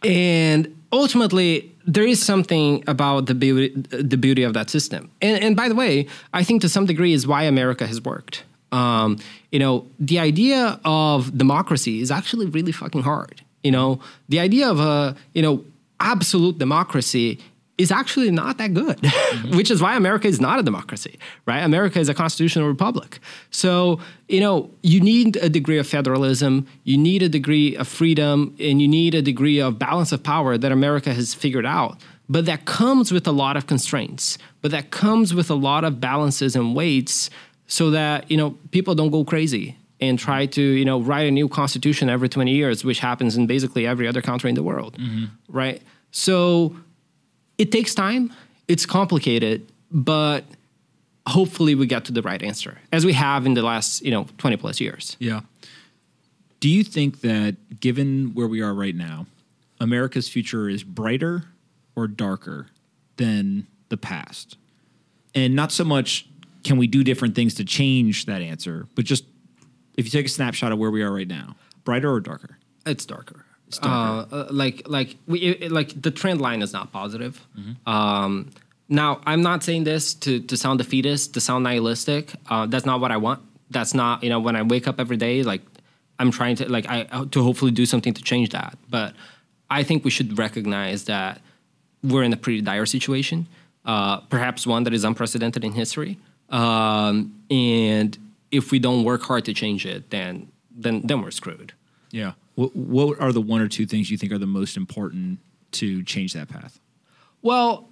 and ultimately, there is something about the beauty, the beauty of that system. And, and by the way, I think to some degree is why America has worked. Um, you know, the idea of democracy is actually really fucking hard. You know, the idea of a you know absolute democracy is actually not that good, <laughs> which is why America is not a democracy, right? America is a constitutional republic. So, you know, you need a degree of federalism, you need a degree of freedom, and you need a degree of balance of power that America has figured out. But that comes with a lot of constraints, but that comes with a lot of balances and weights so that, you know, people don't go crazy and try to, you know, write a new constitution every 20 years, which happens in basically every other country in the world, mm-hmm. right? So, it takes time it's complicated but hopefully we get to the right answer as we have in the last you know 20 plus years Yeah. Do you think that given where we are right now, America's future is brighter or darker than the past? And not so much can we do different things to change that answer, but just if you take a snapshot of where we are right now, brighter or darker? it's darker it's darker. Uh, uh, like like we it, like the trend line is not positive um, now i'm not saying this to to sound defeatist to sound nihilistic uh, that's not what i want that's not you know when i wake up every day like i'm trying to like i to hopefully do something to change that but i think we should recognize that we're in a pretty dire situation, uh, perhaps one that is unprecedented in history. Um, and if we don't work hard to change it, then then then we're screwed. Yeah. What, what are the one or two things you think are the most important to change that path? Well,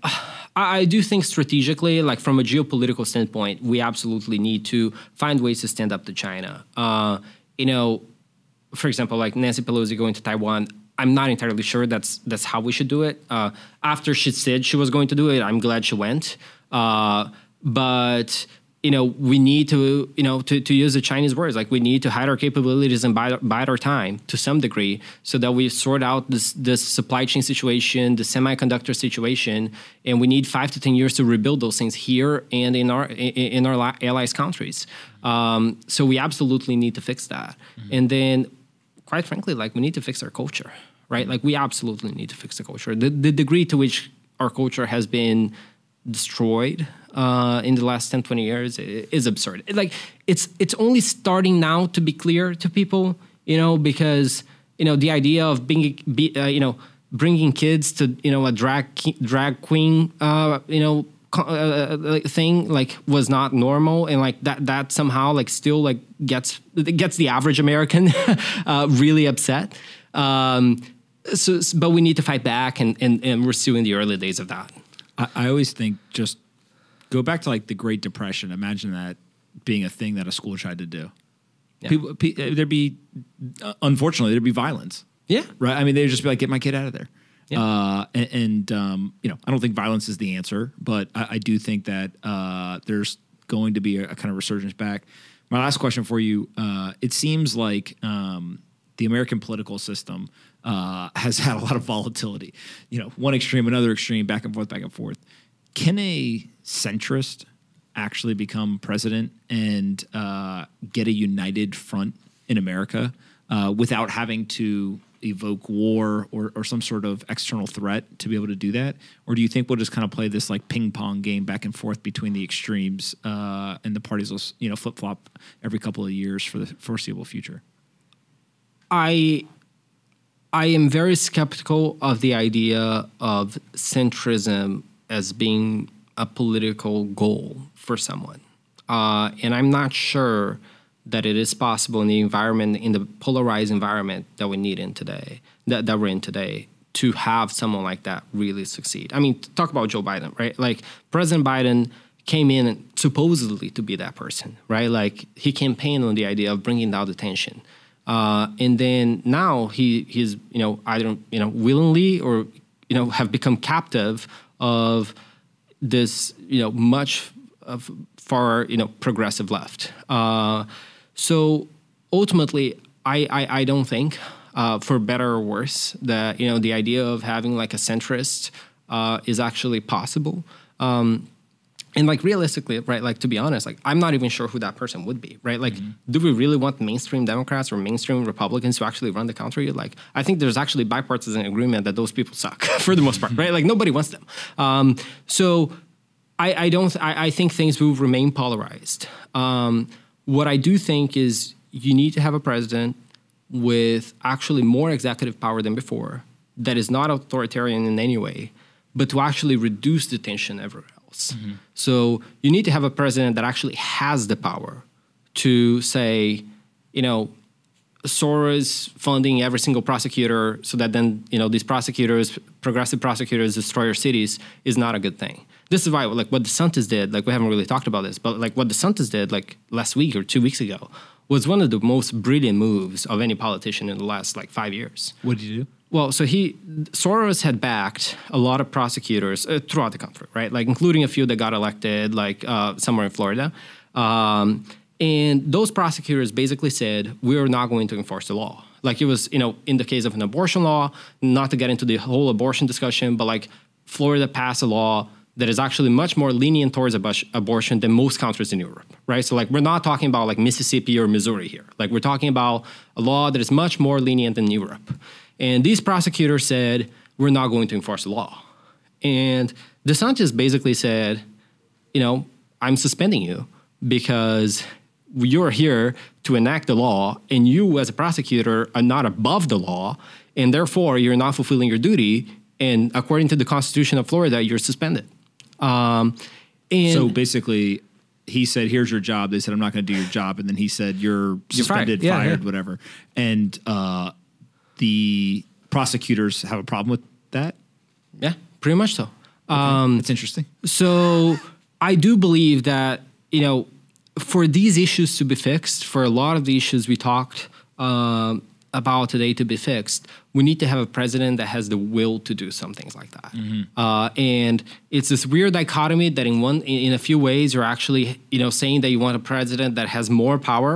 I, do think strategically, like from a geopolitical standpoint, we absolutely need to find ways to stand up to China. Uh, you know, for example, like Nancy Pelosi going to Taiwan. I'm not entirely sure that's that's how we should do it. Uh, after she said she was going to do it, I'm glad she went. Uh, but you know, we need to you know to, to use the Chinese words like we need to hide our capabilities and bide, bide our time to some degree, so that we sort out this this supply chain situation, the semiconductor situation, and we need five to ten years to rebuild those things here and in our in, our allies countries. Um, so we absolutely need to fix that, and then quite frankly, like we need to fix our culture, right? Like we absolutely need to fix the culture. The, the degree to which our culture has been destroyed uh, in the last 10, 20 years is absurd. Like it's it's only starting now to be clear to people, you know, because you know the idea of being, be, uh, you know, bringing kids to you know a drag drag queen, uh, you know, uh, thing like was not normal and like that that somehow like still like gets gets the average american <laughs> uh, really upset um, so but we need to fight back and, and and we're still in the early days of that I, I always think just go back to like the Great Depression. Imagine that being a thing that a school tried to do. Yeah. People, pe- uh, there'd be, uh, unfortunately, there'd be violence. yeah Right. I mean, they'd just be like, get my kid out of there. Yeah. Uh, and, and um, you know, I don't think violence is the answer, but I, I do think that uh, there's going to be a, a kind of resurgence back. My last question for you: uh, It seems like um, the American political system uh, has <laughs> had a lot of volatility. You know, one extreme, another extreme, back and forth, back and forth. Can a centrist actually become president and uh, get a united front in America uh, without having to evoke war or, or some sort of external threat to be able to do that? Or do you think we'll just kind of play this like ping pong game back and forth between the extremes uh, and the parties will you know flip flop every couple of years for the foreseeable future? I I am very skeptical of the idea of centrism as being a political goal for someone, uh, and I'm not sure that it is possible in the environment, in the polarized environment that we need in today, that, that we're in today, to have someone like that really succeed. I mean, talk about Joe Biden, right? Like President Biden came in supposedly to be that person, right? Like he campaigned on the idea of bringing down the tension. Uh, and then now he he's you know either you know willingly or you know have become captive of this you know much of far you know progressive left. Uh, so ultimately, I I, I don't think uh, for better or worse that you know the idea of having like a centrist uh, is actually possible. Um, and like realistically, right? Like to be honest, like I'm not even sure who that person would be, right? Like, do we really want mainstream Democrats or mainstream Republicans to actually run the country? Like, I think there's actually bipartisan agreement that those people suck <laughs> for the most part, right? Like nobody wants them. Um, so I, I don't. I, I think things will remain polarized. Um, what I do think is you need to have a president with actually more executive power than before that is not authoritarian in any way, but to actually reduce the tension everywhere else. Mm-hmm. So you need to have a president that actually has the power to say, you know, Soros funding every single prosecutor so that then you know these prosecutors, progressive prosecutors, destroy our cities is not a good thing. This is why like what DeSantis did, like we haven't really talked about this, but like what DeSantis did like last week or two weeks ago was one of the most brilliant moves of any politician in the last like five years. What did you do? Well, so he Soros had backed a lot of prosecutors uh, throughout the country, right? Like including a few that got elected, like uh, somewhere in Florida. Um, and those prosecutors basically said, "We are not going to enforce the law." Like it was, you know, in the case of an abortion law, not to get into the whole abortion discussion, but like Florida passed a law that is actually much more lenient towards abus- abortion than most countries in Europe, right? So like we're not talking about like Mississippi or Missouri here. Like we're talking about a law that is much more lenient than Europe. And these prosecutors said, we're not going to enforce the law. And DeSantis basically said, you know, I'm suspending you because you're here to enact the law, and you, as a prosecutor, are not above the law, and therefore you're not fulfilling your duty. And according to the Constitution of Florida, you're suspended. Um, and So basically, he said, "Here's your job." They said, "I'm not going to do your job," and then he said, "You're You're fired. suspended, Yeah, fired, yeah. whatever." And uh, the prosecutors have a problem with that. yeah, pretty much so. Um, It's interesting. So I do believe that you know, for these issues to be fixed, for a lot of the issues we talked um, about today to be fixed, we need to have a president that has the will to do some things like that. Uh, and it's this weird dichotomy that in one, in a few ways, you're actually you know saying that you want a president that has more power.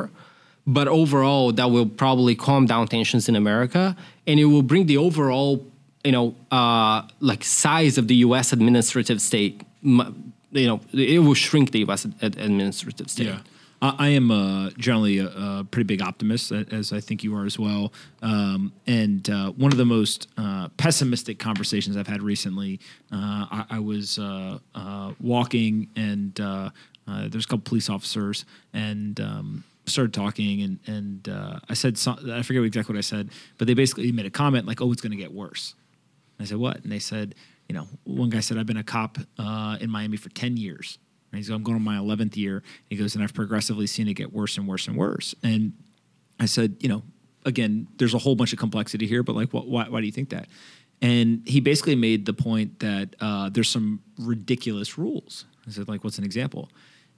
But overall, that will probably calm down tensions in America, and it will bring the overall you know, uh, like size of the U.S. administrative state, you know, it will shrink the U.S. administrative state. I, I am uh, generally a, a pretty big optimist, as I think you are as well. Um, and uh, one of the most uh, pessimistic conversations I've had recently, uh, I, I was uh, uh, walking and there's a couple police officers and. Um, started talking and and uh, I said some, I forget exactly what I said, but they basically made a comment like, "Oh, it's going to get worse." And I said, "What?" And they said, you know, one guy said, I've been a cop uh, in Miami for 10 years. And he's I'm going on my 11th year. He goes, and I've progressively seen it get worse and worse and worse. And I said, you know, again, there's a whole bunch of complexity here, but like, what, why, why do you think that? And he basically made the point that uh, there's some ridiculous rules. I said, like, what's an example?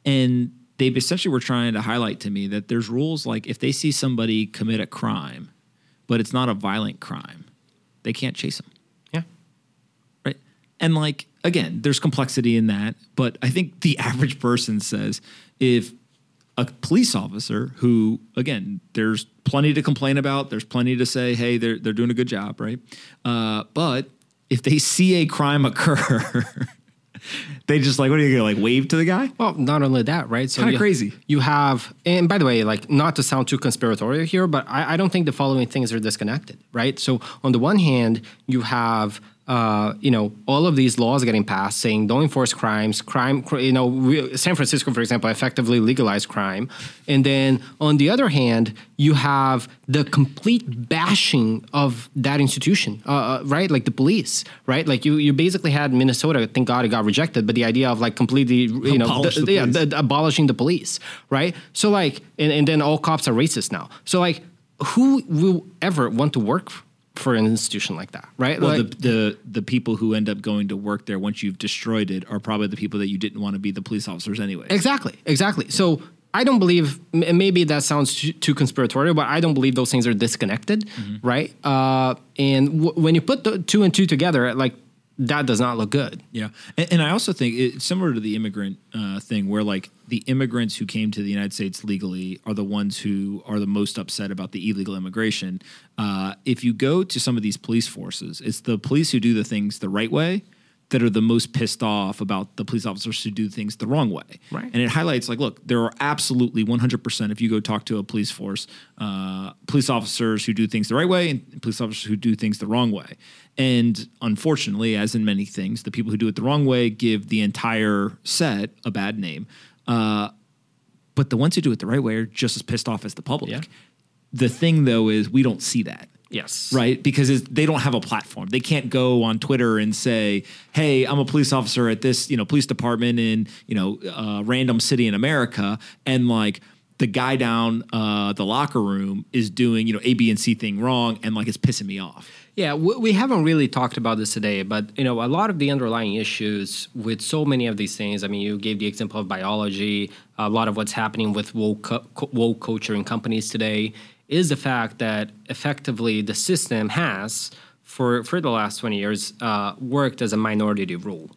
And they essentially were trying to highlight to me that there's rules like if they see somebody commit a crime, but it's not a violent crime, they can't chase them Yeah. right? And like again, there's complexity in that, but I think the <laughs> average person says if a police officer who again, there's plenty to complain about, there's plenty to say, hey, they're they're doing a good job, right? Uh, but if they see a crime occur, <laughs> they just like what are you gonna like wave to the guy? Well, not only that, right? So Kinda crazy. You have, and by the way, like not to sound too conspiratorial here, but I, I don't think the following things are disconnected, right? So on the one hand, you have. Uh, you know, all of these laws getting passed saying don't enforce crimes. Crime, cr- you know, we, San Francisco, for example, effectively legalized crime. And then on the other hand, you have the complete bashing of that institution, uh, uh, right? Like the police, right? Like you, you basically had Minnesota. Thank God it got rejected, but the idea of like completely, you know, Abolish the- the yeah, the- abolishing the police, right? So like, and, and then all cops are racist now. So like, who will ever want to work for an institution like that, right? Well, Like- the, the the people who end up going to work there once you've destroyed it are probably the people that you didn't want to be the police officers anyway. Exactly, exactly. So I don't believe, and maybe that sounds too, too conspiratorial, but I don't believe those things are disconnected, Mm-hmm. right? Uh, and w- when you put the two and two together, like that does not look good. Yeah, and, and I also think it's similar to the immigrant uh, thing, where like the immigrants who came to the United States legally are the ones who are the most upset about the illegal immigration. Uh, if you go to some of these police forces, it's the police who do the things the right way that are the most pissed off about the police officers who do things the wrong way. Right. And it highlights like, look, there are absolutely 100%, if you go talk to a police force, uh, police officers who do things the right way and police officers who do things the wrong way. And unfortunately, as in many things, the people who do it the wrong way give the entire set a bad name. Uh, but the ones who do it the right way are just as pissed off as the public. Yeah. The thing, though, is we don't see that Yes. right? Because they don't have a platform. They can't go on Twitter and say, "Hey, I'm a police officer at this, you know, police department in, you know, uh, random city in America," and like the guy down uh, the locker room is doing, you know, A, B, and C thing wrong, and like it's pissing me off. Yeah, we, we haven't really talked about this today, but you know, a lot of the underlying issues with so many of these things. I mean, you gave the example of biology. A lot of what's happening with woke, co- woke culture in companies today is the fact that effectively the system has, for for the last twenty years, uh, worked as a minority rule.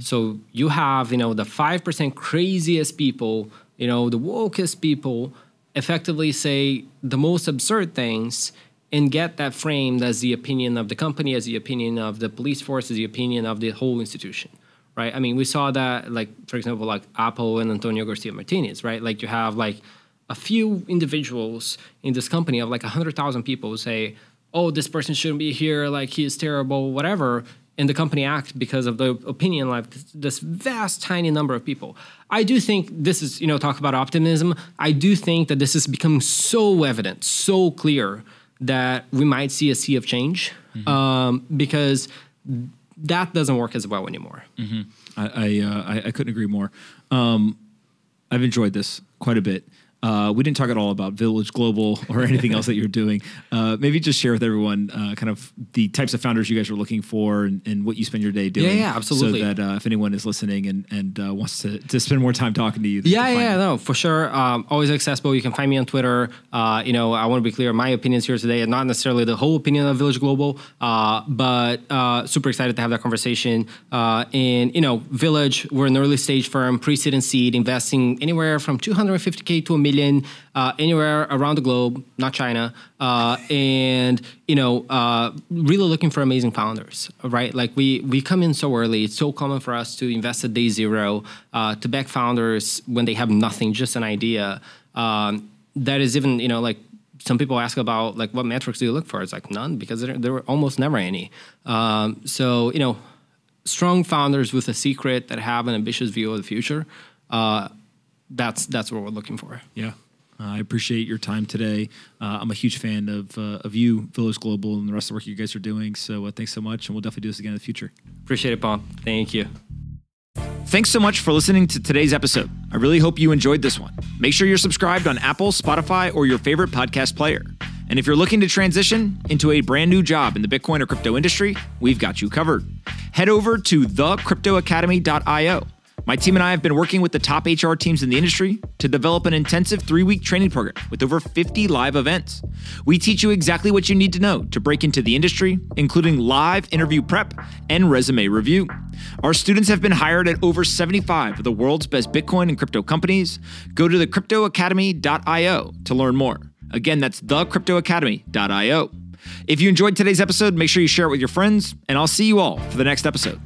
So you have, you know, the five percent craziest people, you know, the wokest people, effectively say the most absurd things and get that framed as the opinion of the company, as the opinion of the police force, as the opinion of the whole institution, right? I mean, we saw that, like for example, like Apple and Antonio Garcia Martinez, right? Like you have like a few individuals in this company of like hundred thousand people who say, "Oh, this person shouldn't be here. Like he is terrible, whatever." And the company acts because of the opinion like this vast, tiny number of people. I do think this is, you know, talk about optimism. I do think that this is becoming so evident, so clear that we might see a sea of change um, because that doesn't work as well anymore. I I, uh, I, I couldn't agree more. Um, I've enjoyed this quite a bit. Uh, we didn't talk at all about Village Global or anything else that you're doing. Uh, maybe just share with everyone uh, kind of the types of founders you guys are looking for and, and what you spend your day doing. yeah, absolutely. So that uh, if anyone is listening and, and uh, wants to, to spend more time talking to you, they Yeah, can find yeah, you. no, for sure. Um, always accessible. You can find me on Twitter. Uh, you know, I want to be clear. My opinions here today are not necessarily the whole opinion of Village Global, uh, but uh, super excited to have that conversation. Uh, and you know, Village, we're an early stage firm, pre-seed and seed, investing anywhere from 250k to a million, uh, anywhere around the globe, not China. Uh, and you know, uh, really looking for amazing founders, right? Like we we come in so early. It's so common for us to invest at day zero, uh, to back founders when they have nothing, just an idea. Um, that is even you know like some people ask about like what metrics do you look for? It's like none because there, there were almost never any. Um, so you know, strong founders with a secret that have an ambitious view of the future. That's that's what we're looking for. Yeah. Uh, I appreciate your time today. Uh, I'm a huge fan of uh, of you, Village Global, and the rest of the work you guys are doing. So uh, thanks so much, and we'll definitely do this again in the future. Appreciate it, Paul. Thank you. Thanks so much for listening to today's episode. I really hope you enjoyed this one. Make sure you're subscribed on Apple, Spotify, or your favorite podcast player. And if you're looking to transition into a brand new job in the Bitcoin or crypto industry, we've got you covered. Head over to thecryptoacademy.io. My team and I have been working with the top HR teams in the industry to develop an intensive three week training program with over 50 live events. We teach you exactly what you need to know to break into the industry, including live interview prep and resume review. Our students have been hired at over 75 of the world's best Bitcoin and crypto companies. Go to thecryptoacademy.io to learn more. Again, that's thecryptoacademy.io. If you enjoyed today's episode, make sure you share it with your friends, and I'll see you all for the next episode.